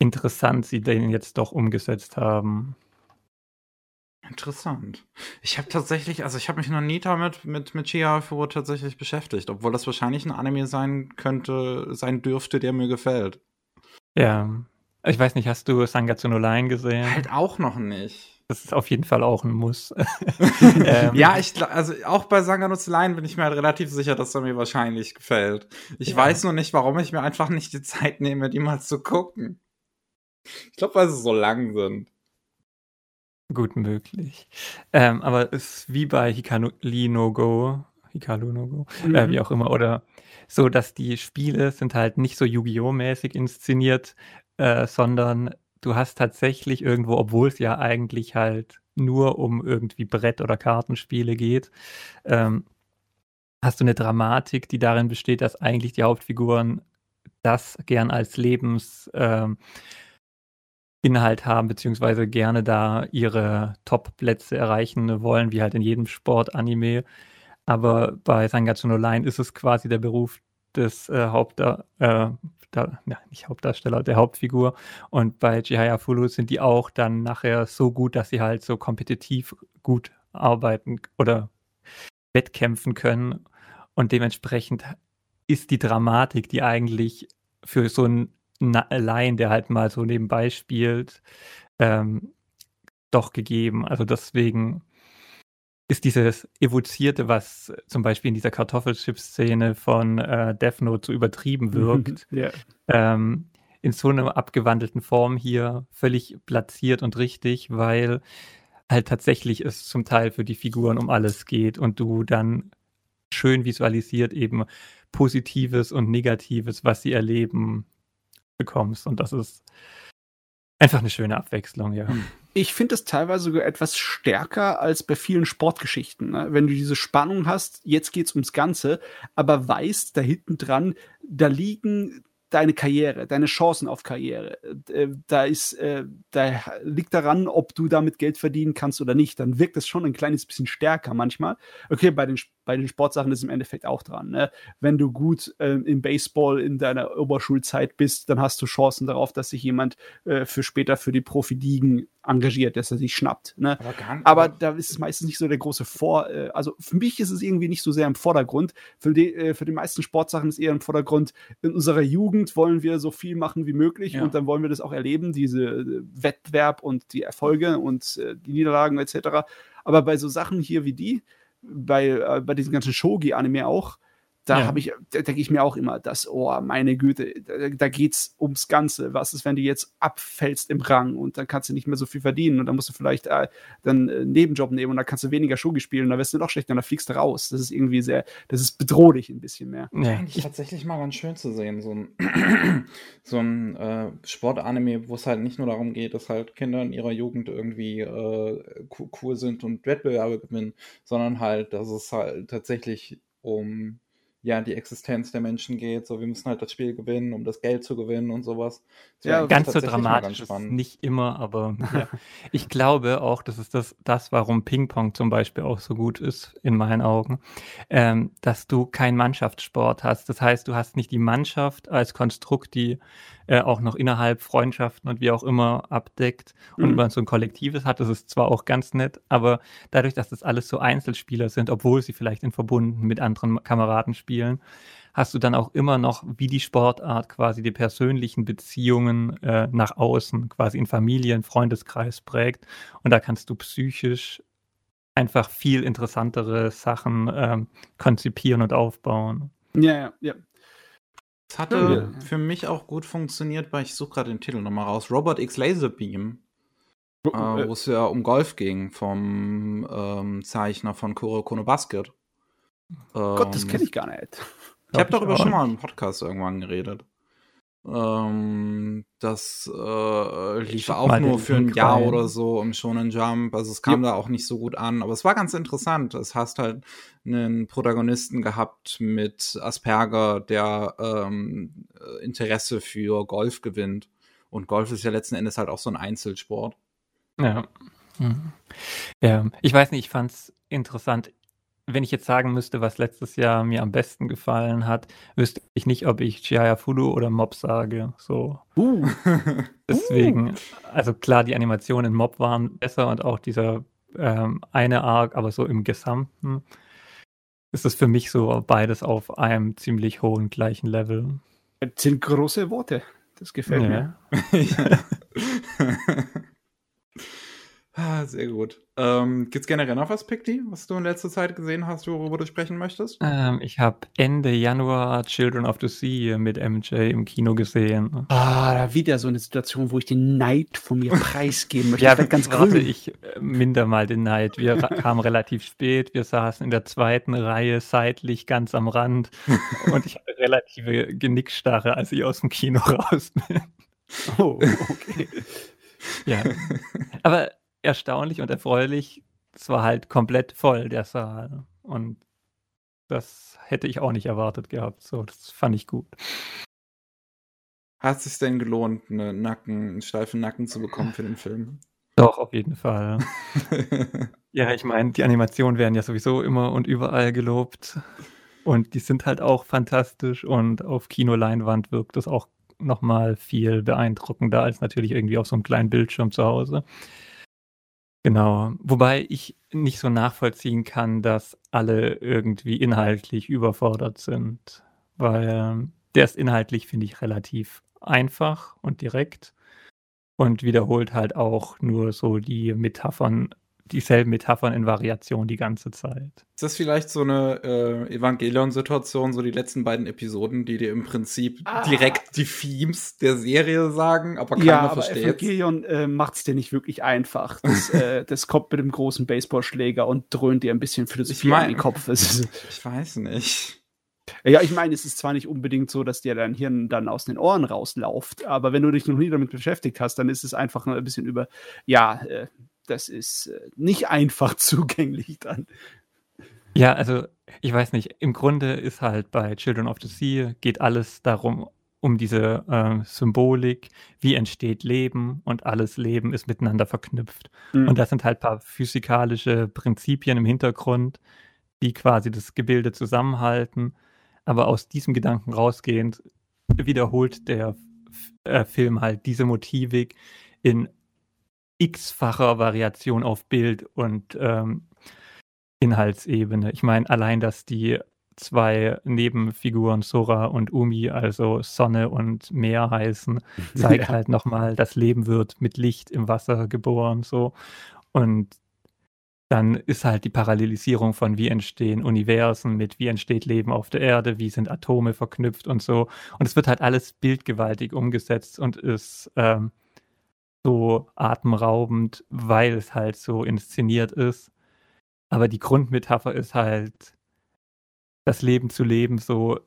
B: interessant sie den jetzt doch umgesetzt haben.
A: Interessant. Ich habe tatsächlich, also ich habe mich noch nie damit mit, mit Chiafu tatsächlich beschäftigt, obwohl das wahrscheinlich ein Anime sein könnte, sein dürfte, der mir gefällt.
B: Ja. Ich weiß nicht, hast du Sangatsu no Line gesehen?
A: Halt auch noch nicht.
B: Das ist auf jeden Fall auch ein Muss. *laughs*
A: ähm. Ja, ich also auch bei Sangatsu no Line bin ich mir halt relativ sicher, dass er mir wahrscheinlich gefällt. Ich ja. weiß nur nicht, warum ich mir einfach nicht die Zeit nehme, die mal zu gucken. Ich glaube, weil sie so lang sind.
B: Gut möglich. Ähm, aber es ist wie bei Hikari no Go, Hikaru no Go, äh, mhm. äh, wie auch immer, oder so, dass die Spiele sind halt nicht so Yu-Gi-Oh! mäßig inszeniert, äh, sondern du hast tatsächlich irgendwo, obwohl es ja eigentlich halt nur um irgendwie Brett- oder Kartenspiele geht, ähm, hast du eine Dramatik, die darin besteht, dass eigentlich die Hauptfiguren das gern als Lebens ähm, Inhalt haben, beziehungsweise gerne da ihre Top-Plätze erreichen wollen, wie halt in jedem Sport-Anime. Aber bei Sangatsu no Line ist es quasi der Beruf des äh, Hauptda äh, da, ja, nicht Hauptdarsteller, der Hauptfigur. Und bei Chihaya Fulu sind die auch dann nachher so gut, dass sie halt so kompetitiv gut arbeiten oder wettkämpfen können. Und dementsprechend ist die Dramatik, die eigentlich für so einen Laien, der halt mal so nebenbei spielt, ähm, doch gegeben. Also deswegen ist dieses Evozierte, was zum Beispiel in dieser Kartoffelchip-Szene von äh, Death Note so übertrieben wirkt,
C: Ja.
B: ähm, in so einer abgewandelten Form hier völlig platziert und richtig, weil halt tatsächlich es zum Teil für die Figuren um alles geht und du dann schön visualisiert eben Positives und Negatives, was sie erleben, bekommst. Und das ist einfach eine schöne Abwechslung, ja.
C: Ich finde es teilweise sogar etwas stärker als bei vielen Sportgeschichten. Ne? Wenn du diese Spannung hast, jetzt geht's ums Ganze, aber weißt, da hinten dran, da liegen deine Karriere, deine Chancen auf Karriere. Äh, Da ist, äh, da liegt daran, ob du damit Geld verdienen kannst oder nicht. Dann wirkt das schon ein kleines bisschen stärker manchmal. Okay, bei den, bei den Sportsachen ist im Endeffekt auch dran. Ne? Wenn du gut äh, im Baseball in deiner Oberschulzeit bist, dann hast du Chancen darauf, dass sich jemand äh, für später für die Profiligen engagiert, dass er sich schnappt. Ne?
A: Aber,
C: Aber da ist es meistens nicht so der große Vor. Äh, also für mich ist es irgendwie nicht so sehr im Vordergrund. Für die, äh, für die meisten Sportsachen ist eher im Vordergrund, in unserer Jugend wollen wir so viel machen wie möglich
A: Ja.
C: und dann wollen wir das auch erleben, diese äh, Wettbewerb und die Erfolge und äh, die Niederlagen etc. Aber bei so Sachen hier wie die, bei, äh, bei diesen ganzen Shogi-Anime auch, da
B: Ja.
C: habe ich, da denke ich mir auch immer, dass, oh, meine Güte, da, da geht's ums Ganze. Was ist, wenn du jetzt abfällst im Rang und dann kannst du nicht mehr so viel verdienen und dann musst du vielleicht äh, dann äh, einen Nebenjob nehmen und dann kannst du weniger Shogi spielen und dann wirst du noch schlechter und dann fliegst du raus. Das ist irgendwie sehr, das ist bedrohlich ein bisschen mehr.
B: ja.
A: Eigentlich tatsächlich mal ganz schön zu sehen, so ein, *clears throat* so ein äh, Sportanime, wo es halt nicht nur darum geht, dass halt Kinder in ihrer Jugend irgendwie äh, co- cool sind und Wettbewerbe gewinnen, sondern halt, dass es halt tatsächlich um ja die Existenz der Menschen geht. So, wir müssen halt das Spiel gewinnen, um das Geld zu gewinnen und sowas. Das
C: Ja,
B: Ganz so dramatisch ist
A: spannend.
B: nicht immer, aber *laughs* ja. ich glaube auch, das ist das, das, warum Ping-Pong zum Beispiel auch so gut ist, in meinen Augen, ähm, dass du keinen Mannschaftssport hast. Das heißt, du hast nicht die Mannschaft als Konstrukt, die äh, auch noch innerhalb Freundschaften und wie auch immer abdeckt. Und
C: Mhm.
B: man so ein Kollektives hat, das ist zwar auch ganz nett, aber dadurch, dass das alles so Einzelspieler sind, obwohl sie vielleicht in Verbunden mit anderen Kameraden spielen, hast du dann auch immer noch, wie die Sportart, quasi die persönlichen Beziehungen äh, nach außen, quasi in Familien, Freundeskreis prägt. Und da kannst du psychisch einfach viel interessantere Sachen ähm, konzipieren und aufbauen.
C: Ja, ja, ja.
A: Es hatte
C: Ja.
A: für mich auch gut funktioniert, weil ich suche gerade den Titel nochmal raus. Robot X Laserbeam, äh,
C: Äh,
A: wo es ja um Golf ging, vom ähm, Zeichner von Kuroko no Basket.
C: Gott, das
A: Ähm,
C: kenne ich gar nicht.
A: Ich habe darüber schon mal im Podcast irgendwann geredet. Ähm, das äh, lief auch nur für ein Jahr
B: rein.
A: oder so im Shonen Jump. Also es kam da auch nicht so gut an, aber es war ganz interessant. Es hast halt einen Protagonisten gehabt mit Asperger, der ähm, äh, Interesse für Golf gewinnt. Und Golf ist ja letzten Endes halt auch so ein Einzelsport.
B: Ja. Mhm. ja. Ich weiß nicht, ich fand es interessant. Wenn ich jetzt sagen müsste, was letztes Jahr mir am besten gefallen hat, wüsste ich nicht, ob ich Chiaya Fulu oder Mob sage. So.
C: Uh, *laughs*
B: Deswegen, also klar, die Animationen in Mob waren besser und auch dieser ähm, eine Arc, aber so im Gesamten ist es für mich so beides auf einem ziemlich hohen gleichen Level.
C: das sind große Worte. Das gefällt mir. *laughs* *laughs*
A: ah, sehr gut. Ähm, gibt's generell noch was, Picti, was du in letzter Zeit gesehen hast, worüber du sprechen möchtest?
B: Ähm, ich habe Ende Januar Children of the Sea mit MJ im Kino gesehen.
C: Ah, da wieder so eine Situation, wo ich den Neid von mir *laughs* preisgeben möchte.
B: Ja,
C: ich ganz
B: warte,
C: grün.
B: ich äh, minder mal den Neid. Wir *laughs* kamen relativ spät, wir saßen in der zweiten Reihe seitlich ganz am Rand *laughs* und ich hatte relative Genickstarre, als ich aus dem Kino raus bin.
C: Oh, okay.
B: Ja. Aber erstaunlich und erfreulich, es war halt komplett voll, der Saal. Und das hätte ich auch nicht erwartet gehabt. So, das fand ich gut.
A: Hat es sich denn gelohnt, eine Nacken, einen steifen Nacken zu bekommen für den Film?
B: Doch, auf jeden Fall. *laughs* ja, ich meine, die Animationen werden ja sowieso immer und überall gelobt. Und die sind halt auch fantastisch und auf Kinoleinwand wirkt es auch nochmal viel beeindruckender als natürlich irgendwie auf so einem kleinen Bildschirm zu Hause. Genau. Wobei ich nicht so nachvollziehen kann, dass alle irgendwie inhaltlich überfordert sind. Weil der ist inhaltlich, finde ich, relativ einfach und direkt und wiederholt halt auch nur so die Metaphern dieselben Metaphern in Variation die ganze Zeit.
A: Ist das vielleicht so eine äh, Evangelion-Situation, so die letzten beiden Episoden, die dir im Prinzip ah. direkt die Themes der Serie sagen, aber keiner
C: ja,
A: aber versteht?
C: Evangelion äh, macht es dir nicht wirklich einfach. Das, *laughs* äh, das kommt mit dem großen Baseballschläger und dröhnt dir ein bisschen Philosophie ich mein, in den Kopf.
A: ich weiß nicht.
C: Ja, ich meine, es ist zwar nicht unbedingt so, dass dir dein Hirn dann aus den Ohren rauslauft, aber wenn du dich noch nie damit beschäftigt hast, dann ist es einfach ein bisschen über, ja, äh, das ist äh, nicht einfach *laughs* zugänglich dann.
B: Ja, also ich weiß nicht, im Grunde ist halt bei Children of the Sea geht alles darum, um diese äh, Symbolik, wie entsteht Leben und alles Leben ist miteinander verknüpft. Mhm. Und das sind halt ein paar physikalische Prinzipien im Hintergrund, die quasi das Gebilde zusammenhalten. Aber aus diesem Gedanken rausgehend wiederholt der äh, Film halt diese Motivik in x-facher Variation auf Bild und ähm, Inhaltsebene. Ich meine, allein, dass die zwei Nebenfiguren Sora und Umi, also Sonne und Meer heißen, *laughs* zeigt ja. halt nochmal, das Leben wird mit Licht im Wasser geboren, so. Und dann ist halt die Parallelisierung von wie entstehen Universen mit wie entsteht Leben auf der Erde, wie sind Atome verknüpft und so. Und es wird halt alles bildgewaltig umgesetzt und ist ähm, so atemraubend, weil es halt so inszeniert ist. Aber die Grundmetapher ist halt, das Leben zu leben, so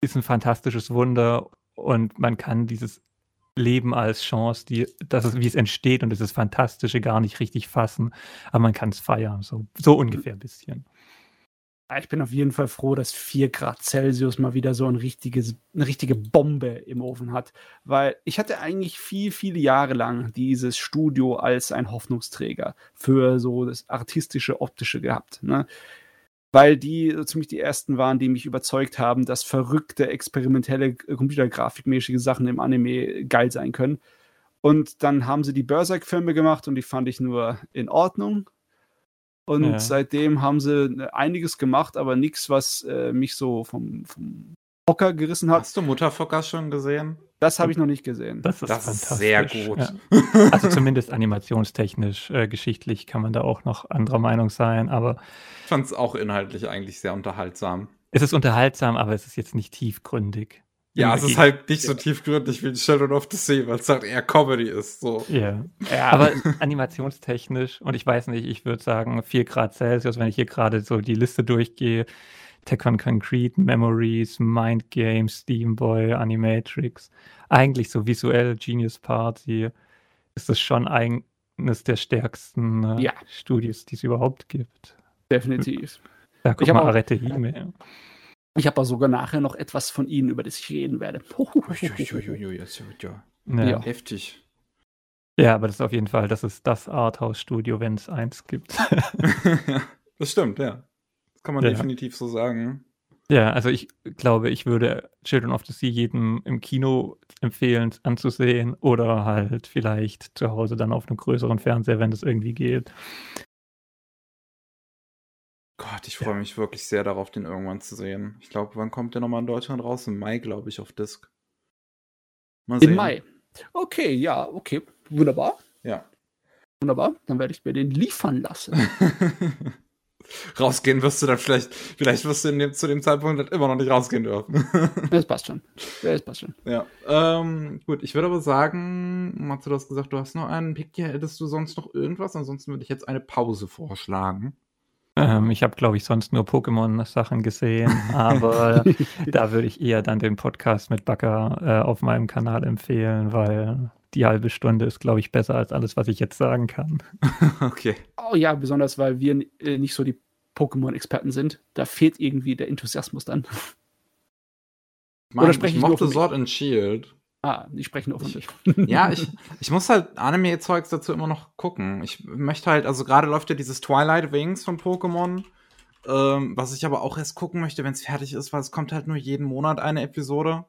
B: ist ein fantastisches Wunder und man kann dieses Leben als Chance, die, das ist, wie es entsteht und dieses Fantastische gar nicht richtig fassen, aber man kann es feiern, so, so ungefähr ein bisschen.
C: Ich bin auf jeden Fall froh, dass 4 Grad Celsius mal wieder so ein richtiges, eine richtige Bombe im Ofen hat. Weil ich hatte eigentlich viel, viele Jahre lang dieses Studio als ein Hoffnungsträger für so das artistische, optische gehabt. Ne? Weil die so ziemlich die ersten waren, die mich überzeugt haben, dass verrückte, experimentelle, computergrafikmäßige Sachen im Anime geil sein können. Und dann haben sie die Berserk-Filme gemacht und die fand ich nur in Ordnung und ja. seitdem haben sie äh, einiges gemacht, aber nichts, was äh, mich so vom, vom Hocker gerissen hat.
A: Hast du Mutterfocker schon gesehen?
C: Das habe ich noch nicht gesehen.
A: Das ist, das ist sehr gut. Ja.
B: Also *laughs* zumindest animationstechnisch, äh, geschichtlich kann man da auch noch anderer Meinung sein, aber.
A: Ich fand es auch inhaltlich eigentlich sehr unterhaltsam.
B: Es ist unterhaltsam, aber es ist jetzt nicht tiefgründig.
A: Ja, es ist halt nicht so tiefgründig wie Children of the Sea, weil es halt eher Comedy ist. So.
B: Yeah. Ja, aber animationstechnisch, und ich weiß nicht, ich würde sagen 4 Grad Celsius, wenn ich hier gerade so die Liste durchgehe, Tekken Concrete, Memories, Mind Games, Steamboy, Animatrix, eigentlich so visuell Genius Party, ist das schon eines der stärksten äh, ja. Studios, die es überhaupt gibt.
C: Definitiv.
B: Ja, guck ich mal, Arette Hime.
C: Ich habe sogar nachher noch etwas von ihnen, über das ich reden werde.
A: ja, ja. Heftig.
B: Ja, aber das ist auf jeden Fall, das ist das Arthouse-Studio, wenn es eins gibt. *laughs*
A: das stimmt, ja. Das kann man ja. definitiv so sagen.
B: Ja, also ich glaube, ich würde Children of the Sea jedem im Kino empfehlen anzusehen oder halt vielleicht zu Hause dann auf einem größeren Fernseher, wenn das irgendwie geht.
A: Gott, ich freue ja. mich wirklich sehr darauf, den irgendwann zu sehen. Ich glaube, wann kommt der nochmal in Deutschland raus? Im Mai, glaube ich, auf Disc.
C: Mal sehen. Im Mai. Okay, ja, okay. Wunderbar.
A: Ja.
C: Wunderbar. Dann werde ich mir den liefern lassen. *laughs*
A: rausgehen wirst du dann vielleicht, vielleicht wirst du dem, zu dem Zeitpunkt immer noch nicht rausgehen dürfen. *laughs*
C: das passt schon. Das passt schon.
A: Ja. Ähm, gut, ich würde aber sagen, Matze, du hast gesagt, du hast noch einen Pick hier. Hättest du sonst noch irgendwas? Ansonsten würde ich jetzt eine Pause vorschlagen.
B: Ähm, ich habe, glaube ich, sonst nur Pokémon-Sachen gesehen, *laughs* aber da würde ich eher dann den Podcast mit Backer äh, auf meinem Kanal empfehlen, weil die halbe Stunde ist, glaube ich, besser als alles, was ich jetzt sagen kann. *laughs*
A: okay.
C: Oh ja, besonders weil wir äh, nicht so die Pokémon-Experten sind. Da fehlt irgendwie der Enthusiasmus dann.
A: Mann, Oder spreche ich, ich mochte Sword and Shield.
C: Ah, die sprechen nur von dich.
A: ja, ich, *laughs* ich muss halt Anime-Zeugs dazu immer noch gucken. Ich möchte halt, also gerade läuft ja dieses Twilight Wings von Pokémon, ähm, was ich aber auch erst gucken möchte, wenn es fertig ist, weil es kommt halt nur jeden Monat eine Episode.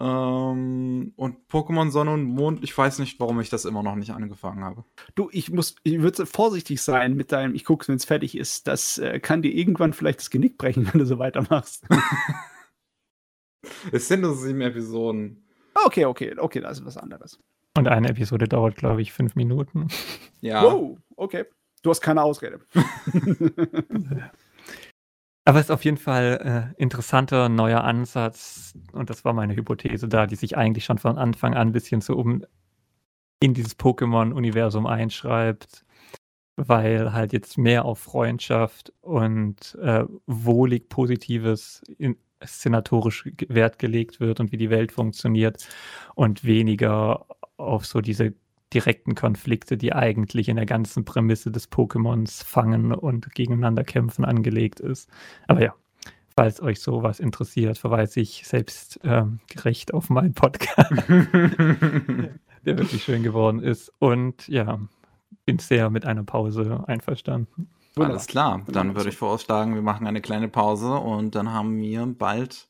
A: Ähm, und Pokémon Sonne und Mond, ich weiß nicht, warum ich das immer noch nicht angefangen habe.
C: Du, ich muss, ich würde vorsichtig sein mit deinem, ich gucke, wenn es fertig ist. Das äh, kann dir irgendwann vielleicht das Genick brechen, *laughs* wenn du so weitermachst. *laughs*
A: es sind nur sieben Episoden.
C: Okay, okay, okay, das ist was anderes.
B: Und eine Episode dauert, glaube ich, fünf Minuten. *laughs*
C: Ja. Wow, okay. Du hast keine Ausrede. *laughs*
B: Aber es ist auf jeden Fall äh, interessanter neuer Ansatz und das war meine Hypothese da, die sich eigentlich schon von Anfang an ein bisschen so um in dieses Pokémon-Universum einschreibt, weil halt jetzt mehr auf Freundschaft und äh, wohlig Positives in, szenatorisch Wert gelegt wird und wie die Welt funktioniert und weniger auf so diese direkten Konflikte, die eigentlich in der ganzen Prämisse des Pokémons fangen und gegeneinander kämpfen angelegt ist. Aber ja, falls euch sowas interessiert, verweise ich selbst ähm, gerecht auf meinen Podcast, *laughs* der wirklich schön geworden ist. Und ja, bin sehr mit einer Pause einverstanden.
A: Alles klar, dann würde ich vorschlagen, wir machen eine kleine Pause und dann haben wir bald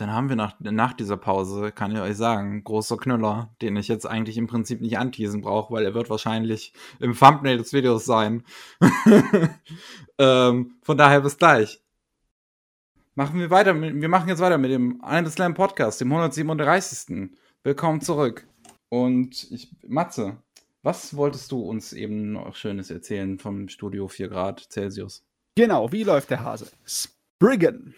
A: dann haben wir nach, nach dieser Pause, kann ich euch sagen, großer Knüller, den ich jetzt eigentlich im Prinzip nicht anteasen brauche, weil er wird wahrscheinlich im Thumbnail des Videos sein. *laughs* ähm, von daher bis gleich. Machen wir weiter, mit, wir machen jetzt weiter mit dem Eine Slam Podcast, dem 137. Willkommen zurück. Und ich, Matze, was wolltest du uns eben noch Schönes erzählen vom Studio 4 Grad Celsius?
C: Genau, wie läuft der Hase? Spriggan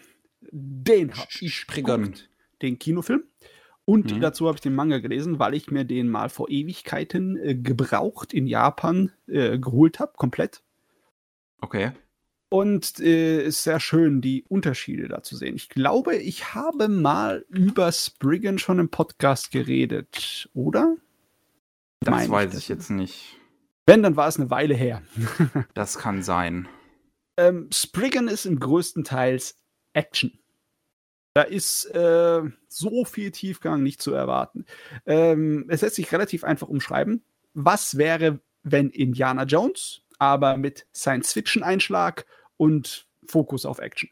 C: den habe ich geguckt, den Kinofilm. Und mhm. dazu habe ich den Manga gelesen, weil ich mir den mal vor Ewigkeiten äh, gebraucht in Japan äh, geholt habe, komplett.
A: Okay.
C: Und äh, ist sehr schön, die Unterschiede da zu sehen. Ich glaube, ich habe mal über Spriggan schon im Podcast geredet, oder?
A: Das weiß ich, ich jetzt nicht.
C: Wenn, dann war es eine Weile her. *laughs*
A: das kann sein.
C: Ähm, Spriggan ist im größten Teils Action. Da ist äh, so viel Tiefgang nicht zu erwarten. Ähm, es lässt sich relativ einfach umschreiben. Was wäre, wenn Indiana Jones, aber mit Science-Fiction-Einschlag und Fokus auf Action?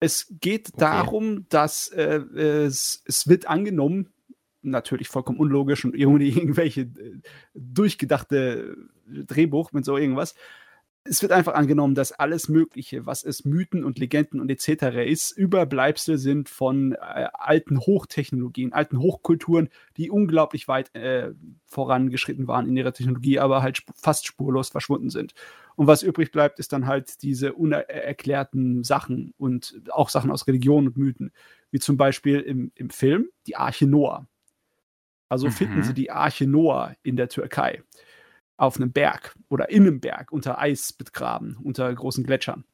C: Es geht okay. darum, dass äh, es, es wird angenommen, natürlich vollkommen unlogisch und ohne *laughs* irgendwelche äh, durchgedachte Drehbuch mit so irgendwas, es wird einfach angenommen, dass alles Mögliche, was es Mythen und Legenden und etc. ist, Überbleibsel sind von äh, alten Hochtechnologien, alten Hochkulturen, die unglaublich weit äh, vorangeschritten waren in ihrer Technologie, aber halt sp fast spurlos verschwunden sind. Und was übrig bleibt, ist dann halt diese unerklärten Sachen und auch Sachen aus Religion und Mythen, wie zum Beispiel im, im Film die Arche Noah. Also mhm. finden sie die Arche Noah in der Türkei auf einem Berg oder in einem Berg unter Eis begraben, unter großen Gletschern.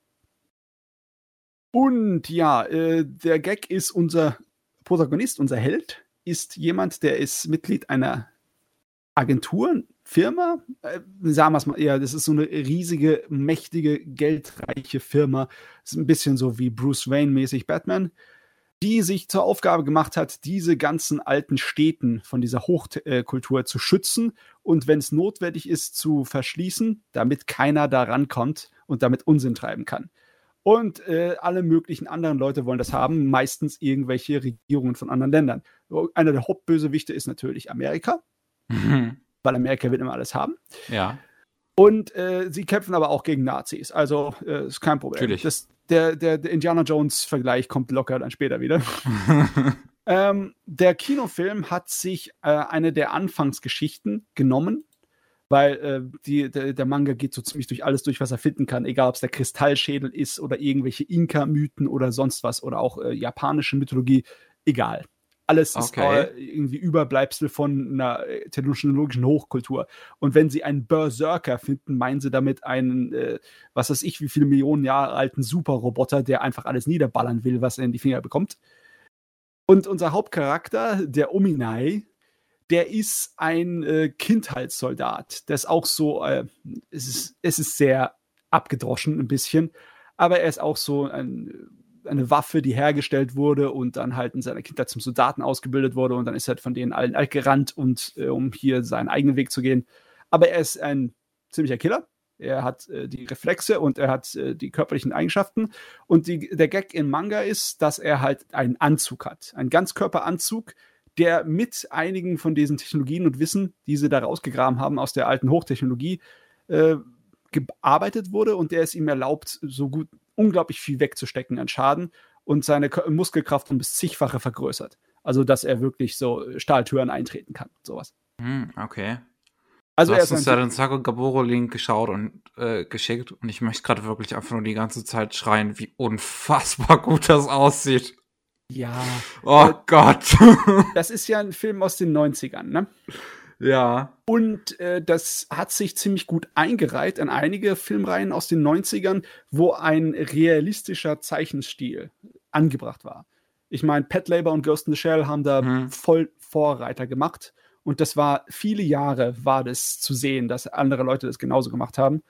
C: Und ja, äh, der Gag ist unser Protagonist, unser Held, ist jemand, der ist Mitglied einer Agentur, Firma, äh, sagen wir es mal eher, das ist so eine riesige, mächtige, geldreiche Firma. Das ist ein bisschen so wie Bruce Wayne-mäßig Batman die sich zur Aufgabe gemacht hat, diese ganzen alten Städten von dieser Hochkultur zu schützen und wenn es notwendig ist, zu verschließen, damit keiner da rankommt und damit Unsinn treiben kann. Und äh, alle möglichen anderen Leute wollen das haben, meistens irgendwelche Regierungen von anderen Ländern. Einer der Hauptbösewichte ist natürlich Amerika, mhm. weil Amerika wird immer alles haben.
A: Ja.
C: Und äh, sie kämpfen aber auch gegen Nazis, also äh, ist kein Problem.
A: Natürlich.
C: Das, der, der, der Indiana Jones-Vergleich kommt locker dann später wieder. *laughs* ähm, der Kinofilm hat sich äh, eine der Anfangsgeschichten genommen, weil äh, die, der, der, Manga geht so ziemlich durch alles durch, was er finden kann, egal ob es der Kristallschädel ist oder irgendwelche Inka-Mythen oder sonst was oder auch äh, japanische Mythologie, egal. Alles ist okay. irgendwie Überbleibsel von einer äh, technologischen Hochkultur. Und wenn sie einen Berserker finden, meinen sie damit einen, äh, was weiß ich, wie viele Millionen Jahre alten Superroboter, der einfach alles niederballern will, was er in die Finger bekommt. Und unser Hauptcharakter, der Ominai, der ist ein äh, Kindheitssoldat. Der ist auch so, äh, es, ist, es ist sehr abgedroschen ein bisschen, aber er ist auch so ein eine Waffe, die hergestellt wurde und dann halt in seiner Kindheit zum Soldaten ausgebildet wurde und dann ist er von denen allen alt gerannt und äh, um hier seinen eigenen Weg zu gehen. Aber er ist ein ziemlicher Killer. Er hat äh, die Reflexe und er hat äh, die körperlichen Eigenschaften. Und die, der Gag im Manga ist, dass er halt einen Anzug hat. Einen Ganzkörperanzug, der mit einigen von diesen Technologien und Wissen, die sie da rausgegraben haben aus der alten Hochtechnologie, äh, gearbeitet wurde und der es ihm erlaubt, so gut unglaublich viel wegzustecken an Schaden und seine Muskelkraft um bis zigfache vergrößert. Also, dass er wirklich so Stahltüren eintreten kann, sowas.
A: Hm, okay.
C: Also,
A: du hast uns ja den Sako Gaboro-Link geschaut und äh, geschickt und ich möchte gerade wirklich einfach nur die ganze Zeit schreien, wie unfassbar *laughs* gut das aussieht.
C: ja,
A: Oh
C: Äh,
A: Gott. *laughs*
C: das ist ja ein Film aus den 90ern, ne?
A: Ja.
C: Und äh, das hat sich ziemlich gut eingereiht an einige Filmreihen aus den 90ern, wo ein realistischer Zeichenstil angebracht war. Ich meine, Pet Labor und Ghost in the Shell haben da
A: Mhm.
C: voll Vorreiter gemacht. Und das war viele Jahre war das zu sehen, dass andere Leute das genauso gemacht haben.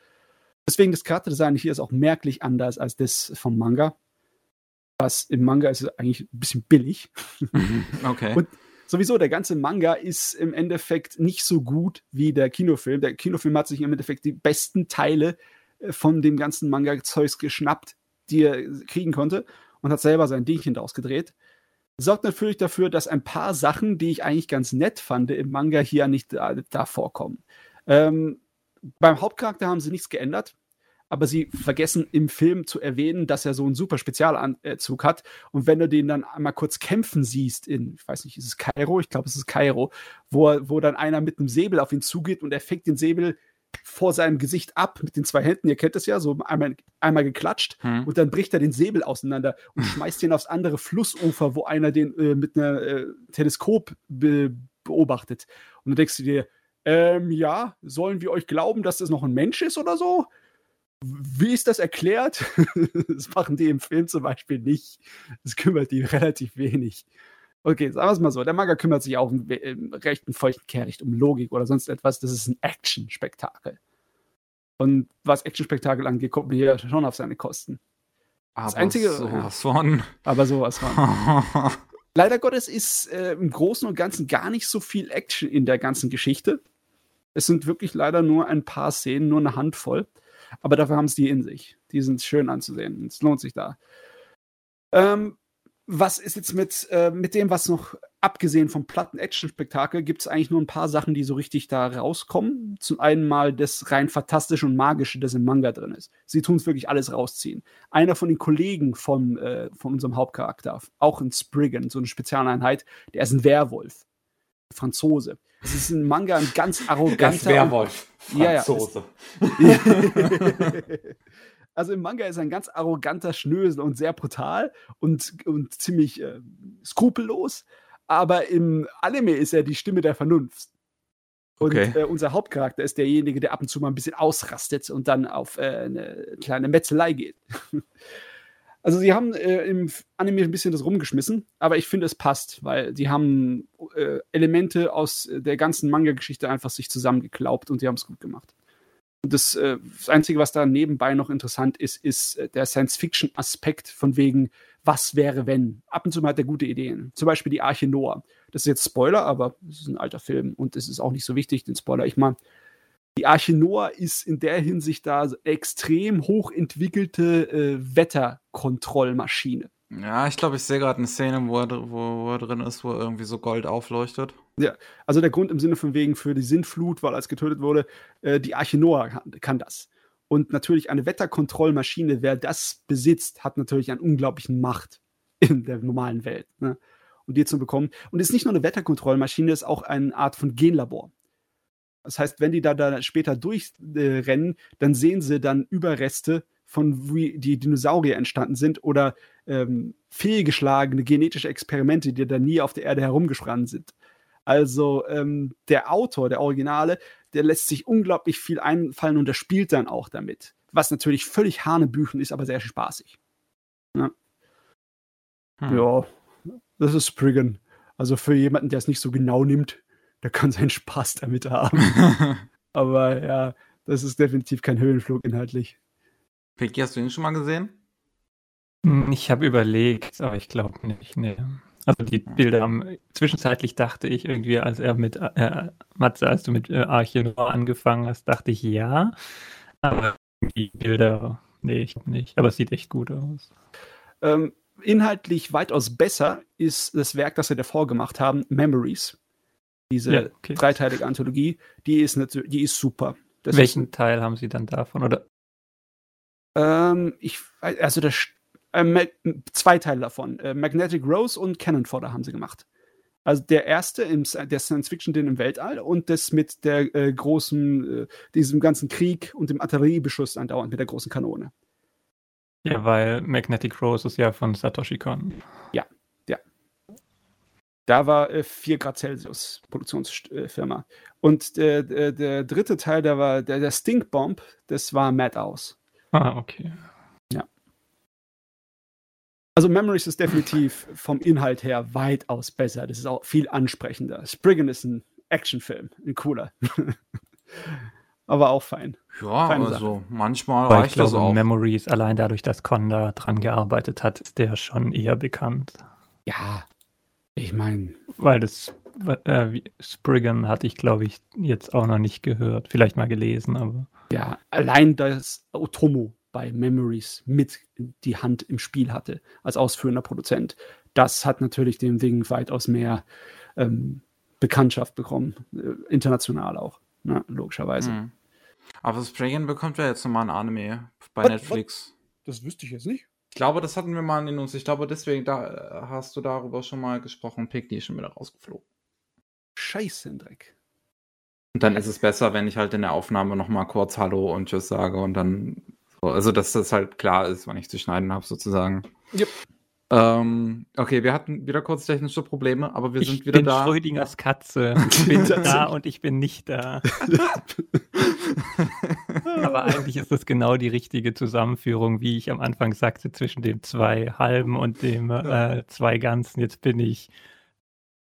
C: Deswegen das Charakterdesign hier ist auch merklich anders als das vom Manga. Was im Manga ist es eigentlich ein bisschen billig.
A: Okay.
C: Und sowieso, der ganze Manga ist im Endeffekt nicht so gut wie der Kinofilm. Der Kinofilm hat sich im Endeffekt die besten Teile äh, von dem ganzen Manga-Zeugs geschnappt, die er kriegen konnte und hat selber sein Dingchen daraus gedreht. Sorgt natürlich dafür, dass ein paar Sachen, die ich eigentlich ganz nett fand, im Manga hier nicht da, da vorkommen. Ähm, beim Hauptcharakter haben sie nichts geändert, aber sie vergessen im Film zu erwähnen, dass er so einen super Spezialanzug hat. Und wenn du den dann einmal kurz kämpfen siehst in, ich weiß nicht, ist es Kairo? Ich glaube, es ist Kairo, wo, er- wo dann einer mit einem Säbel auf ihn zugeht und er fängt den Säbel vor seinem Gesicht ab mit den zwei Händen. Ihr kennt es ja, so einmal, einmal geklatscht
A: Hm.
C: und dann bricht er den Säbel auseinander und *laughs* schmeißt den aufs andere Flussufer, wo einer den äh, mit einer äh, Teleskop be beobachtet. Und dann denkst du dir, ähm, ja, sollen wir euch glauben, dass das noch ein Mensch ist oder so? Wie ist das erklärt? *laughs* das machen die im Film zum Beispiel nicht. Das kümmert die relativ wenig. Okay, sagen wir es mal so. Der Manga kümmert sich auch im, im rechten feuchten Kehricht um Logik oder sonst etwas. Das ist ein Action-Spektakel. Und was Action-Spektakel angeht, kommt mir hier schon auf seine Kosten.
A: Aber
C: Einzige-
A: sowas von.
C: Aber sowas von. *laughs* Leider Gottes ist äh, im Großen und Ganzen gar nicht so viel Action in der ganzen Geschichte. Es sind wirklich leider nur ein paar Szenen, nur eine Handvoll. Aber dafür haben es die in sich. Die sind schön anzusehen. Es lohnt sich da. Ähm, was ist jetzt mit, äh, mit dem, was noch abgesehen vom platten Action-Spektakel, gibt es eigentlich nur ein paar Sachen, die so richtig da rauskommen. Zum einen mal das rein fantastische und magische, das im Manga drin ist. Sie tun es wirklich alles rausziehen. Einer von den Kollegen von, äh, von unserem Hauptcharakter, auch ein Spriggan, so eine Spezialeinheit, der ist ein Werwolf. Franzose. Es ist ein Manga ein ganz arroganter.
A: Werwolf.
C: Ja, ja,
A: Franzose. *laughs*
C: also im Manga ist er ein ganz arroganter Schnösel und sehr brutal und, und ziemlich äh, skrupellos. Aber im Anime ist er die Stimme der Vernunft. Und
A: Okay.
C: äh, unser Hauptcharakter ist derjenige, der ab und zu mal ein bisschen ausrastet und dann auf äh, eine kleine Metzelei geht. Also sie haben äh, im Anime ein bisschen das rumgeschmissen, aber ich finde es passt, weil die haben äh, Elemente aus der ganzen Manga-Geschichte einfach sich zusammengeklaubt und die haben es gut gemacht. Und das, äh, das Einzige, was da nebenbei noch interessant ist, ist äh, der Science-Fiction-Aspekt von wegen, was wäre, wenn. Ab und zu mal hat er gute Ideen. Zum Beispiel die Arche Noah. Das ist jetzt Spoiler, aber es ist ein alter Film und es ist auch nicht so wichtig, den Spoiler ich mal. Die Arche Noah ist in der Hinsicht da extrem hochentwickelte äh, Wetterkontrollmaschine.
A: Ja, ich glaube, ich sehe gerade eine Szene, wo er, wo, wo er drin ist, wo irgendwie so Gold aufleuchtet.
C: Also der Grund im Sinne von wegen für die Sintflut, weil als getötet wurde, äh, die Arche Noah kann, kann das. Und natürlich eine Wetterkontrollmaschine, wer das besitzt, hat natürlich eine unglaubliche Macht in der normalen Welt. Ne? Und die zu bekommen. Und es ist nicht nur eine Wetterkontrollmaschine, es ist auch eine Art von Genlabor. Das heißt, wenn die da, da später durchrennen, dann sehen sie dann Überreste von wie die Dinosaurier entstanden sind oder ähm, fehlgeschlagene genetische Experimente, die da nie auf der Erde herumgespannt sind. Also ähm, der Autor, der Originale, der lässt sich unglaublich viel einfallen und der spielt dann auch damit. Was natürlich völlig Hanebüchen ist, aber sehr spaßig.
A: Hm.
C: Ja, das ist Spriggan. Also für jemanden, der es nicht so genau nimmt, der kann seinen Spaß damit haben. *laughs* aber ja, das ist definitiv kein Höhenflug inhaltlich.
A: Peki, hast du ihn schon mal gesehen?
B: Ich habe überlegt, aber ich glaube nicht. Nee. Also die Bilder haben, zwischenzeitlich dachte ich irgendwie, als er mit, äh, Matze, als du mit äh, Arche Noir angefangen hast, dachte ich ja. Aber die Bilder, nee, ich nicht. Aber es sieht echt gut aus.
C: Ähm, inhaltlich weitaus besser ist das Werk, das wir davor gemacht haben, Memories. Diese ja, okay. dreiteilige Anthologie, die ist, die ist super.
B: Das Welchen ist, Teil haben Sie dann davon? Oder?
C: Ähm, ich, also das, äh, zwei Teile davon. Äh, Magnetic Rose und Cannon Fodder haben sie gemacht. Also der erste, im, der Science-Fiction-Ding im Weltall und das mit der äh, großen, äh, diesem ganzen Krieg und dem Artilleriebeschuss andauernd mit der großen Kanone.
B: Ja, weil Magnetic Rose ist ja von Satoshi Kon.
C: Ja. Da war äh, 4 Grad Celsius Produktionsfirma. Und der, der, der, dritte Teil, der war der, der Stink Bomb, das war Madhouse.
B: Ah, okay.
C: Also Memories ist definitiv vom Inhalt her weitaus besser. Das ist auch viel ansprechender. Spriggan ist ein Actionfilm, ein cooler. *laughs* Aber auch fein.
A: Ja, Feine also Sache. manchmal
B: Aber reicht ich glaube, das auch. Memories, allein dadurch, dass Conda dran gearbeitet hat, ist der schon eher bekannt.
C: Ja, ich meine.
B: Weil das äh, Spriggan hatte ich, glaube ich, jetzt auch noch nicht gehört. Vielleicht mal gelesen, aber.
C: Ja, allein das Otomo bei Memories mit die Hand im Spiel hatte als ausführender Produzent. Das hat natürlich dem Ding weitaus mehr ähm, Bekanntschaft bekommen, äh, international auch, ne, logischerweise. Mhm.
A: Aber Spraying bekommt ja jetzt nochmal ein Anime bei what, Netflix. What?
C: Das wüsste ich jetzt nicht.
A: Ich glaube, das hatten wir mal in uns. Ich glaube, deswegen da hast du darüber schon mal gesprochen. Pick, die ist schon wieder rausgeflogen.
C: Scheiße, Dreck.
A: Und dann ist es besser, wenn ich halt in der Aufnahme nochmal kurz Hallo und Tschüss sage und dann also, dass das halt klar ist, wann ich zu schneiden habe, sozusagen. Yep. Ähm, okay, wir hatten wieder kurz technische Probleme, aber wir ich sind wieder
B: da.
A: Ich
B: bin Schrödingers Katze. *laughs* Ich bin da und ich bin nicht da. *laughs* *laughs* aber eigentlich ist das genau die richtige Zusammenführung, wie ich am Anfang sagte, zwischen dem zwei halben und dem äh, zwei ganzen. Jetzt bin ich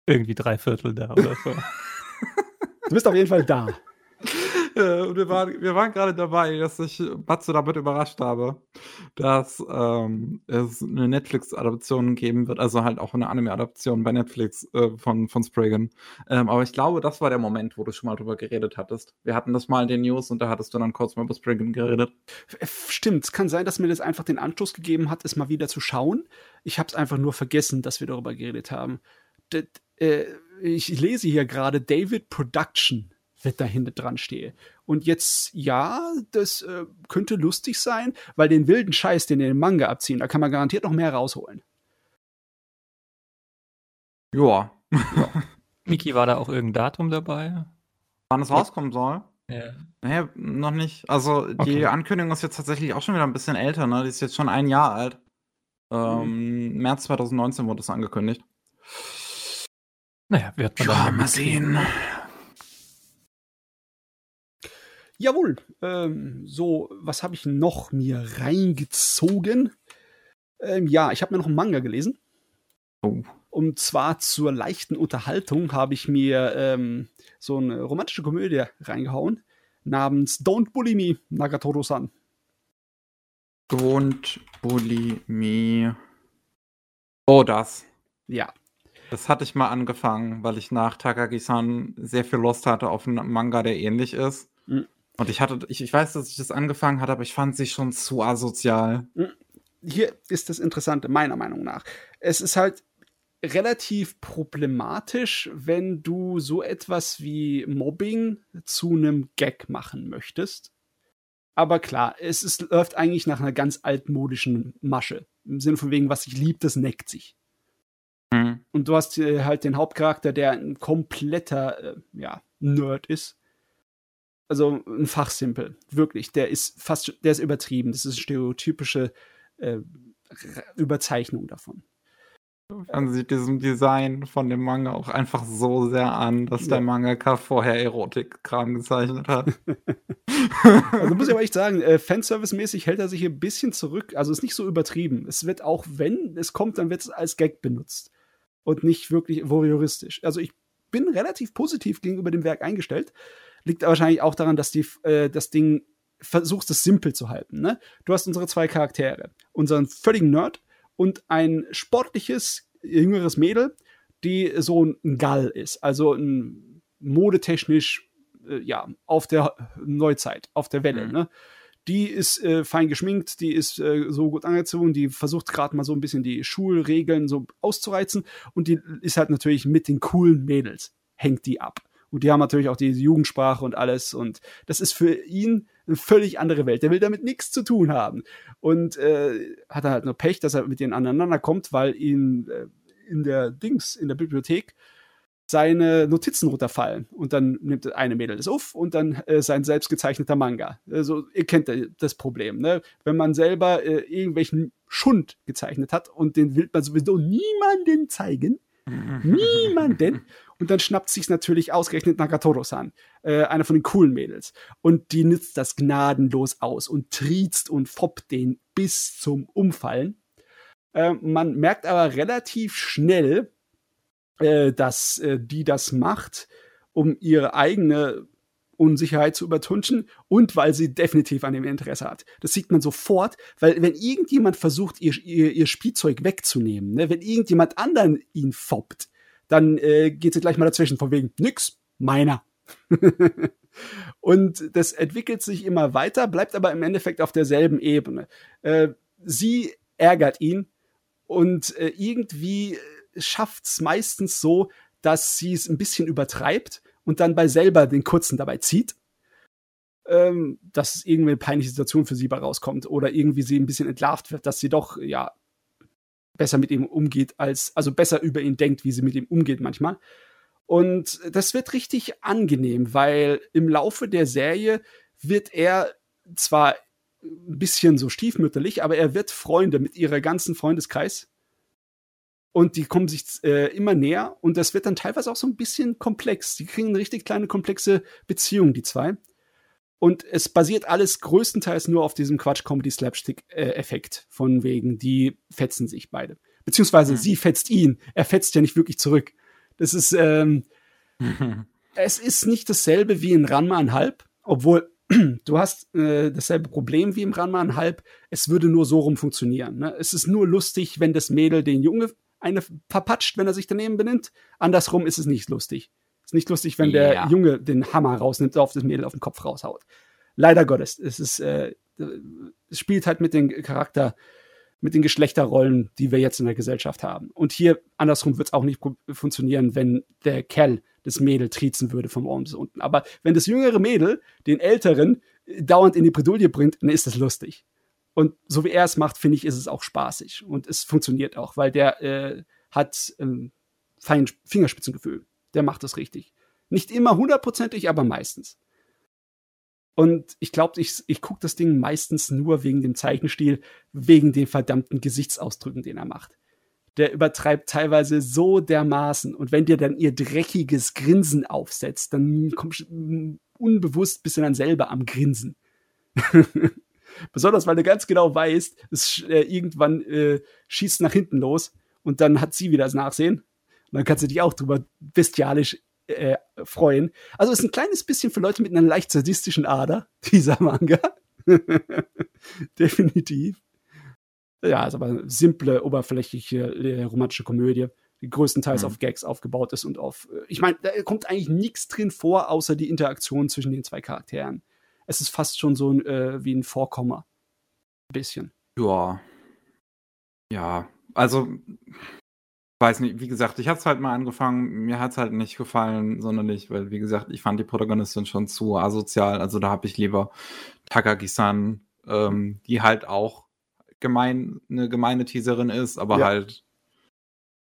B: irgendwie drei Viertel da oder so.
C: Du bist auf jeden Fall da.
A: Und wir waren, wir waren gerade dabei, dass ich Batze damit überrascht habe, dass ähm, es eine Netflix-Adaption geben wird, also halt auch eine Anime-Adaption bei Netflix äh, von, von Spriggan. Ähm, aber ich glaube, das war der Moment, wo du schon mal drüber geredet hattest. Wir hatten das mal in den News und da hattest du dann kurz mal über Spriggan geredet.
C: Stimmt, es kann sein, dass mir das einfach den Anstoß gegeben hat, es mal wieder zu schauen. Ich habe es einfach nur vergessen, dass wir darüber geredet haben. D äh, ich lese hier gerade David Production da hinten dran stehe. Und jetzt, ja, das äh, könnte lustig sein, weil den wilden Scheiß, den den Manga abziehen, da kann man garantiert noch mehr rausholen.
A: Joa.
B: Ja. *laughs* Miki, war da auch irgendein Datum dabei?
A: Wann es rauskommen soll? Ja. Nee, noch nicht. Also die okay. Ankündigung ist jetzt tatsächlich auch schon wieder ein bisschen älter, ne? Die ist jetzt schon ein Jahr alt. Ähm, mhm. März 2019 wurde es angekündigt.
B: Naja, wird
A: man ja, mal sehen.
C: Jawohl. Ähm, so, was habe ich noch mir reingezogen? Ähm, ja, ich habe mir noch einen Manga gelesen. Oh. Und zwar zur leichten Unterhaltung habe ich mir ähm, so eine romantische Komödie reingehauen namens Don't Bully Me, Nagatoro-san.
A: Don't Bully Me. Oh, das.
C: Ja.
A: Das hatte ich mal angefangen, weil ich nach Takagi-san sehr viel Lust hatte auf einen Manga, der ähnlich ist. Mhm. Und ich hatte, ich, ich weiß, dass ich das angefangen hatte, aber ich fand sie schon zu asozial. Hm.
C: Hier ist das Interessante, meiner Meinung nach. Es ist halt relativ problematisch, wenn du so etwas wie Mobbing zu einem Gag machen möchtest. Aber klar, es ist, läuft eigentlich nach einer ganz altmodischen Masche. Im Sinne von wegen, was sich liebt, das neckt sich. Mhm. Und du hast äh, halt den Hauptcharakter, der ein kompletter äh, ja, Nerd ist also ein Fachsimpel, wirklich. Der ist fast, der ist übertrieben. Das ist eine stereotypische äh, Überzeichnung davon.
A: Man sieht diesem Design von dem Manga auch einfach so sehr an, dass ja. der Mangaka vorher Erotik-Kram gezeichnet hat. *laughs*
C: also muss ich aber echt sagen, äh, Fanservice-mäßig hält er sich ein bisschen zurück. Also ist nicht so übertrieben. Es wird auch, wenn es kommt, dann wird es als Gag benutzt. Und nicht wirklich voyeuristisch. Also ich bin relativ positiv gegenüber dem Werk eingestellt. Liegt wahrscheinlich auch daran, dass die, äh, das Ding versuchst es simpel zu halten. Ne? Du hast unsere zwei Charaktere. Unseren völligen Nerd und ein sportliches, jüngeres Mädel, die so ein Gall ist. Also ein modetechnisch, äh, ja, auf der Neuzeit, auf der Welle. Mhm. Ne? Die ist äh, fein geschminkt, die ist äh, so gut angezogen, die versucht gerade mal so ein bisschen die Schulregeln so auszureizen und die ist halt natürlich mit den coolen Mädels, hängt die ab. Und die haben natürlich auch diese Jugendsprache und alles. Und das ist für ihn eine völlig andere Welt. Der will damit nichts zu tun haben. Und äh, hat halt nur Pech, dass er mit denen aneinander kommt, weil ihn äh, in der Dings, in der Bibliothek, seine Notizen runterfallen. Und dann nimmt eine Mädel das auf und dann äh, sein selbst gezeichneter Manga. Also, ihr kennt das Problem, ne? Wenn man selber äh, irgendwelchen Schund gezeichnet hat und den will man sowieso niemanden zeigen. Niemanden. Und dann schnappt sich natürlich ausgerechnet Nagatoro-san, äh, einer von den coolen Mädels. Und die nützt das gnadenlos aus und triezt und foppt den bis zum Umfallen. Äh, man merkt aber relativ schnell, äh, dass äh, die das macht, um ihre eigene Unsicherheit zu übertunschen und weil sie definitiv an dem Interesse hat. Das sieht man sofort, weil wenn irgendjemand versucht, ihr, ihr, ihr Spielzeug wegzunehmen, ne, wenn irgendjemand anderen ihn foppt, dann äh, geht sie gleich mal dazwischen, von wegen, nix, meiner. *laughs* und das entwickelt sich immer weiter, bleibt aber im Endeffekt auf derselben Ebene. Äh, sie ärgert ihn und äh, irgendwie schafft es meistens so, dass sie es ein bisschen übertreibt und dann bei selber den Kurzen dabei zieht. Ähm, dass irgendwie eine peinliche Situation für sie bei rauskommt oder irgendwie sie ein bisschen entlarvt wird, dass sie doch, ja, besser mit ihm umgeht, als, also besser über ihn denkt, wie sie mit ihm umgeht manchmal. Und das wird richtig angenehm, weil im Laufe der Serie wird er zwar ein bisschen so stiefmütterlich, aber er wird Freunde mit ihrer ganzen Freundeskreis. Und die kommen sich äh, immer näher und das wird dann teilweise auch so ein bisschen komplex. Die kriegen eine richtig kleine, komplexe Beziehung, die zwei. Und es basiert alles größtenteils nur auf diesem Quatsch-Comedy-Slapstick-Effekt. Von wegen, die fetzen sich beide. Beziehungsweise mhm. sie fetzt ihn. Er fetzt ja nicht wirklich zurück. Das ist, ähm, *laughs* es ist nicht dasselbe wie in Ranma ein Halb, obwohl *clears throat* du hast äh, dasselbe Problem wie im Ranma ein Halb. Es würde nur so rum funktionieren. Ne? Es ist nur lustig, wenn das Mädel den Junge eine verpatscht, wenn er sich daneben benimmt. Andersrum ist es nicht lustig. Ist nicht lustig, wenn der ja. Junge den Hammer rausnimmt, auf das Mädel auf den Kopf raushaut. Leider Gottes. Es ist, äh, es spielt halt mit dem Charakter, mit den Geschlechterrollen, die wir jetzt in der Gesellschaft haben. Und hier andersrum wird es auch nicht funktionieren, wenn der Kerl das Mädel triezen würde vom oben bis unten. Aber wenn das jüngere Mädel den älteren dauernd in die Bredouille bringt, dann ist das lustig. Und so wie er es macht, finde ich, ist es auch spaßig. Und es funktioniert auch, weil der äh, hat ein fein Fingerspitzengefühl der macht das richtig. Nicht immer hundertprozentig, aber meistens. Und ich glaube, ich, ich gucke das Ding meistens nur wegen dem Zeichenstil, wegen den verdammten Gesichtsausdrücken, den er macht. Der übertreibt teilweise so dermaßen. Und wenn dir dann ihr dreckiges Grinsen aufsetzt, dann kommst du unbewusst bist du dann selber am Grinsen. *laughs* Besonders, weil du ganz genau weißt, es äh, irgendwann äh, schießt nach hinten los und dann hat sie wieder das Nachsehen und dann kannst du dich auch drüber bestialisch äh, freuen. Also ist ein kleines bisschen für Leute mit einer leicht sadistischen Ader, *laughs* dieser Manga. *laughs* Definitiv. Ja, ist aber simple, oberflächliche äh, romantische Komödie, die größtenteils mhm. auf Gags aufgebaut ist und auf. Äh, ich meine, da kommt eigentlich nichts drin vor, außer die Interaktion zwischen den zwei Charakteren. Es ist fast schon so äh, wie ein Vorkommer. Ein bisschen.
A: Ja. Ja, also weiß nicht, wie gesagt, ich habe es halt mal angefangen, mir hat es halt nicht gefallen, sonderlich, weil, wie gesagt, ich fand die Protagonistin schon zu asozial. Also da habe ich lieber Takagi-san, ähm, die halt auch gemein, eine gemeine Teaserin ist, aber ja. halt,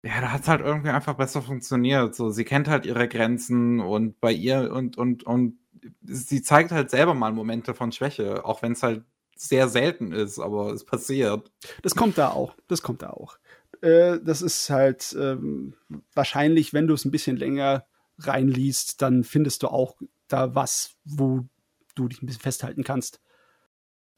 A: ja, da hat es halt irgendwie einfach besser funktioniert. So, sie kennt halt ihre Grenzen und bei ihr und, und, und sie zeigt halt selber mal Momente von Schwäche, auch wenn es halt sehr selten ist, aber es passiert.
C: Das kommt da auch. Das kommt da auch. Äh, das ist halt ähm, wahrscheinlich, wenn du es ein bisschen länger reinliest, dann findest du auch da was, wo du dich ein bisschen festhalten kannst.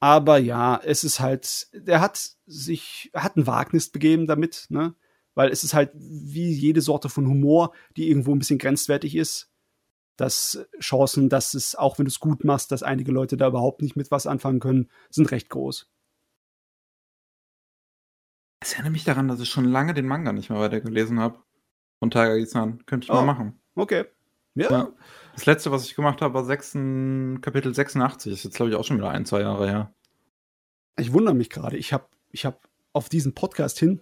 C: Aber ja, es ist halt, der hat sich, er hat ein Wagnis begeben damit, ne? Weil es ist halt wie jede Sorte von Humor, die irgendwo ein bisschen grenzwertig ist. Dass Chancen, dass es, auch wenn du es gut machst, dass einige Leute da überhaupt nicht mit was anfangen können, sind recht groß.
A: Es erinnert mich daran, dass ich schon lange den Manga nicht mehr weitergelesen habe. Von Tiger Isan. Könnte ich
C: Oh.
A: mal machen.
C: Okay. Ja.
A: Ja. Das letzte, was ich gemacht habe, war 6, Kapitel 86. Ist jetzt, glaube ich, auch schon wieder ein, zwei Jahre her.
C: Ich wundere mich gerade. Ich habe ich hab auf diesen Podcast hin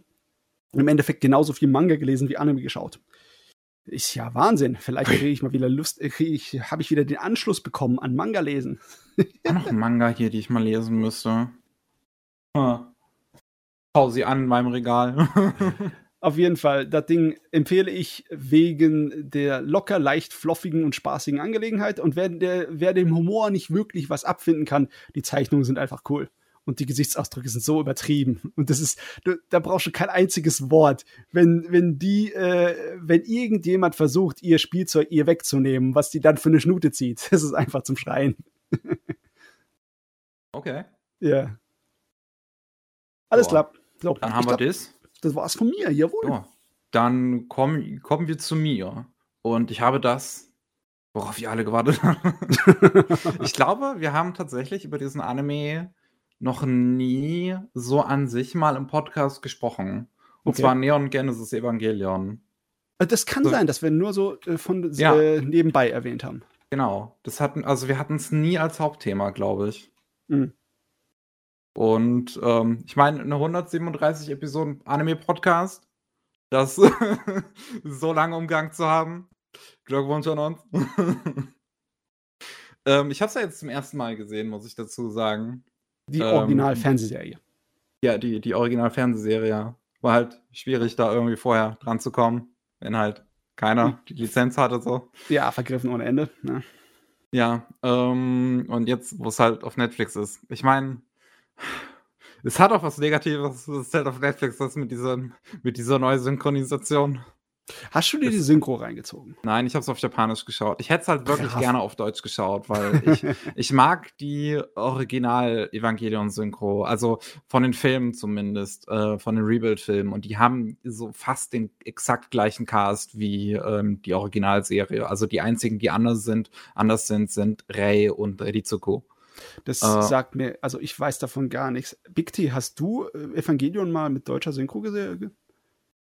C: im Endeffekt genauso viel Manga gelesen wie Anime geschaut. Ist ja Wahnsinn. Vielleicht kriege ich mal wieder Lust, äh, ich, habe ich wieder den Anschluss bekommen an Manga lesen.
A: Auch noch ein Manga hier, die ich mal lesen müsste. Schau sie an in meinem Regal. *laughs*
C: Auf jeden Fall, das Ding empfehle ich wegen der locker, leicht fluffigen und spaßigen Angelegenheit. Und wer, der, wer dem Humor nicht wirklich was abfinden kann, die Zeichnungen sind einfach cool. Und die Gesichtsausdrücke sind so übertrieben. Und das ist, da brauchst du kein einziges Wort. Wenn, wenn die, äh, wenn irgendjemand versucht, ihr Spielzeug ihr wegzunehmen, was die dann für eine Schnute zieht, *laughs* das ist einfach zum Schreien. *laughs*
A: okay.
C: Ja. Alles
A: Boah.
C: klar. So,
A: Dann haben wir
C: glaub,
A: das.
C: das war's von mir, jawohl.
A: Ja. Dann komm, kommen wir zu mir. Und ich habe das, worauf ihr alle gewartet *laughs* habt. ich glaube, wir haben tatsächlich über diesen Anime noch nie so an sich mal im Podcast gesprochen. Und
C: Okay.
A: zwar Neon Genesis Evangelion.
C: Äh, Das kann
A: So.
C: sein, dass wir nur so äh, von
A: Ja.
C: äh, nebenbei erwähnt haben.
A: Genau. Das hatten, also wir hatten es nie als Hauptthema, glaube ich.
C: Mhm.
A: Und ähm, ich meine, eine 137 Episoden Anime-Podcast, das *laughs* so lange umgang zu haben. Glückwunsch an uns. *laughs* ähm, ich habe es ja jetzt zum ersten Mal gesehen, muss ich dazu sagen.
C: Die
A: Ähm,
C: Original-Fernsehserie.
A: Ja, die, die Original-Fernsehserie ja. war halt schwierig, da irgendwie vorher dran zu kommen, wenn halt keiner die Lizenz hatte. So.
C: Ja, vergriffen ohne Ende. Ne?
A: Ja, ähm, und jetzt, wo es halt auf Netflix ist. Ich meine, es hat auch was Negatives, dass es halt auf Netflix ist mit dieser, mit dieser neuen Synchronisation.
C: Hast du dir die Synchro reingezogen?
A: Nein, ich habe es auf Japanisch geschaut. Ich hätte es halt wirklich
C: Brav.
A: gerne auf Deutsch geschaut, weil ich, *laughs* ich mag die Original-Evangelion-Synchro, also von den Filmen zumindest, äh, von den Rebuild-Filmen. Und die haben so fast den exakt gleichen Cast wie ähm, die Originalserie. Also die einzigen, die anders sind, anders sind, sind Rei und Ritsuko.
C: Das
A: Äh.
C: sagt mir, also ich weiß davon gar nichts. Big T, hast du äh, Evangelion mal mit deutscher Synchro gesehen?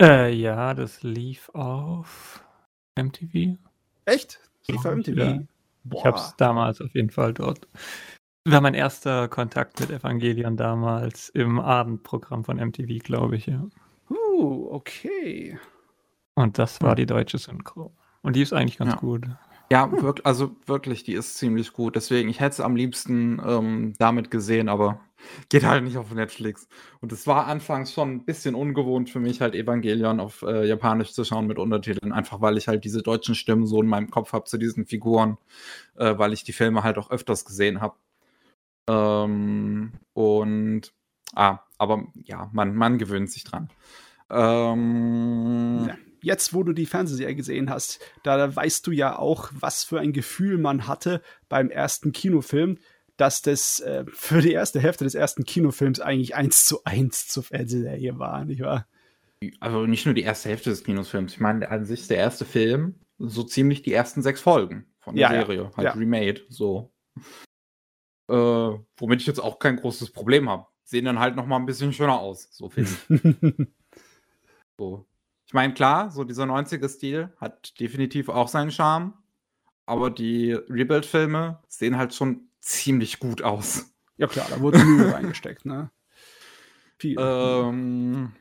B: Äh, ja, das lief auf MTV.
C: Echt? Die auf MTV?
B: Ja. Ich habe es damals auf jeden Fall dort. War mein erster Kontakt mit Evangelion damals im Abendprogramm von MTV, glaube ich, ja.
C: Uh, okay.
B: Und das war die deutsche Synchro. Und die ist eigentlich ganz
A: Ja.
B: gut.
A: Ja, wirk also wirklich, die ist ziemlich gut. Deswegen, ich hätte es am liebsten ähm, damit gesehen, aber geht halt nicht auf Netflix. Und es war anfangs schon ein bisschen ungewohnt für mich, halt Evangelion auf äh, Japanisch zu schauen mit Untertiteln. Einfach weil ich halt diese deutschen Stimmen so in meinem Kopf habe zu diesen Figuren, äh, weil ich die Filme halt auch öfters gesehen habe. Ähm, und, ah, aber ja, man, man gewöhnt sich dran. Ähm,
C: Ja. Jetzt, wo du die Fernsehserie gesehen hast, da weißt du ja auch, was für ein Gefühl man hatte beim ersten Kinofilm, dass das äh, für die erste Hälfte des ersten Kinofilms eigentlich eins zu eins zur Fernsehserie war, nicht wahr?
A: Also nicht nur die erste Hälfte des Kinofilms. Ich meine, an sich ist der erste Film so ziemlich die ersten sechs Folgen von der
C: Ja, ja,
A: Serie. Halt
C: ja.
A: remade, so. Äh, womit ich jetzt auch kein großes Problem habe. Sehen dann halt noch mal ein bisschen schöner aus, so finde ich. *laughs* so. Ich meine, klar, so dieser 90er-Stil hat definitiv auch seinen Charme. Aber die Rebuild-Filme sehen halt schon ziemlich gut aus.
C: ja klar, da wurde Mühe reingesteckt, ne? Viel.
A: Ähm,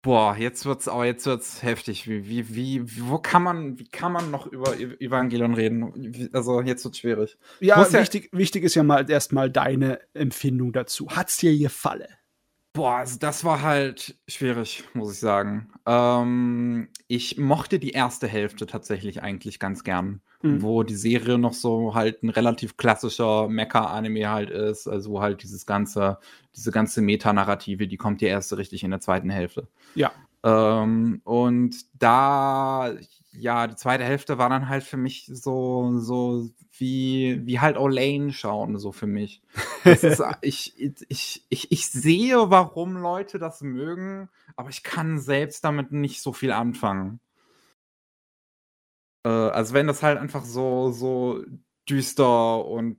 A: boah, jetzt wird's, aber jetzt wird's heftig. Wie, wie, wie, wo kann man, wie kann man noch über Ev- Evangelion reden? Also jetzt wird's schwierig.
C: ja,
A: muss ja-
C: wichtig, wichtig ist ja mal erstmal deine Empfindung dazu. Hat's dir gefallen?
A: Boah, also das war halt schwierig, muss ich sagen. Ähm, ich mochte die erste Hälfte tatsächlich eigentlich ganz gern,
C: Mhm.
A: wo die Serie noch so halt ein relativ klassischer Mecha-Anime halt ist, also halt dieses ganze, diese ganze Metanarrative, die kommt ja erst richtig in der zweiten Hälfte.
C: Ja.
A: Ähm, und da, ja, die zweite Hälfte war dann halt für mich so, so wie, wie halt Olane schauen, so für mich. Das ist, *laughs* ich, ich, ich, ich sehe, warum Leute das mögen, aber ich kann selbst damit nicht so viel anfangen. Äh, also wenn das halt einfach so, so düster und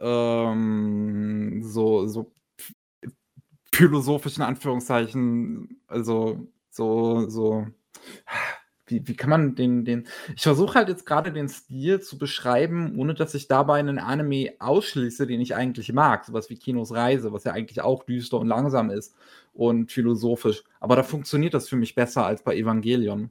A: ähm, so, so philosophisch in Anführungszeichen, also so, so, wie, wie kann man den, den, ich versuche halt jetzt gerade den Stil zu beschreiben, ohne dass ich dabei einen Anime ausschließe, den ich eigentlich mag, sowas wie Kinos Reise, was ja eigentlich auch düster und langsam ist und philosophisch, aber da funktioniert das für mich besser als bei Evangelion,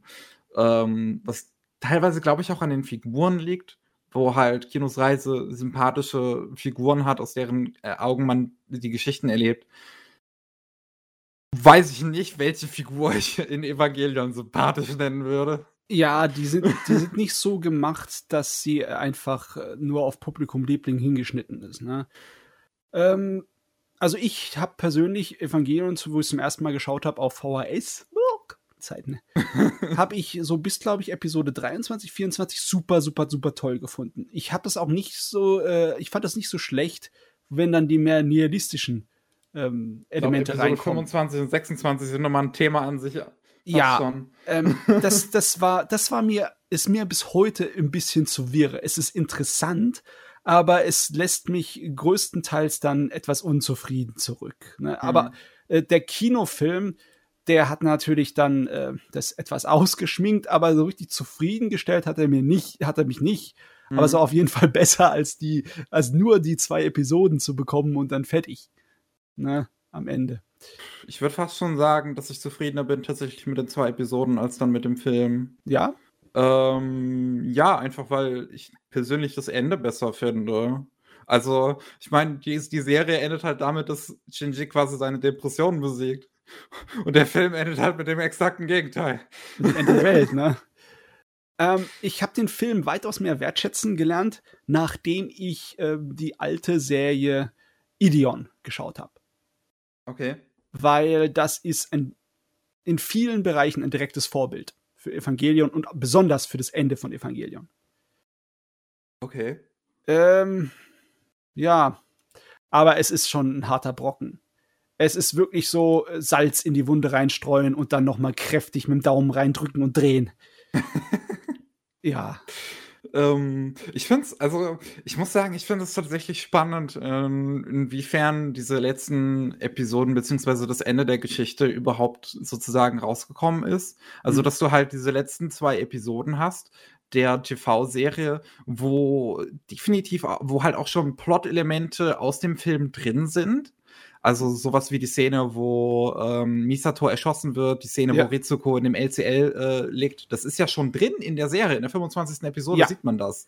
A: ähm, was teilweise, glaube ich, auch an den Figuren liegt, wo halt Kinos Reise sympathische Figuren hat, aus deren äh, Augen man die Geschichten erlebt. Weiß ich nicht, welche Figur ich in Evangelion sympathisch nennen würde.
C: Ja, die sind, die sind nicht so gemacht, dass sie einfach äh, nur auf Publikumliebling hingeschnitten ist. Ne? Ähm, also ich habe persönlich Evangelion, wo ich es zum ersten Mal geschaut habe, auf VHS, Zeiten, *laughs* habe ich so bis, glaube ich, Episode 23, 24 super, super, super toll gefunden. Ich habe das auch nicht so, äh, ich fand das nicht so schlecht, wenn dann die mehr nihilistischen ähm, Elemente
A: Episode
C: reinkommen.
A: 25 und 26 sind nochmal ein Thema an sich.
C: Ja, ähm, *laughs* das, das, war, das war mir, ist mir bis heute ein bisschen zu wirre. Es ist interessant, aber es lässt mich größtenteils dann etwas unzufrieden zurück. Ne? Mhm. Aber äh, der Kinofilm, der hat natürlich dann äh, das etwas ausgeschminkt, aber so richtig zufriedengestellt hat er mir nicht, hat er mich nicht. Mhm. Aber es war auf jeden Fall *laughs* besser als die, als nur die zwei Episoden zu bekommen und dann fertig. Ne, am Ende.
A: Ich würde fast schon sagen, dass ich zufriedener bin tatsächlich mit den zwei Episoden als dann mit dem Film.
C: Ja?
A: Ähm, ja, einfach weil ich persönlich das Ende besser finde. Also, ich meine, die, die Serie endet halt damit, dass Shinji quasi seine Depression besiegt. Und der Film endet halt mit dem exakten Gegenteil.
C: Mit Ende der Welt, ne? ähm, ich habe den Film weitaus mehr wertschätzen gelernt, nachdem ich äh, die alte Serie Ideon geschaut habe.
A: Okay.
C: Weil das ist ein, in vielen Bereichen ein direktes Vorbild für Evangelion und besonders für das Ende von Evangelion.
A: Okay.
C: Ähm, ja, aber es ist schon ein harter Brocken. Es ist wirklich so äh, Salz in die Wunde reinstreuen und dann nochmal kräftig mit dem Daumen reindrücken und drehen. *laughs* ja.
A: Ähm, ich finde es, also ich muss sagen, ich finde es tatsächlich spannend, ähm, inwiefern diese letzten Episoden beziehungsweise das Ende der Geschichte überhaupt sozusagen rausgekommen ist. Also, mhm. dass du halt diese letzten zwei Episoden hast der TV-Serie, wo definitiv, wo halt auch schon Plot-Elemente aus dem Film drin sind also sowas wie die Szene, wo ähm, Misato erschossen wird, die Szene, ja. wo Rizuko in dem LCL äh, liegt, das ist ja schon drin in der Serie. In der 25. Episode ja. sieht man das.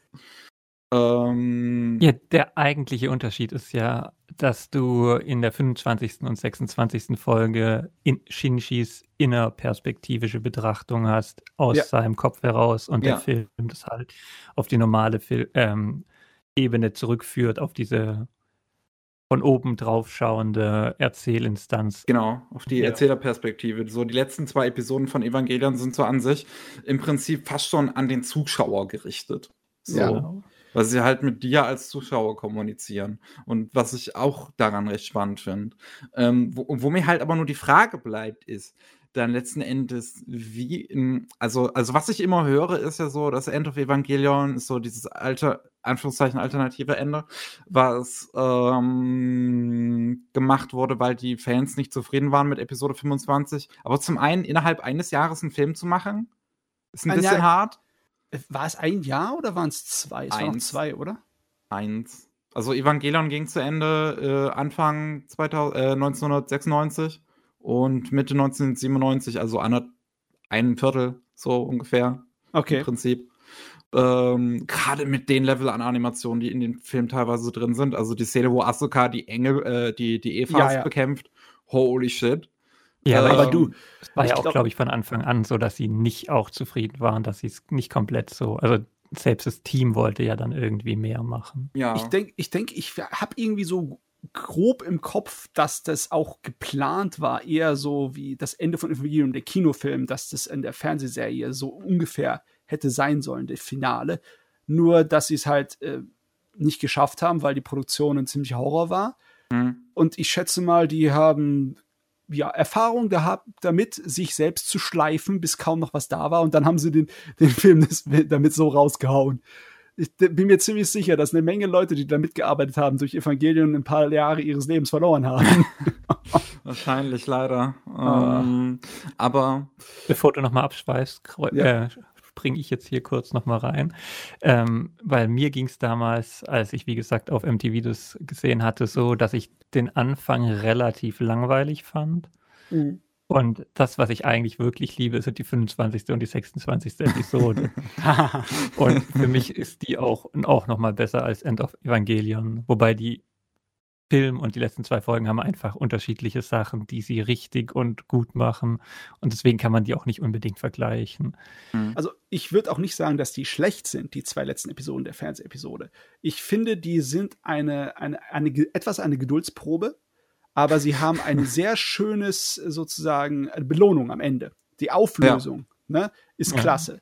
B: Ähm, ja, der eigentliche Unterschied ist ja, dass du in der 25. und 26. Folge in Shinshis innerperspektivische Betrachtung hast, aus ja. seinem Kopf heraus und der Film das halt auf die normale Fil ähm, Ebene zurückführt, auf diese von oben drauf schauende Erzählinstanz.
A: Genau, auf die ja. Erzählerperspektive. So die letzten zwei Episoden von Evangelion sind so an sich im Prinzip fast schon an den Zuschauer gerichtet. So. Ja. Weil sie halt mit dir als Zuschauer kommunizieren. Und was ich auch daran recht spannend finde. Ähm, wo, wo mir halt aber nur die Frage bleibt, ist, dann letzten Endes wie in, also, also was ich immer höre, ist ja so, das End of Evangelion ist so dieses alte, Anführungszeichen, alternative Ende, was ähm, gemacht wurde, weil die Fans nicht zufrieden waren mit Episode 25. Aber zum einen innerhalb eines Jahres einen Film zu machen, ist ein, ein bisschen Jahr, hart.
C: War es ein Jahr oder waren es zwei? Es waren zwei, oder?
A: Eins. Also Evangelion ging zu Ende äh, Anfang 2000, äh, 1996 und Mitte 1997, also einer, ein Viertel so ungefähr.
C: Okay.
A: Im Prinzip. Ähm, Gerade mit den Level an Animationen, die in dem Film teilweise drin sind. Also die Szene, wo Asuka die Engel, äh, die, die Evas ja, ja. bekämpft. Holy shit.
B: Ja, ähm, aber du, es war ja auch, glaube ich, von Anfang an so, dass sie nicht auch zufrieden waren, dass sie es nicht komplett so, also selbst das Team wollte ja dann irgendwie mehr machen.
C: Ja. Ich denke, ich, denk, ich habe irgendwie so grob im Kopf, dass das auch geplant war, eher so wie das Ende von Evangelium, der Kinofilm, dass das in der Fernsehserie so ungefähr hätte sein sollen, der Finale. Nur, dass sie es halt äh, nicht geschafft haben, weil die Produktion ein ziemlicher Horror war. Mhm. Und ich schätze mal, die haben ja, Erfahrung gehabt, damit sich selbst zu schleifen, bis kaum noch was da war. Und dann haben sie den, den Film damit so rausgehauen. Ich bin mir ziemlich sicher, dass eine Menge Leute, die da mitgearbeitet haben, durch Evangelion ein paar Jahre ihres Lebens verloren haben. *laughs*
A: Wahrscheinlich, leider. Ah. Ähm, aber.
B: Bevor du nochmal abschweifst, ja. äh, springe ich jetzt hier kurz nochmal rein. Ähm, weil mir ging es damals, als ich, wie gesagt, auf MTV das gesehen hatte, so, dass ich den Anfang relativ langweilig fand. Mhm. Und das, was ich eigentlich wirklich liebe, sind die 25. und die 26. Episode. *laughs* und für mich ist die auch, auch nochmal besser als End of Evangelion. Wobei die Film und die letzten zwei Folgen haben einfach unterschiedliche Sachen, die sie richtig und gut machen. Und deswegen kann man die auch nicht unbedingt vergleichen.
C: Mhm. Also ich würde auch nicht sagen, dass die schlecht sind, die zwei letzten Episoden der Fernsehepisode. Ich finde, die sind eine, eine, eine, etwas eine Geduldsprobe, aber sie haben ein sehr schönes, sozusagen, Belohnung am Ende. Die Auflösung ja. ne, ist ja. klasse.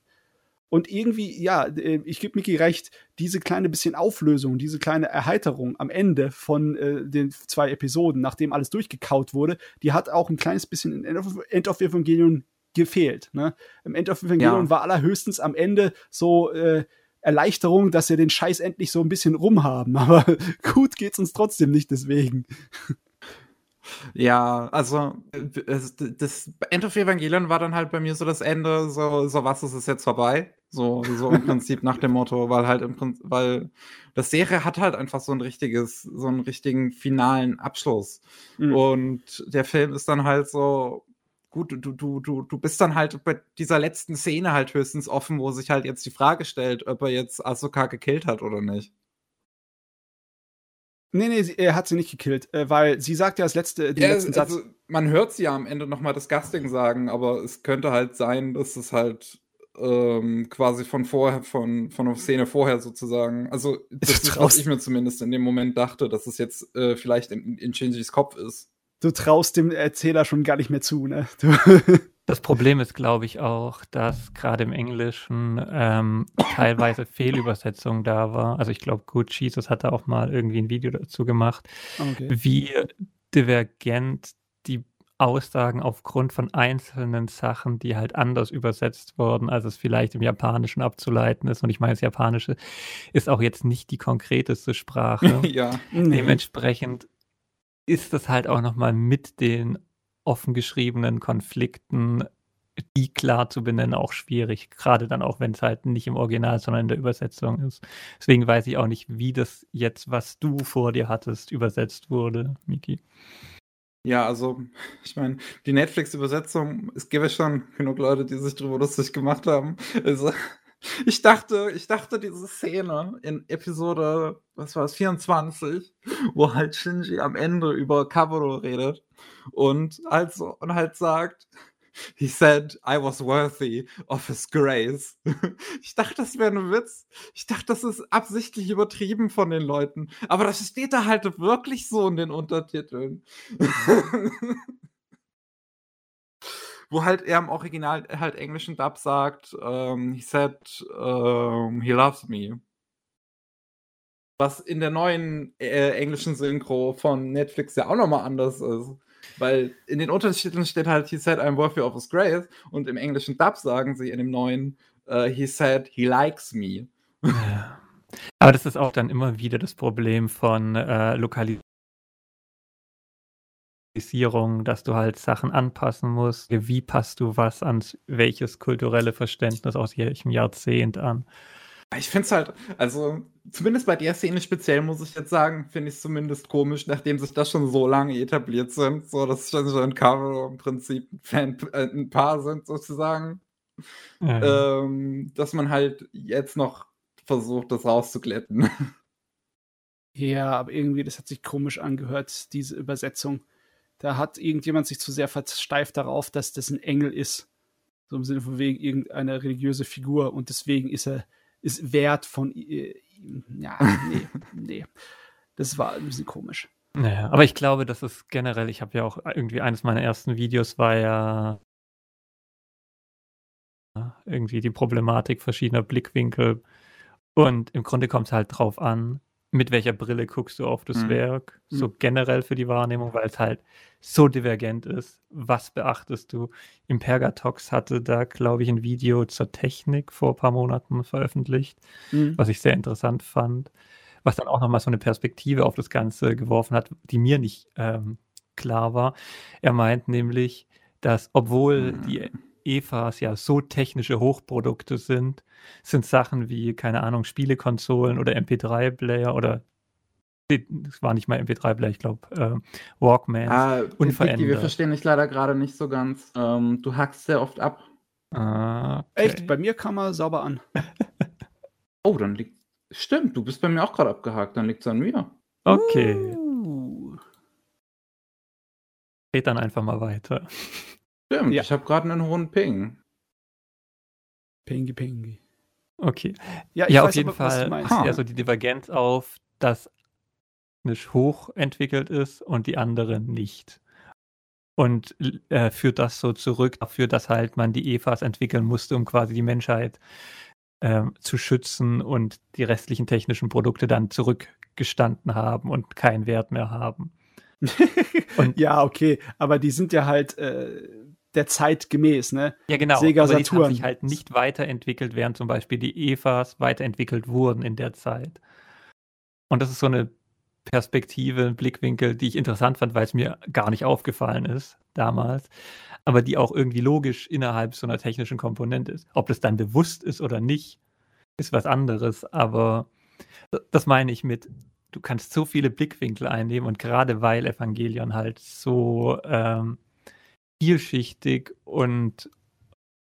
C: Und irgendwie, ja, äh, ich gebe Miki recht, diese kleine bisschen Auflösung, diese kleine Erheiterung am Ende von äh, den zwei Episoden, nachdem alles durchgekaut wurde, die hat auch ein kleines bisschen in End of, End of Evangelion gefehlt. Ne? Im End of Evangelion ja. war allerhöchstens am Ende so äh, Erleichterung, dass wir den Scheiß endlich so ein bisschen rumhaben. *laughs* Aber gut geht's uns trotzdem nicht deswegen.
A: Ja, also das End of Evangelion war dann halt bei mir so das Ende, so, so was ist es jetzt vorbei? So, so im *laughs* Prinzip nach dem Motto, weil halt im Prinzip, weil das Serie hat halt einfach so ein richtiges, so einen richtigen finalen Abschluss. Mhm. Und der Film ist dann halt so, gut, du, du, du, du bist dann halt bei dieser letzten Szene halt höchstens offen, wo sich halt jetzt die Frage stellt, ob er jetzt Asuka gekillt hat oder nicht.
C: Nee, nee, sie, er hat sie nicht gekillt, äh, weil sie sagt ja als letzte, den ja, letzten
A: also, Satz. Man hört sie ja am Ende nochmal das Gasting sagen, aber es könnte halt sein, dass es halt ähm, quasi von vorher, von, von der Szene vorher sozusagen, also das ist, was ich mir zumindest in dem Moment dachte, dass es jetzt äh, vielleicht in, in Shinjis Kopf ist.
C: Du traust dem Erzähler schon gar nicht mehr zu, ne?
B: Das Problem ist, glaube ich, auch, dass gerade im Englischen ähm, teilweise Fehlübersetzung da war. Also ich glaube, Good Jesus hatte auch mal irgendwie ein Video dazu gemacht, okay. wie divergent die Aussagen aufgrund von einzelnen Sachen, die halt anders übersetzt wurden, als es vielleicht im Japanischen abzuleiten ist. Und ich meine, das Japanische ist auch jetzt nicht die konkreteste Sprache. *laughs*
A: ja.
B: Dementsprechend ist das halt auch nochmal mit den offen geschriebenen Konflikten, die klar zu benennen, auch schwierig. Gerade dann auch, wenn es halt nicht im Original, sondern in der Übersetzung ist. Deswegen weiß ich auch nicht, wie das jetzt, was du vor dir hattest, übersetzt wurde, Miki.
A: Ja, also, ich meine, die Netflix-Übersetzung, es ja schon genug Leute, die sich darüber lustig gemacht haben. Also, *laughs* ich dachte, ich dachte, diese Szene in Episode, was war es, 24, wo halt Shinji am Ende über Kabuto redet und also und halt sagt, he said I was worthy of his grace. *laughs* Ich dachte, das wäre ein Witz. Ich dachte, das ist absichtlich übertrieben von den Leuten. Aber das steht da halt wirklich so in den Untertiteln. *laughs* Wo halt er im Original halt englischen Dub sagt, um, ähm, he said um, ähm, he loves me. Was in der neuen äh, englischen Synchro von Netflix ja auch nochmal anders ist. Weil in den Untertiteln steht halt, he said I'm worthy of his grace und im englischen Dub sagen sie in dem neuen, uh, he said he likes me.
B: Ja. Aber das ist auch dann immer wieder das Problem von äh, Lokalisierung, dass du halt Sachen anpassen musst. Wie passt du was an welches kulturelle Verständnis aus welchem Jahrzehnt an?
A: Ich finde es halt, also zumindest bei der Szene speziell muss ich jetzt sagen, finde ich es zumindest komisch, nachdem sich das schon so lange etabliert sind, so dass Shinji und Karo im Prinzip ein, Fan, äh, ein Paar sind sozusagen, ja. ähm, dass man halt jetzt noch versucht, das rauszuglätten. *laughs*
C: Ja, aber irgendwie, das hat sich komisch angehört, diese Übersetzung. Da hat irgendjemand sich zu sehr versteift darauf, dass das ein Engel ist. So im Sinne von wegen irgendeine religiöse Figur und deswegen ist er ist wert von äh, ja, *laughs* nee, nee. Das war ein bisschen komisch.
B: Naja, aber ich glaube, das ist generell, ich habe ja auch irgendwie eines meiner ersten Videos war ja irgendwie die Problematik verschiedener Blickwinkel. Und im Grunde kommt es halt drauf an, mit welcher Brille guckst du auf das
A: Mhm.
B: Werk, so
C: Mhm.
B: generell für die Wahrnehmung, weil es halt so divergent ist. Was beachtest du? Impergatox hatte da, glaube ich, ein Video zur Technik vor ein paar Monaten veröffentlicht,
C: Mhm.
B: was ich sehr interessant fand, was dann auch nochmal so eine Perspektive auf das Ganze geworfen hat, die mir nicht ähm, klar war. Er meint nämlich, dass obwohl
A: Mhm.
B: die EVAs ja so technische Hochprodukte sind, sind Sachen wie, keine Ahnung, Spielekonsolen oder MP3-Player oder es war nicht mal MP3-Player, ich glaube äh, Walkmans.
A: Ah, Vicky,
B: unverändert.
A: wir verstehen dich leider gerade nicht so ganz. Ähm, du hackst sehr oft ab.
B: Ah, okay.
C: Echt? Bei mir kam er sauber an. *laughs*
A: Oh, dann liegt. Stimmt, du bist bei mir auch gerade abgehakt, dann liegt es an mir.
B: Okay,
C: Uh.
B: red dann einfach mal weiter.
A: Stimmt,
C: Ja.
A: ich habe gerade einen hohen Ping.
C: Pingi, pingi.
B: Okay.
C: Ja,
B: ja, auf
C: weiß
B: jeden
C: aber,
B: Fall.
A: Ha.
B: ja so die Divergenz auf, dass nicht hochentwickelt ist und die andere nicht. Und äh, führt das so zurück dafür, dass halt man die EVAs entwickeln musste, um quasi die Menschheit ähm, zu schützen und die restlichen technischen Produkte dann zurückgestanden haben und keinen Wert mehr haben. *laughs* Und-
C: ja, okay, aber die sind ja halt äh, der Zeit gemäß, ne?
B: Ja, genau.
C: Sega
B: aber die haben
C: Saturn.
B: sich halt nicht weiterentwickelt, während zum Beispiel die EVAs weiterentwickelt wurden in der Zeit. Und das ist so eine Perspektive, ein Blickwinkel, die ich interessant fand, weil es mir gar nicht aufgefallen ist damals, aber die auch irgendwie logisch innerhalb so einer technischen Komponente ist. Ob das dann bewusst ist oder nicht, ist was anderes, aber das meine ich mit, du kannst so viele Blickwinkel einnehmen und gerade weil Evangelion halt so ähm, vielschichtig und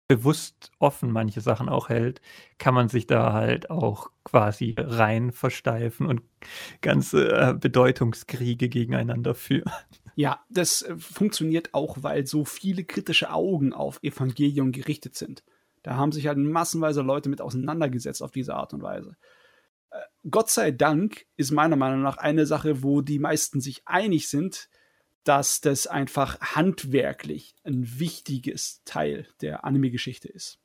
B: bewusst offen manche Sachen auch hält, kann man sich da halt auch quasi rein versteifen und ganze äh, Bedeutungskriege gegeneinander führen.
C: Ja, das äh, funktioniert auch, weil so viele kritische Augen auf Evangelion gerichtet sind. Da haben sich halt massenweise Leute mit auseinandergesetzt auf diese Art und Weise. Äh, Gott sei Dank ist meiner Meinung nach eine Sache, wo die meisten sich einig sind, dass das einfach handwerklich ein wichtiges Teil der Anime-Geschichte ist.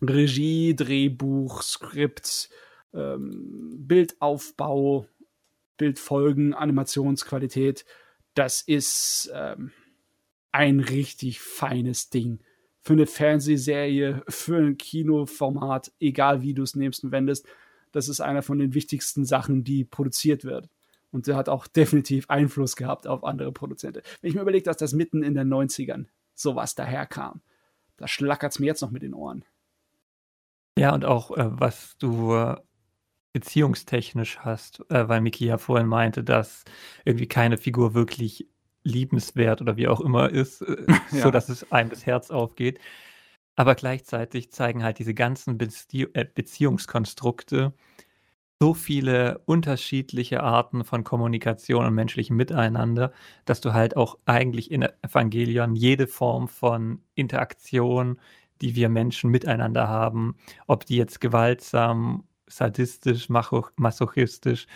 C: Regie, Drehbuch, Skript, ähm, Bildaufbau, Bildfolgen, Animationsqualität, das ist ähm, ein richtig feines Ding. Für eine Fernsehserie, für ein Kinoformat, egal wie du es nimmst und wendest, das ist einer von den wichtigsten Sachen, die produziert wird. Und der hat auch *laughs* definitiv Einfluss gehabt auf andere Produzenten. Wenn ich mir überlege, dass das mitten in den 90ern sowas daherkam, da schlackert es mir jetzt noch mit den Ohren.
B: Ja, und auch äh, was du äh, beziehungstechnisch hast, äh, weil Miki ja vorhin meinte, dass irgendwie keine Figur wirklich liebenswert oder wie auch immer ist, äh, *laughs*
A: Ja.
B: so dass es einem das Herz aufgeht. Aber gleichzeitig zeigen halt diese ganzen Bezie äh, Beziehungskonstrukte so viele unterschiedliche Arten von Kommunikation und menschlichem Miteinander, dass du halt auch eigentlich in Evangelion jede Form von Interaktion, die wir Menschen miteinander haben, ob die jetzt gewaltsam, sadistisch, masochistisch,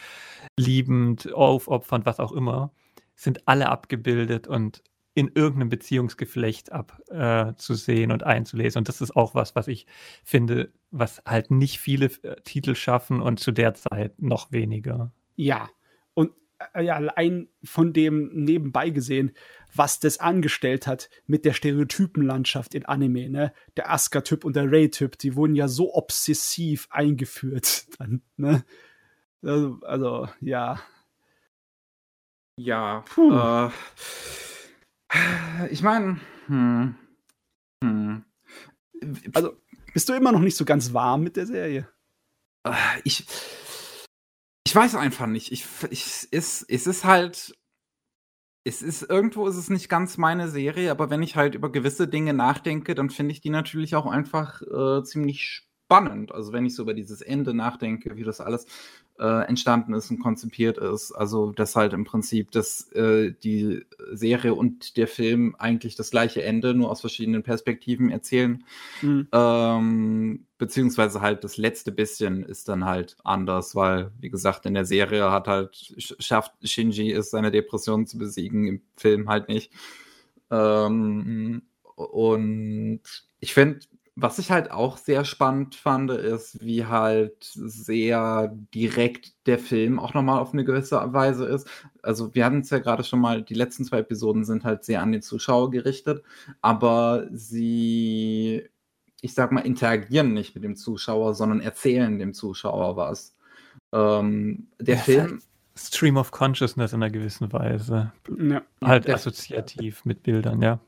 B: liebend, aufopfernd, was auch immer, sind alle abgebildet und in irgendeinem Beziehungsgeflecht abzusehen und einzulesen. Und das ist auch was, was ich finde, was halt nicht viele äh, Titel schaffen und zu der Zeit noch weniger.
C: Ja, und äh, ja, allein von dem nebenbei gesehen, was das angestellt hat mit der Stereotypenlandschaft in Anime, ne? Der Asuka-Typ und der Ray-Typ, die wurden ja so obsessiv eingeführt *laughs* dann, ne? Also, also ja.
A: Ja,
C: Puh.
A: äh, ich meine, hm, hm.
C: Also, bist du immer noch nicht so ganz warm mit der Serie?
A: Äh, ich, ich weiß einfach nicht. Ich, ich, es, es ist halt, es ist, irgendwo ist es nicht ganz meine Serie, aber wenn ich halt über gewisse Dinge nachdenke, dann finde ich die natürlich auch einfach äh, ziemlich spannend. Also wenn ich so über dieses Ende nachdenke, wie das alles äh, entstanden ist und konzipiert ist. Also dass halt im Prinzip dass äh, die Serie und der Film eigentlich das gleiche Ende, nur aus verschiedenen Perspektiven erzählen.
C: Mhm.
A: Ähm, beziehungsweise halt das letzte bisschen ist dann halt anders, weil, wie gesagt, in der Serie hat halt, sch- schafft Shinji es, seine Depression zu besiegen, im Film halt nicht. Ähm, und ich finde, was ich halt auch sehr spannend fand, ist, wie halt sehr direkt der Film auch nochmal auf eine gewisse Weise ist. Also wir hatten es ja gerade schon mal, die letzten zwei Episoden sind halt sehr an den Zuschauer gerichtet, aber sie, ich sag mal, interagieren nicht mit dem Zuschauer, sondern erzählen dem Zuschauer was. Ähm, der
B: Ja,
A: Film,
B: halt Stream of Consciousness in einer gewissen Weise.
C: Ja.
B: Halt
A: der-
B: assoziativ mit Bildern, ja.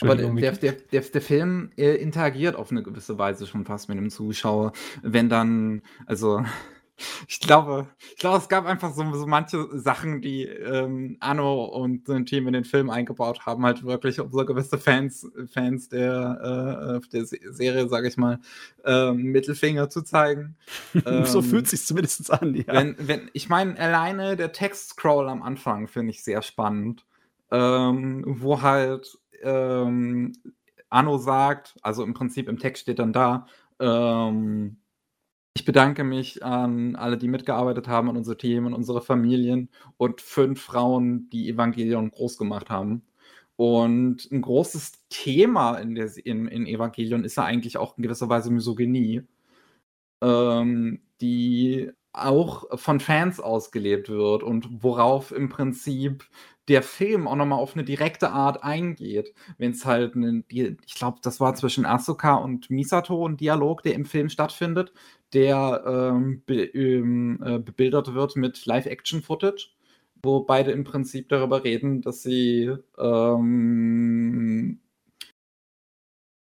A: Aber der, der, der, der Film äh, interagiert auf eine gewisse Weise schon fast mit dem Zuschauer. Wenn dann, also *laughs* ich glaube, ich glaube, es gab einfach so, so manche Sachen, die ähm, Anno und sein Team in den Film eingebaut haben, halt wirklich, um so gewisse Fans, Fans der, äh, der Se- Serie, sage ich mal, ähm, Mittelfinger zu zeigen. *laughs*
C: so
A: Ähm,
C: fühlt sich zumindest an, ja.
A: wenn, wenn, ich meine, alleine der Textscroll am Anfang finde ich sehr spannend, ähm, wo halt ähm, Anno sagt, also im Prinzip im Text steht dann da, ähm, ich bedanke mich an alle, die mitgearbeitet haben, an unser Team, an unsere Familien und fünf Frauen, die Evangelion groß gemacht haben. Und ein großes Thema in, der, in, in Evangelion ist ja eigentlich auch in gewisser Weise Misogynie, ähm, die auch von Fans ausgelebt wird und worauf im Prinzip der Film auch nochmal auf eine direkte Art eingeht. Wenn es halt, einen, ich glaube, das war zwischen Asuka und Misato ein Dialog, der im Film stattfindet, der ähm, be, ähm, äh, bebildert wird mit Live-Action-Footage, wo beide im Prinzip darüber reden, dass sie ähm,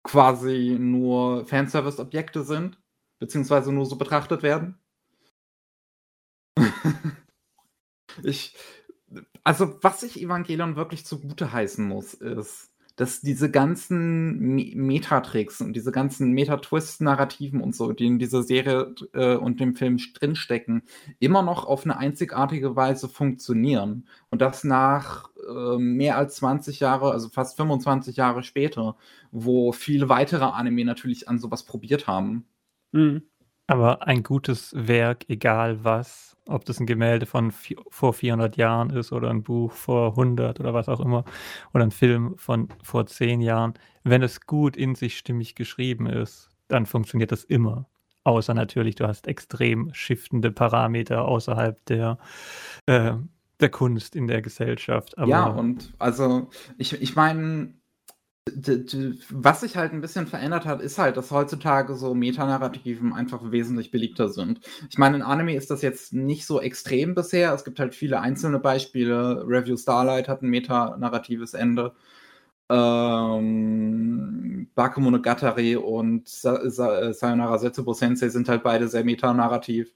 A: quasi nur Fanservice-Objekte sind, beziehungsweise nur so betrachtet werden. *laughs* ich, also was ich Evangelion wirklich zugute heißen muss, ist, dass diese ganzen Me Metatricks und diese ganzen Meta-Twist-Narrativen und so, die in dieser Serie äh, und dem Film drinstecken, immer noch auf eine einzigartige Weise funktionieren. Und das nach äh, mehr als 20 Jahre, also fast 25 Jahre später, wo viele weitere Anime natürlich an sowas probiert haben.
C: Mhm.
B: Aber ein gutes Werk, egal was, ob das ein Gemälde von vor 400 Jahren ist oder ein Buch vor 100 oder was auch immer, oder ein Film von vor 10 Jahren, wenn es gut in sich stimmig geschrieben ist, dann funktioniert das immer. Außer natürlich, du hast extrem shiftende Parameter außerhalb der, äh, der Kunst in der Gesellschaft. Aber
A: ja, und also ich, ich meine, was sich halt ein bisschen verändert hat, ist halt, dass heutzutage so Metanarrativen einfach wesentlich beliebter sind. Ich meine, in Anime ist das jetzt nicht so extrem bisher. Es gibt halt viele einzelne Beispiele. Review Starlight hat ein metanarratives Ende. Ähm, Bakemonogatari und Sa Sa Sayonara Setsubo Sensei sind halt beide sehr metanarrativ.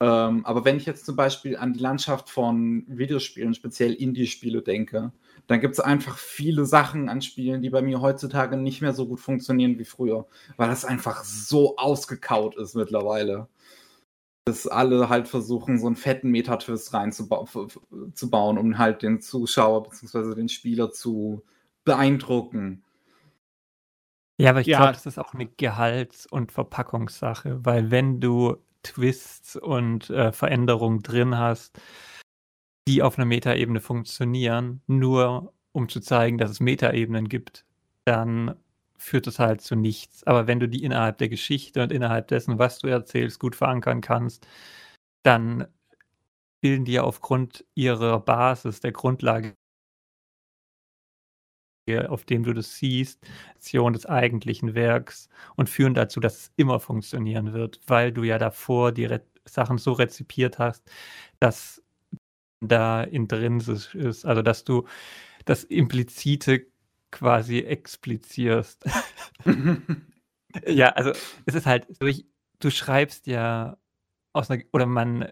A: Ähm, aber wenn ich jetzt zum Beispiel an die Landschaft von Videospielen, speziell Indie-Spiele denke, dann gibt es einfach viele Sachen an Spielen, die bei mir heutzutage nicht mehr so gut funktionieren wie früher, weil das einfach so ausgekaut ist mittlerweile. Dass alle halt versuchen, so einen fetten Metatwist reinzubauen, um halt den Zuschauer bzw. den Spieler zu beeindrucken.
B: Ja, aber ich
C: Ja.
B: glaube, das ist auch eine Gehalts- und Verpackungssache, weil wenn du Twists und äh, Veränderungen drin hast, die auf einer Metaebene funktionieren, nur um zu zeigen, dass es Metaebenen gibt, dann führt es halt zu nichts. Aber wenn du die innerhalb der Geschichte und innerhalb dessen, was du erzählst, gut verankern kannst, dann bilden die ja aufgrund ihrer Basis, der Grundlage, auf dem du das siehst, Aktion des eigentlichen Werks und führen dazu, dass es immer funktionieren wird, weil du ja davor die Re Sachen so rezipiert hast, dass da intrinsisch ist, also dass du das Implizite quasi explizierst. *laughs* ja, also es ist halt, du schreibst ja aus einer, oder man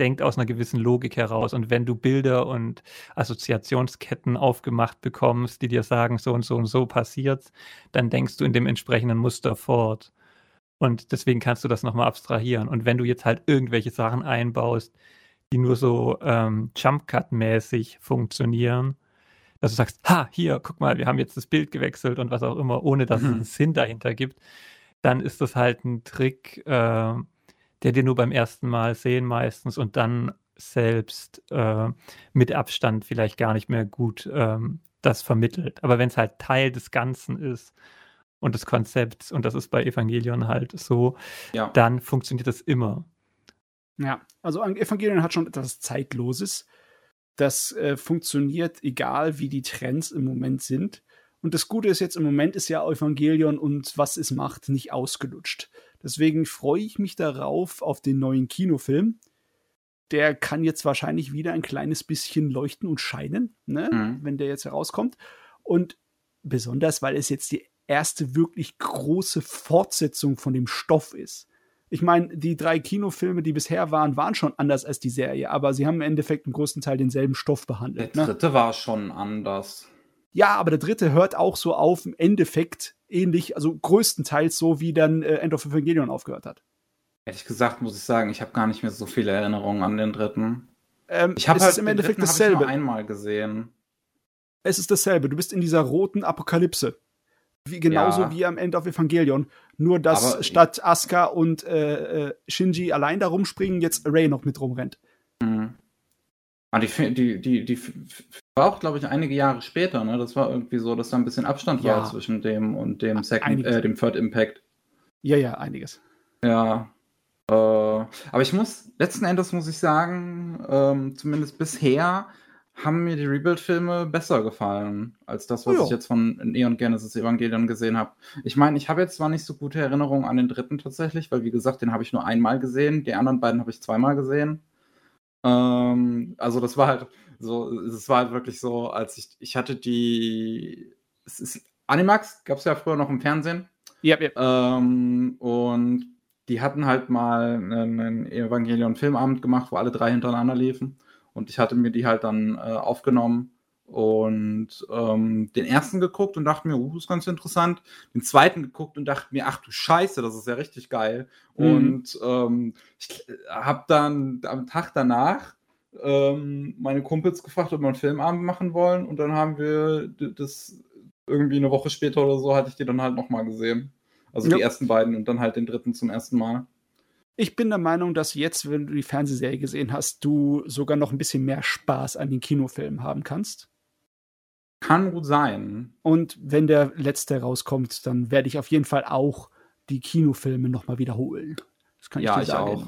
B: denkt aus einer gewissen Logik heraus. Und wenn du Bilder und Assoziationsketten aufgemacht bekommst, die dir sagen, so und so und so passiert, dann denkst du in dem entsprechenden Muster fort. Und deswegen kannst du das nochmal abstrahieren. Und wenn du jetzt halt irgendwelche Sachen einbaust, die nur so ähm, Jump-Cut-mäßig funktionieren, dass du sagst, ha, hier, guck mal, wir haben jetzt das Bild gewechselt und was auch immer, ohne dass
A: Mhm.
B: es einen Sinn dahinter gibt, dann ist das halt ein Trick, äh, der dir nur beim ersten Mal sehen meistens und dann selbst äh, mit Abstand vielleicht gar nicht mehr gut ähm, das vermittelt. Aber wenn es halt Teil des Ganzen ist und des Konzepts, und das ist bei Evangelion halt so,
A: Ja.
B: dann funktioniert das immer.
C: Ja, also Evangelion hat schon etwas Zeitloses. Das äh, funktioniert, egal wie die Trends im Moment sind. Und das Gute ist jetzt im Moment ist ja Evangelion und was es macht, nicht ausgelutscht. Deswegen freue ich mich darauf auf den neuen Kinofilm. Der kann jetzt wahrscheinlich wieder ein kleines bisschen leuchten und scheinen, ne?
A: Mhm.
C: wenn der jetzt herauskommt. Und besonders, weil es jetzt die erste wirklich große Fortsetzung von dem Stoff ist. Ich meine, die drei Kinofilme, die bisher waren, waren schon anders als die Serie, aber sie haben im Endeffekt im größten Teil denselben Stoff
A: Der
C: behandelt. Ne?
A: dritte war schon anders.
C: Ja, aber der dritte hört auch so auf, im Endeffekt ähnlich, also größtenteils so, wie dann äh, End of Evangelion aufgehört hat.
A: Ehrlich gesagt muss ich sagen, ich habe gar nicht mehr so viele Erinnerungen an den dritten.
C: Ähm,
A: Ich habe
C: es
A: halt
C: im Endeffekt
A: dritten hab ich
C: dasselbe.
A: nur einmal gesehen.
C: Es ist dasselbe. Du bist in dieser roten Apokalypse. Wie, genauso
A: Ja.
C: wie am End of Evangelion. Nur, dass
A: Aber-
C: statt Asuka und äh, äh, Shinji allein da rumspringen, jetzt Rey noch mit rumrennt.
A: Mhm. Ah, die, die, die, die war auch, glaube ich, einige Jahre später, ne? Das war irgendwie so, dass da ein bisschen Abstand
C: Ja.
A: war zwischen dem und dem Second, äh, dem Third Impact.
C: Ja, ja, einiges.
A: Ja. Äh, aber ich muss, letzten Endes muss ich sagen, ähm, zumindest bisher haben mir die Rebuild-Filme besser gefallen, als das, was
C: Oh
A: ich jetzt von Neon Genesis Evangelion gesehen habe. Ich meine, ich habe jetzt zwar nicht so gute Erinnerungen an den dritten tatsächlich, weil wie gesagt, den habe ich nur einmal gesehen, die anderen beiden habe ich zweimal gesehen. Ähm, also das war halt so, es war halt wirklich so, als ich, ich hatte die, es ist, Animax gab es ja früher noch im Fernsehen.
C: Ja, ja.
A: Ähm, und die hatten halt mal einen, einen Evangelion-Filmabend gemacht, wo alle drei hintereinander liefen. Und ich hatte mir die halt dann äh, aufgenommen und ähm, den ersten geguckt und dachte mir, uh, das ist ganz interessant. Den zweiten geguckt und dachte mir, ach du Scheiße, das ist ja richtig geil.
C: Mhm.
A: Und ähm, ich habe dann am Tag danach ähm, meine Kumpels gefragt, ob wir einen Filmabend machen wollen. Und dann haben wir das irgendwie eine Woche später oder so, hatte ich die dann halt nochmal gesehen. Also
C: Ja.
A: die ersten beiden und dann halt den dritten zum ersten Mal.
C: Ich bin der Meinung, dass jetzt, wenn du die Fernsehserie gesehen hast, du sogar noch ein bisschen mehr Spaß an den Kinofilmen haben kannst.
A: Kann gut sein.
C: Und wenn der letzte rauskommt, dann werde ich auf jeden Fall auch die Kinofilme nochmal wiederholen. Das kann ich
A: Ja,
C: dir
A: ich
C: sagen.
A: auch.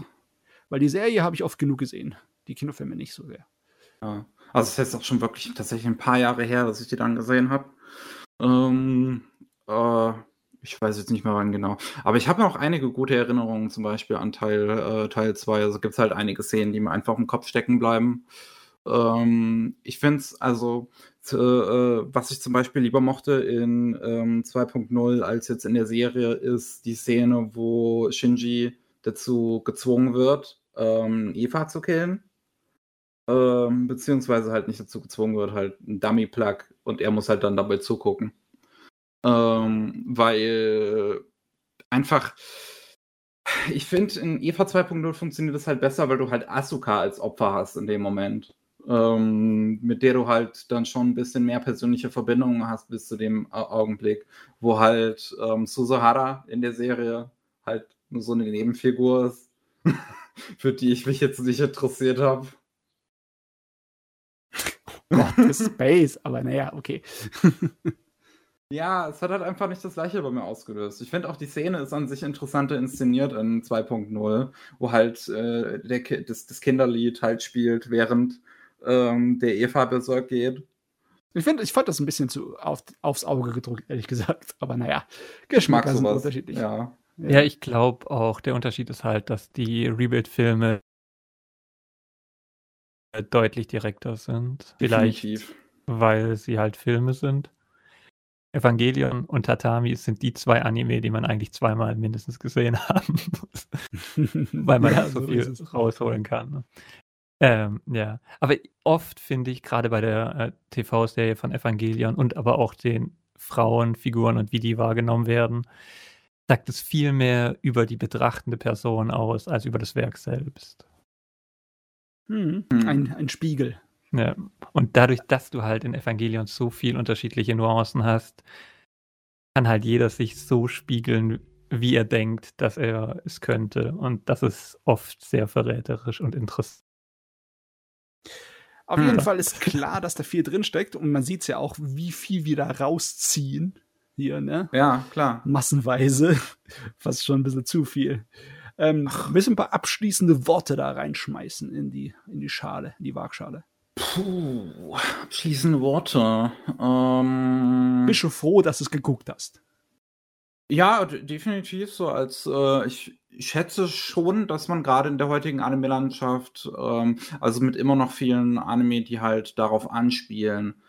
C: Weil die Serie habe ich oft genug gesehen. Die Kinofilme nicht so sehr.
A: Ja. Also es ist jetzt auch schon wirklich tatsächlich ein paar Jahre her, dass ich die dann gesehen habe. Ähm, äh, ich weiß jetzt nicht mehr wann genau. Aber ich habe noch einige gute Erinnerungen, zum Beispiel an Teil, äh, Teil 2. Also gibt es halt einige Szenen, die mir einfach im Kopf stecken bleiben. Ähm, ich finde es, also, äh, was ich zum Beispiel lieber mochte in ähm, 2.0 als jetzt in der Serie, ist die Szene, wo Shinji dazu gezwungen wird, ähm, Eva zu killen. Ähm, beziehungsweise halt nicht dazu gezwungen wird, halt ein Dummy-Plug und er muss halt dann dabei zugucken. Ähm, weil einfach, ich finde, in Eva 2.0 funktioniert das halt besser, weil du halt Asuka als Opfer hast in dem Moment. Ähm, mit der du halt dann schon ein bisschen mehr persönliche Verbindungen hast bis zu dem Au- Augenblick, wo halt ähm, Suzuhara in der Serie halt nur so eine Nebenfigur ist, *laughs* für die ich mich jetzt nicht interessiert habe.
C: Gott, Space, aber naja, okay. *laughs*
A: Ja, es hat halt einfach nicht das gleiche bei mir ausgelöst. Ich finde auch die Szene ist an sich interessanter inszeniert in 2.0, wo halt äh, der, Ki- das, das Kinderlied halt spielt, während ähm, der Eva Berserk geht.
C: Ich, find, ich fand das ein bisschen zu auf, aufs Auge gedrückt, ehrlich gesagt. Aber naja, Geschmäcker sind unterschiedlich.
A: Ja.
B: Ja, ich glaube auch, der Unterschied ist halt, dass die Rebuild-Filme deutlich direkter sind. Vielleicht,
A: definitiv.
B: weil sie halt Filme sind. Evangelion und Tatami sind die zwei Anime, die man eigentlich zweimal mindestens gesehen *laughs* haben muss, *laughs* weil man
C: Ja,
B: so
C: so
B: viel rausholen kann. Ne? Ähm, ja, aber oft finde ich gerade bei der äh, TV-Serie von Evangelion und aber auch den Frauenfiguren und wie die wahrgenommen werden, sagt es viel mehr über die betrachtende Person aus als über das Werk selbst.
C: Hm. ein, ein Spiegel.
B: Ja. Und dadurch, dass du halt in Evangelion so viel unterschiedliche Nuancen hast, kann halt jeder sich so spiegeln, wie er denkt, dass er es könnte. Und das ist oft sehr verräterisch und interessant.
C: Auf
A: Hm.
C: jeden Fall ist klar, dass da viel drinsteckt und man sieht es ja auch, wie viel wir da rausziehen. hier, ne?
A: Ja, klar.
C: Massenweise. *laughs* Fast schon ein bisschen zu viel. Ähm, du ein paar abschließende Worte da reinschmeißen in die, in die Schale, in die Waagschale?
A: Puh, abschließende Worte. Ähm,
C: Bist du froh, dass du es geguckt hast?
A: Ja, definitiv so. Als äh, ich, ich schätze schon, dass man gerade in der heutigen Anime-Landschaft, ähm, also mit immer noch vielen Anime, die halt darauf anspielen,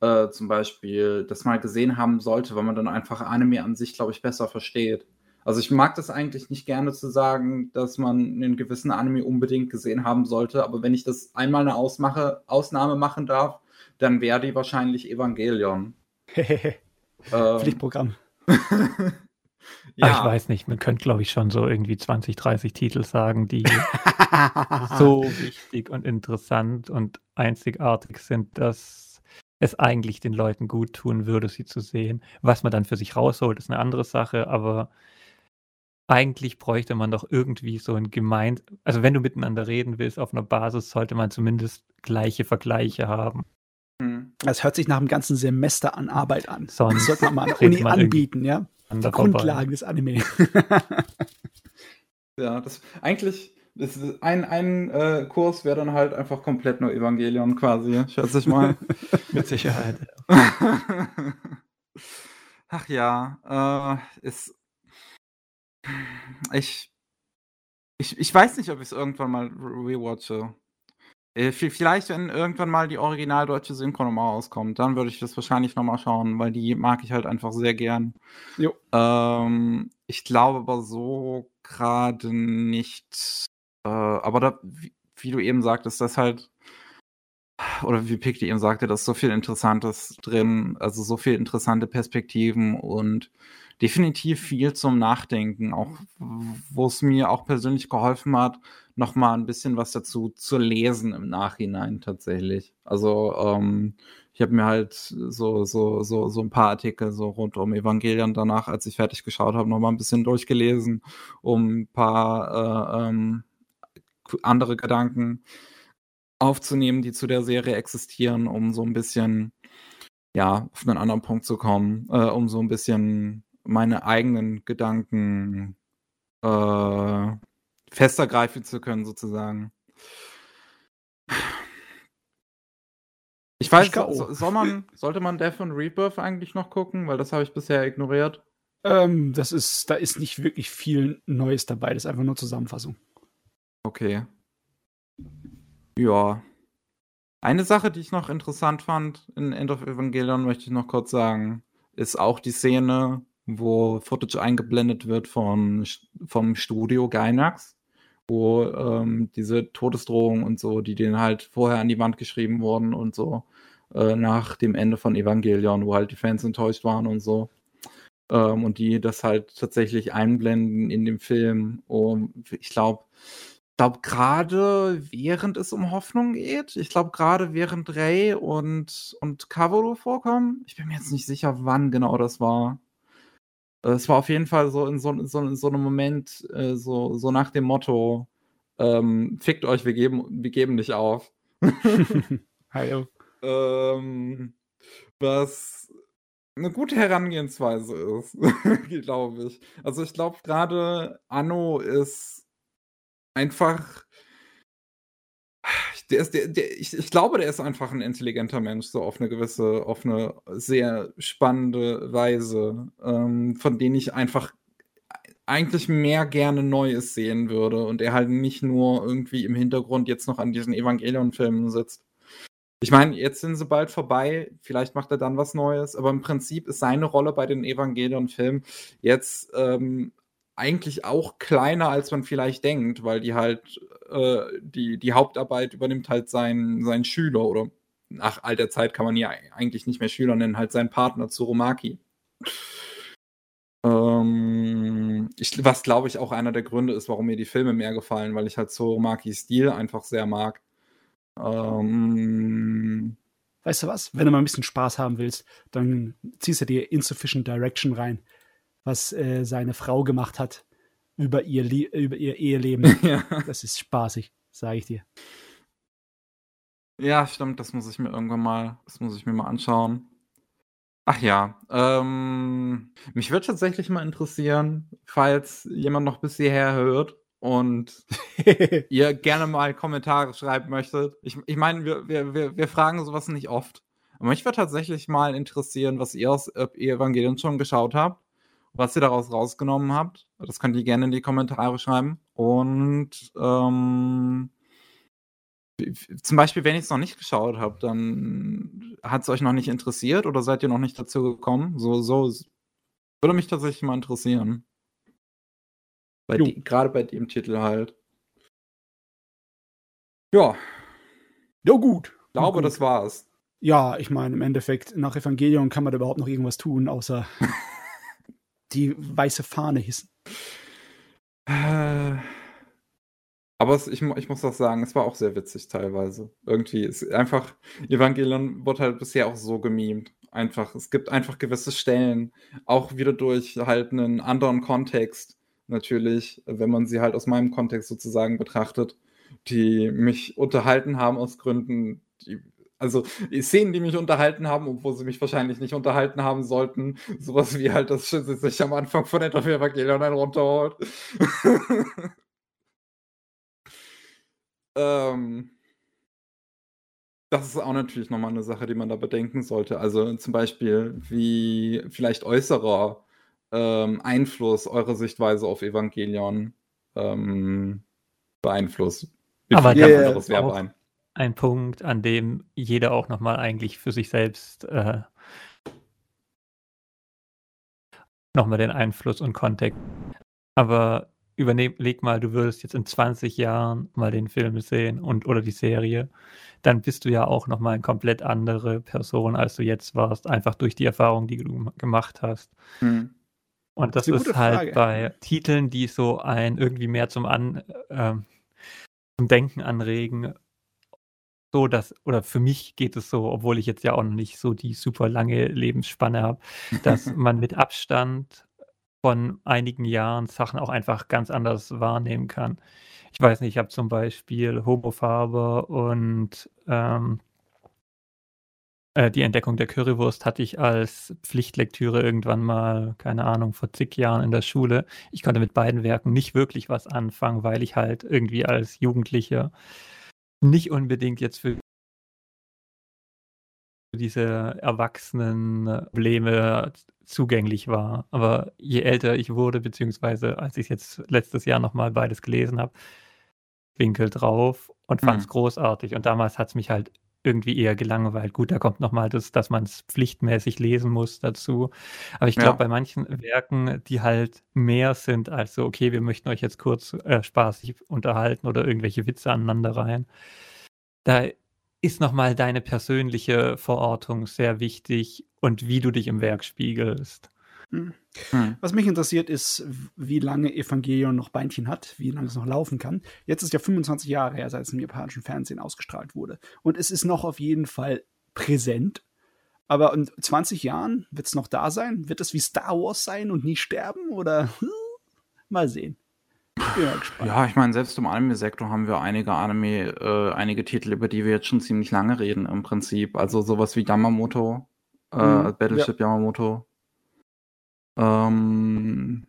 A: äh, zum Beispiel, das mal gesehen haben sollte, weil man dann einfach Anime an sich, glaube ich, besser versteht. Also ich mag das eigentlich nicht gerne zu sagen, dass man einen gewissen Anime unbedingt gesehen haben sollte, aber wenn ich das einmal eine Ausmache, Ausnahme machen darf, dann wäre die wahrscheinlich Evangelion. *laughs*
C: ähm, Pflichtprogramm. *laughs*
B: ja. ich weiß nicht, man könnte, glaube ich, schon so irgendwie 20, 30 Titel sagen, die *laughs* so wichtig und interessant und einzigartig sind, dass es eigentlich den Leuten gut tun würde, sie zu sehen. Was man dann für sich rausholt, ist eine andere Sache, aber eigentlich bräuchte man doch irgendwie so ein gemeint, also wenn du miteinander reden willst auf einer Basis, sollte man zumindest gleiche Vergleiche haben.
C: Hm. Das hört sich nach einem ganzen Semester an Arbeit an. Sonst das sollte man mal an der Uni anbieten, ja? Die Grundlagen des Anime. *laughs*
A: ja, das eigentlich das ein, ein äh, Kurs wäre dann halt einfach komplett nur Evangelion quasi, schätze ich mal. *laughs*
B: Mit Sicherheit. *laughs*
A: Ach ja, äh, ist ich, ich, ich weiß nicht, ob ich es irgendwann mal rewatche. Äh, vielleicht, wenn irgendwann mal die original deutsche Synchro nochmal auskommt, dann würde ich das wahrscheinlich nochmal schauen, weil die mag ich halt einfach sehr gern. Jo. Ähm, ich glaube aber so gerade nicht. Äh, aber da, wie, wie, du eben sagtest, das halt. Oder wie Pickty eben sagte, da ist so viel Interessantes drin, also so viel interessante Perspektiven und definitiv viel zum Nachdenken, auch wo es mir auch persönlich geholfen hat, noch mal ein bisschen was dazu zu lesen im Nachhinein tatsächlich. Also ähm, ich habe mir halt so, so, so, so ein paar Artikel so rund um Evangelion danach, als ich fertig geschaut habe, noch mal ein bisschen durchgelesen, um ein paar äh, ähm, andere Gedanken aufzunehmen, die zu der Serie existieren, um so ein bisschen ja, auf einen anderen Punkt zu kommen, äh, um so ein bisschen meine eigenen Gedanken äh, fester greifen zu können, sozusagen. Ich weiß, so, soll man, sollte man Death und Rebirth eigentlich noch gucken? Weil das habe ich bisher ignoriert.
C: Ähm, das ist, da ist nicht wirklich viel Neues dabei. Das ist einfach nur Zusammenfassung.
A: Okay. Ja. Eine Sache, die ich noch interessant fand in End of Evangelion, möchte ich noch kurz sagen, ist auch die Szene, wo Footage eingeblendet wird von, vom Studio Gainax, wo ähm, diese Todesdrohungen und so, die denen halt vorher an die Wand geschrieben wurden und so, äh, nach dem Ende von Evangelion, wo halt die Fans enttäuscht waren und so. Ähm, und die das halt tatsächlich einblenden in dem Film. Und ich glaube, glaube gerade während es um Hoffnung geht, ich glaube gerade während Ray und, und Kavolo vorkommen, ich bin mir jetzt nicht sicher, wann genau das war. Es war auf jeden Fall so in so, in so, in so einem Moment, äh, so, so nach dem Motto, ähm, fickt euch, wir geben, wir geben nicht auf. *laughs*
C: Hallo.
A: ähm, was eine gute Herangehensweise ist, *laughs* glaube ich. Also ich glaube gerade Anno ist einfach der ist, der, der, ich, ich glaube, der ist einfach ein intelligenter Mensch, so auf eine gewisse, auf eine sehr spannende Weise, ähm, von denen ich einfach eigentlich mehr gerne Neues sehen würde und er halt nicht nur irgendwie im Hintergrund jetzt noch an diesen Evangelion-Filmen sitzt. Ich meine, jetzt sind sie bald vorbei, vielleicht macht er dann was Neues, aber im Prinzip ist seine Rolle bei den Evangelion-Filmen jetzt ähm, eigentlich auch kleiner, als man vielleicht denkt, weil die halt äh, die, die Hauptarbeit übernimmt halt sein, sein Schüler oder nach alter Zeit kann man ja eigentlich nicht mehr Schüler nennen, halt sein Partner Tsurumaki. Ähm, ich, was glaube ich auch einer der Gründe ist, warum mir die Filme mehr gefallen, weil ich halt Tsurumakis Stil einfach sehr mag. Ähm,
C: weißt du was? Wenn du mal ein bisschen Spaß haben willst, dann ziehst du dir Insufficient Direction rein was äh, seine Frau gemacht hat über ihr, über ihr Eheleben. *laughs* Ja. Das ist spaßig, sage ich dir.
A: Ja, stimmt, das muss ich mir irgendwann mal, das muss ich mir mal anschauen. Ach ja, ähm, mich würde tatsächlich mal interessieren, falls jemand noch bis hierher hört und *laughs* ihr gerne mal Kommentare schreiben möchtet. Ich, ich meine, wir, wir, wir, wir fragen sowas nicht oft. Aber mich würde tatsächlich mal interessieren, was ihr aus ob ihr Evangelion schon geschaut habt, was ihr daraus rausgenommen habt. Das könnt ihr gerne in die Kommentare schreiben. Und ähm, zum Beispiel, wenn ich es noch nicht geschaut habe, dann hat es euch noch nicht interessiert oder seid ihr noch nicht dazu gekommen? So, so würde mich tatsächlich mal interessieren. Gerade bei dem Titel halt.
C: Ja. Ja, gut.
A: Ich glaube, gut. das war's.
C: Ja, ich meine, im Endeffekt, nach Evangelion kann man da überhaupt noch irgendwas tun, außer *laughs* die weiße Fahne hissen.
A: Äh. Aber es, ich, ich, muss auch sagen, es war auch sehr witzig teilweise. Irgendwie ist einfach, Evangelion wird halt bisher auch so gemimt. Einfach, es gibt einfach gewisse Stellen, auch wieder durch halt einen anderen Kontext, natürlich, wenn man sie halt aus meinem Kontext sozusagen betrachtet, die mich unterhalten haben aus Gründen, die, also Szenen, die mich unterhalten haben, obwohl sie mich wahrscheinlich nicht unterhalten haben sollten. Sowas wie halt, dass sie sich am Anfang von End of Evangelion einen runterholt. *laughs* Ähm, das ist auch natürlich nochmal eine Sache, die man da bedenken sollte. Also zum Beispiel, wie vielleicht äußerer ähm, Einfluss eure Sichtweise auf Evangelion ähm, beeinflusst.
B: Aber yeah, anderes Verb ein. Ein Punkt, an dem jeder auch nochmal eigentlich für sich selbst äh, nochmal den Einfluss und Kontext. Aber überleg mal, du würdest jetzt in 20 Jahren mal den Film sehen und oder die Serie, dann bist du ja auch nochmal eine komplett andere Person, als du jetzt warst, einfach durch die Erfahrung, die du gemacht hast. Hm. Und das, das ist, ist halt Frage. bei Titeln, die so ein irgendwie mehr zum, An, äh, zum Denken anregen, so, dass, oder für mich geht es so, obwohl ich jetzt ja auch noch nicht so die super lange Lebensspanne habe, dass *laughs* man mit Abstand von einigen Jahren Sachen auch einfach ganz anders wahrnehmen kann. Ich weiß nicht, ich habe zum Beispiel Homofarbe und ähm, äh, die Entdeckung der Currywurst hatte ich als Pflichtlektüre irgendwann mal, keine Ahnung, vor zig Jahren in der Schule. Ich konnte mit beiden Werken nicht wirklich was anfangen, weil ich halt irgendwie als Jugendlicher nicht unbedingt jetzt für diese erwachsenen Probleme zugänglich war. Aber je älter ich wurde, beziehungsweise als ich jetzt letztes Jahr nochmal beides gelesen habe, Winkel drauf und fand es mhm. großartig. Und damals hat es mich halt irgendwie eher gelangweilt. Gut, da kommt nochmal das, dass man es pflichtmäßig lesen muss dazu. Aber ich glaube, ja. bei manchen Werken, die halt mehr sind als so, okay, wir möchten euch jetzt kurz äh, spaßig unterhalten oder irgendwelche Witze aneinander rein, da ist nochmal deine persönliche Verortung sehr wichtig und wie du dich im Werk spiegelst.
C: Hm. hm. Was mich interessiert ist, wie lange Evangelion noch Beinchen hat, wie lange es noch laufen kann. Jetzt ist ja 25 Jahre her, seit es im japanischen Fernsehen ausgestrahlt wurde. Und es ist noch auf jeden Fall präsent. Aber in 20 Jahren wird es noch da sein? Wird es wie Star Wars sein und nie sterben? Oder hm, mal sehen.
A: Ja, ich meine, selbst im Anime-Sektor haben wir einige Anime, äh, einige Titel, über die wir jetzt schon ziemlich lange reden im Prinzip. Also sowas wie Yamamoto, äh, mhm, Battleship ja. Yamamoto. Ähm,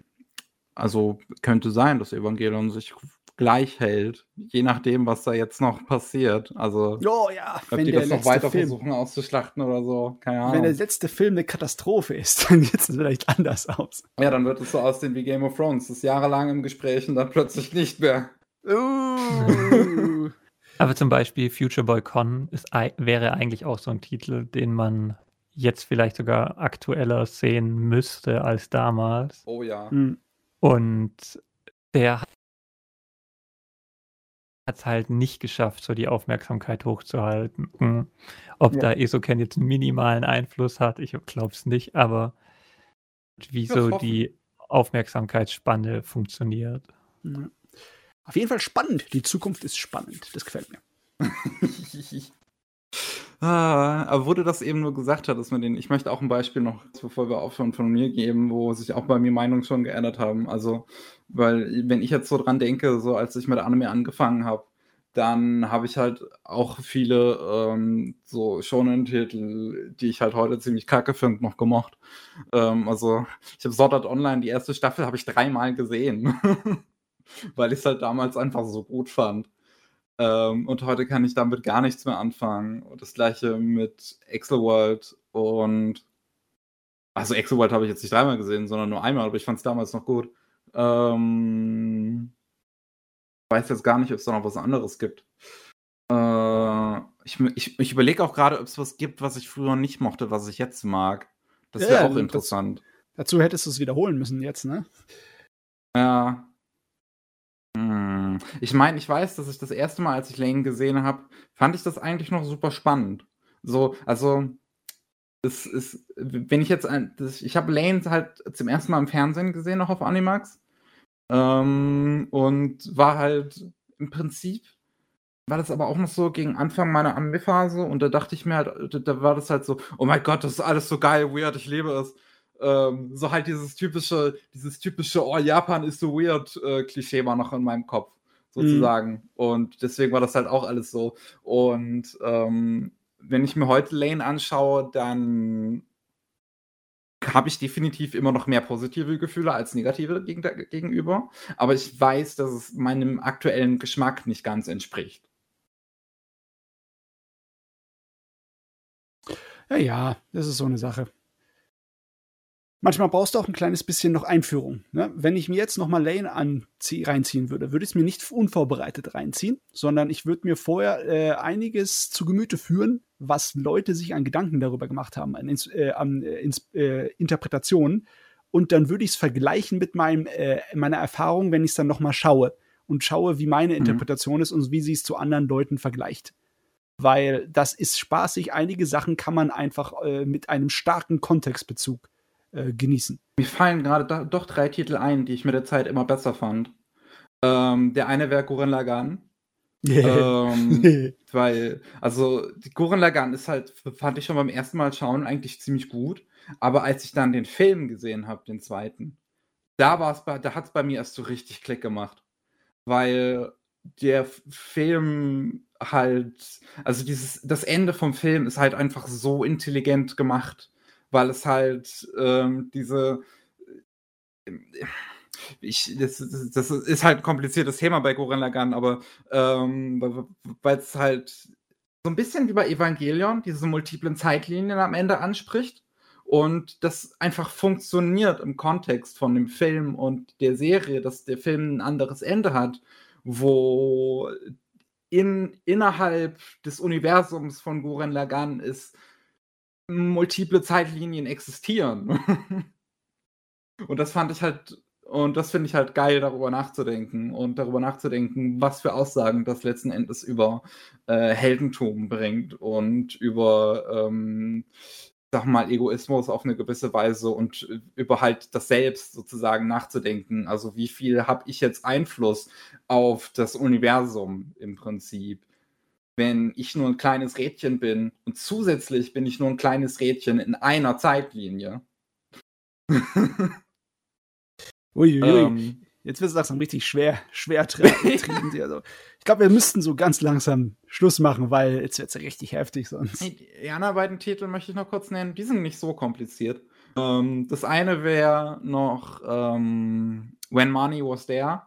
A: also könnte sein, dass Evangelion sich gleich hält, je nachdem, was da jetzt noch passiert. Also,
C: oh, ja,
A: ob die das noch weiter Film, versuchen auszuschlachten oder so, keine Ahnung.
C: Wenn der letzte Film eine Katastrophe ist, *laughs* dann geht es vielleicht anders aus.
A: Ja, dann wird es so aussehen wie Game of Thrones. Das ist jahrelang im Gespräch und dann plötzlich nicht mehr.
B: Uh. *laughs* Aber zum Beispiel Future Boy Con ist, wäre eigentlich auch so ein Titel, den man jetzt vielleicht sogar aktueller sehen müsste als damals.
A: Oh ja.
B: Hm. Und der hat es halt nicht geschafft, so die Aufmerksamkeit hochzuhalten. Ob ja. da Esoken jetzt einen minimalen Einfluss hat, ich glaube es nicht, aber wieso die Aufmerksamkeitsspanne funktioniert.
C: Ja. Auf jeden Fall spannend. Die Zukunft ist spannend. Das gefällt mir. *laughs*
A: ah, aber du das eben nur gesagt hattest mit den, ich möchte auch ein Beispiel noch, bevor wir aufhören, von mir geben, wo sich auch bei mir Meinungen schon geändert haben. Also weil wenn ich jetzt so dran denke, so als ich mit Anime angefangen habe, dann habe ich halt auch viele ähm, so Shonen-Titel, die ich halt heute ziemlich kacke finde, noch gemocht. Ähm, also ich habe Sword Art Online, die erste Staffel habe ich dreimal gesehen, *laughs* weil ich es halt damals einfach so gut fand. Ähm, und heute kann ich damit gar nichts mehr anfangen. Und das gleiche mit Exoworld und also Exoworld habe ich jetzt nicht dreimal gesehen, sondern nur einmal, aber ich fand es damals noch gut. Ähm, weiß jetzt gar nicht, ob es da noch was anderes gibt. Äh, ich ich, ich überlege auch gerade, ob es was gibt, was ich früher nicht mochte, was ich jetzt mag. Das wäre ja, auch interessant.
C: Das, dazu hättest du es wiederholen müssen jetzt, ne?
A: Ja. Hm. Ich meine, ich weiß, dass ich das erste Mal, als ich Lane gesehen habe, fand ich das eigentlich noch super spannend. So, also es ist, wenn ich jetzt ein, das, ich habe Lane halt zum ersten Mal im Fernsehen gesehen, noch auf Animax. Ähm, und war halt im Prinzip, war das aber auch noch so gegen Anfang meiner Anime-Phase und da dachte ich mir halt, da war das halt so, oh mein Gott, das ist alles so geil, weird, ich liebe es. Ähm, so halt dieses typische, dieses typische, oh, Japan ist so weird, äh, Klischee war noch in meinem Kopf, sozusagen. Mhm. Und deswegen war das halt auch alles so. Und ähm, wenn ich mir heute Lane anschaue, dann habe ich definitiv immer noch mehr positive Gefühle als negative gegen, gegenüber. Aber ich weiß, dass es meinem aktuellen Geschmack nicht ganz entspricht.
C: Ja, ja, das ist so eine Sache. Manchmal brauchst du auch ein kleines bisschen noch Einführung. Ne? Wenn ich mir jetzt nochmal Lane reinziehen würde, würde ich es mir nicht unvorbereitet reinziehen, sondern ich würde mir vorher äh, einiges zu Gemüte führen, was Leute sich an Gedanken darüber gemacht haben, an, äh, an äh, äh, Interpretationen. Und dann würde ich es vergleichen mit meinem, äh, meiner Erfahrung, wenn ich es dann nochmal schaue und schaue, wie meine mhm. Interpretation ist und wie sie es zu anderen Leuten vergleicht. Weil das ist spaßig. Einige Sachen kann man einfach äh, mit einem starken Kontextbezug äh, genießen.
A: Mir fallen gerade doch drei Titel ein, die ich mit der Zeit immer besser fand. Ähm, der eine wäre Gurren Lagann. Yeah. *laughs* Ähm, *laughs* weil, also, Gurren Lagann ist halt, fand ich schon beim ersten Mal schauen eigentlich ziemlich gut. Aber als ich dann den Film gesehen habe, den zweiten, da war es da hat es bei mir erst so richtig Klick gemacht. Weil der Film halt, also dieses, das Ende vom Film ist halt einfach so intelligent gemacht weil es halt ähm, diese ich, das, das, ist halt ein kompliziertes Thema bei Goren Lagann, aber ähm, weil es halt so ein bisschen wie bei Evangelion diese multiplen Zeitlinien am Ende anspricht und das einfach funktioniert im Kontext von dem Film und der Serie, dass der Film ein anderes Ende hat, wo in, innerhalb des Universums von Goren Lagann ist multiple Zeitlinien existieren. *laughs* und das fand ich halt, und das finde ich halt geil, darüber nachzudenken und darüber nachzudenken, was für Aussagen das letzten Endes über äh, Heldentum bringt und über, ähm, sag mal, Egoismus auf eine gewisse Weise und über halt das Selbst sozusagen nachzudenken. Also wie viel habe ich jetzt Einfluss auf das Universum im Prinzip? Wenn ich nur ein kleines Rädchen bin und zusätzlich bin ich nur ein kleines Rädchen in einer Zeitlinie. *laughs*
C: Uiuiui. Ähm, Jetzt wird es langsam richtig schwer, schwer *laughs* trieben. also, ich glaube, wir müssten so ganz langsam Schluss machen, weil jetzt wird es richtig heftig sonst.
A: Die anderen beiden Titel möchte ich noch kurz nennen. Die sind nicht so kompliziert. Ähm, das eine wäre noch ähm, When Money Was There.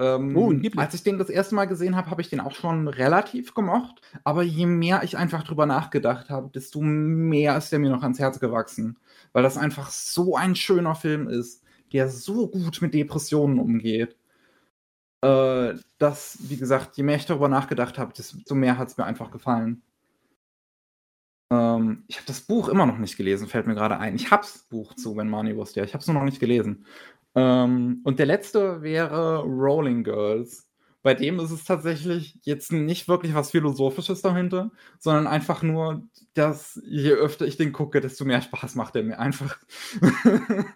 A: Ähm, oh, als ich den das erste Mal gesehen habe, habe ich den auch schon relativ gemocht. Aber je mehr ich einfach drüber nachgedacht habe, desto mehr ist der mir noch ans Herz gewachsen. Weil das einfach so ein schöner Film ist, der so gut mit Depressionen umgeht. Äh, dass, wie gesagt, je mehr ich darüber nachgedacht habe, desto mehr hat es mir einfach gefallen. Ähm, ich habe das Buch immer noch nicht gelesen, fällt mir gerade ein. Ich habe das Buch zu Money Was There. Ich habe es nur noch nicht gelesen. Ähm, und der letzte wäre Rolling Girls. Bei dem ist es tatsächlich jetzt nicht wirklich was Philosophisches dahinter, sondern einfach nur, dass je öfter ich den gucke, desto mehr Spaß macht er mir einfach. *laughs*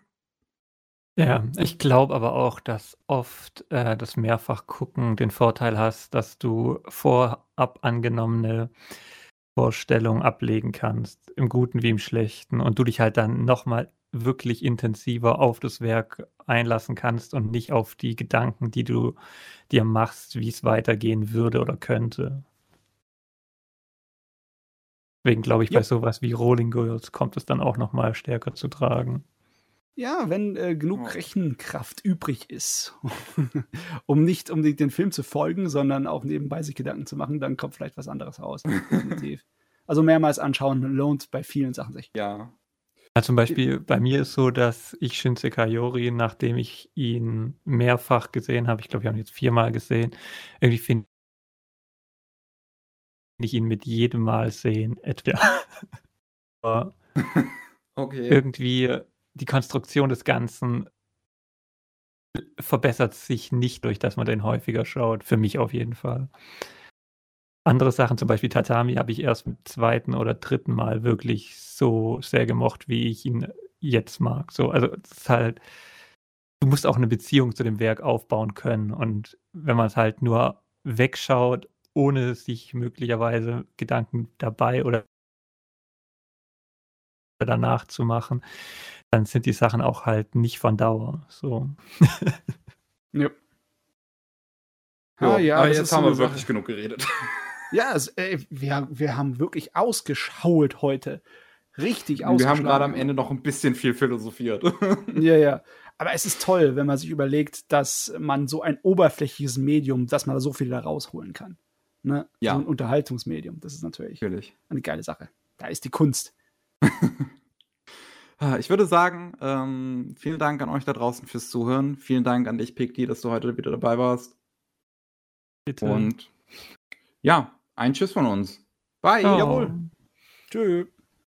B: ja, ich glaube aber auch, dass oft äh, das Mehrfachgucken den Vorteil hast, dass du vorab angenommene Vorstellung ablegen kannst, im Guten wie im Schlechten, und du dich halt dann nochmal wirklich intensiver auf das Werk einlassen kannst und nicht auf die Gedanken, die du dir machst, wie es weitergehen würde oder könnte. Deswegen glaube ich, ja. bei sowas wie Rolling Girls kommt es dann auch nochmal stärker zu tragen.
C: Ja, wenn äh, genug oh. Rechenkraft übrig ist, *laughs* um nicht um den Film zu folgen, sondern auch nebenbei sich Gedanken zu machen, dann kommt vielleicht was anderes raus. *laughs* Definitiv. Also mehrmals anschauen lohnt bei vielen Sachen sich.
A: Ja.
B: ja. Zum Beispiel bei mir ist so, dass ich Shinse Kayori, nachdem ich ihn mehrfach gesehen habe, ich glaube, wir haben ihn jetzt viermal gesehen, irgendwie finde ich ihn mit jedem Mal sehen, etwa. *laughs* okay. Irgendwie die Konstruktion des Ganzen verbessert sich nicht durch, dass man den häufiger schaut. Für mich auf jeden Fall. Andere Sachen, zum Beispiel Tatami, habe ich erst mit zweiten oder dritten Mal wirklich so sehr gemocht, wie ich ihn jetzt mag. So, also es ist halt, du musst auch eine Beziehung zu dem Werk aufbauen können. Und wenn man es halt nur wegschaut, ohne sich möglicherweise Gedanken dabei oder danach zu machen, dann sind die Sachen auch halt nicht von Dauer. So. *laughs*
A: ja. Ah, ja, aber jetzt haben wir wirklich genug geredet. *laughs*
C: Ja, es, ey, wir, wir haben wirklich ausgeschault heute. Richtig ausgeschault.
A: Wir haben gerade am Ende noch ein bisschen viel philosophiert. *laughs*
C: ja, ja. Aber es ist toll, wenn man sich überlegt, dass man so ein oberflächliches Medium, dass man da so viel da rausholen kann. Ne?
A: Ja.
C: So ein Unterhaltungsmedium. Das ist natürlich,
A: natürlich.
C: eine geile Sache. Da ist die Kunst.
A: Ah, ich würde sagen, ähm, vielen Dank an euch da draußen fürs Zuhören. Vielen Dank an dich, Piggy, dass du heute wieder dabei warst.
B: Bitte.
A: Und ja, ein Tschüss von uns. Bye.
C: Oh. Jawohl. Tschüss.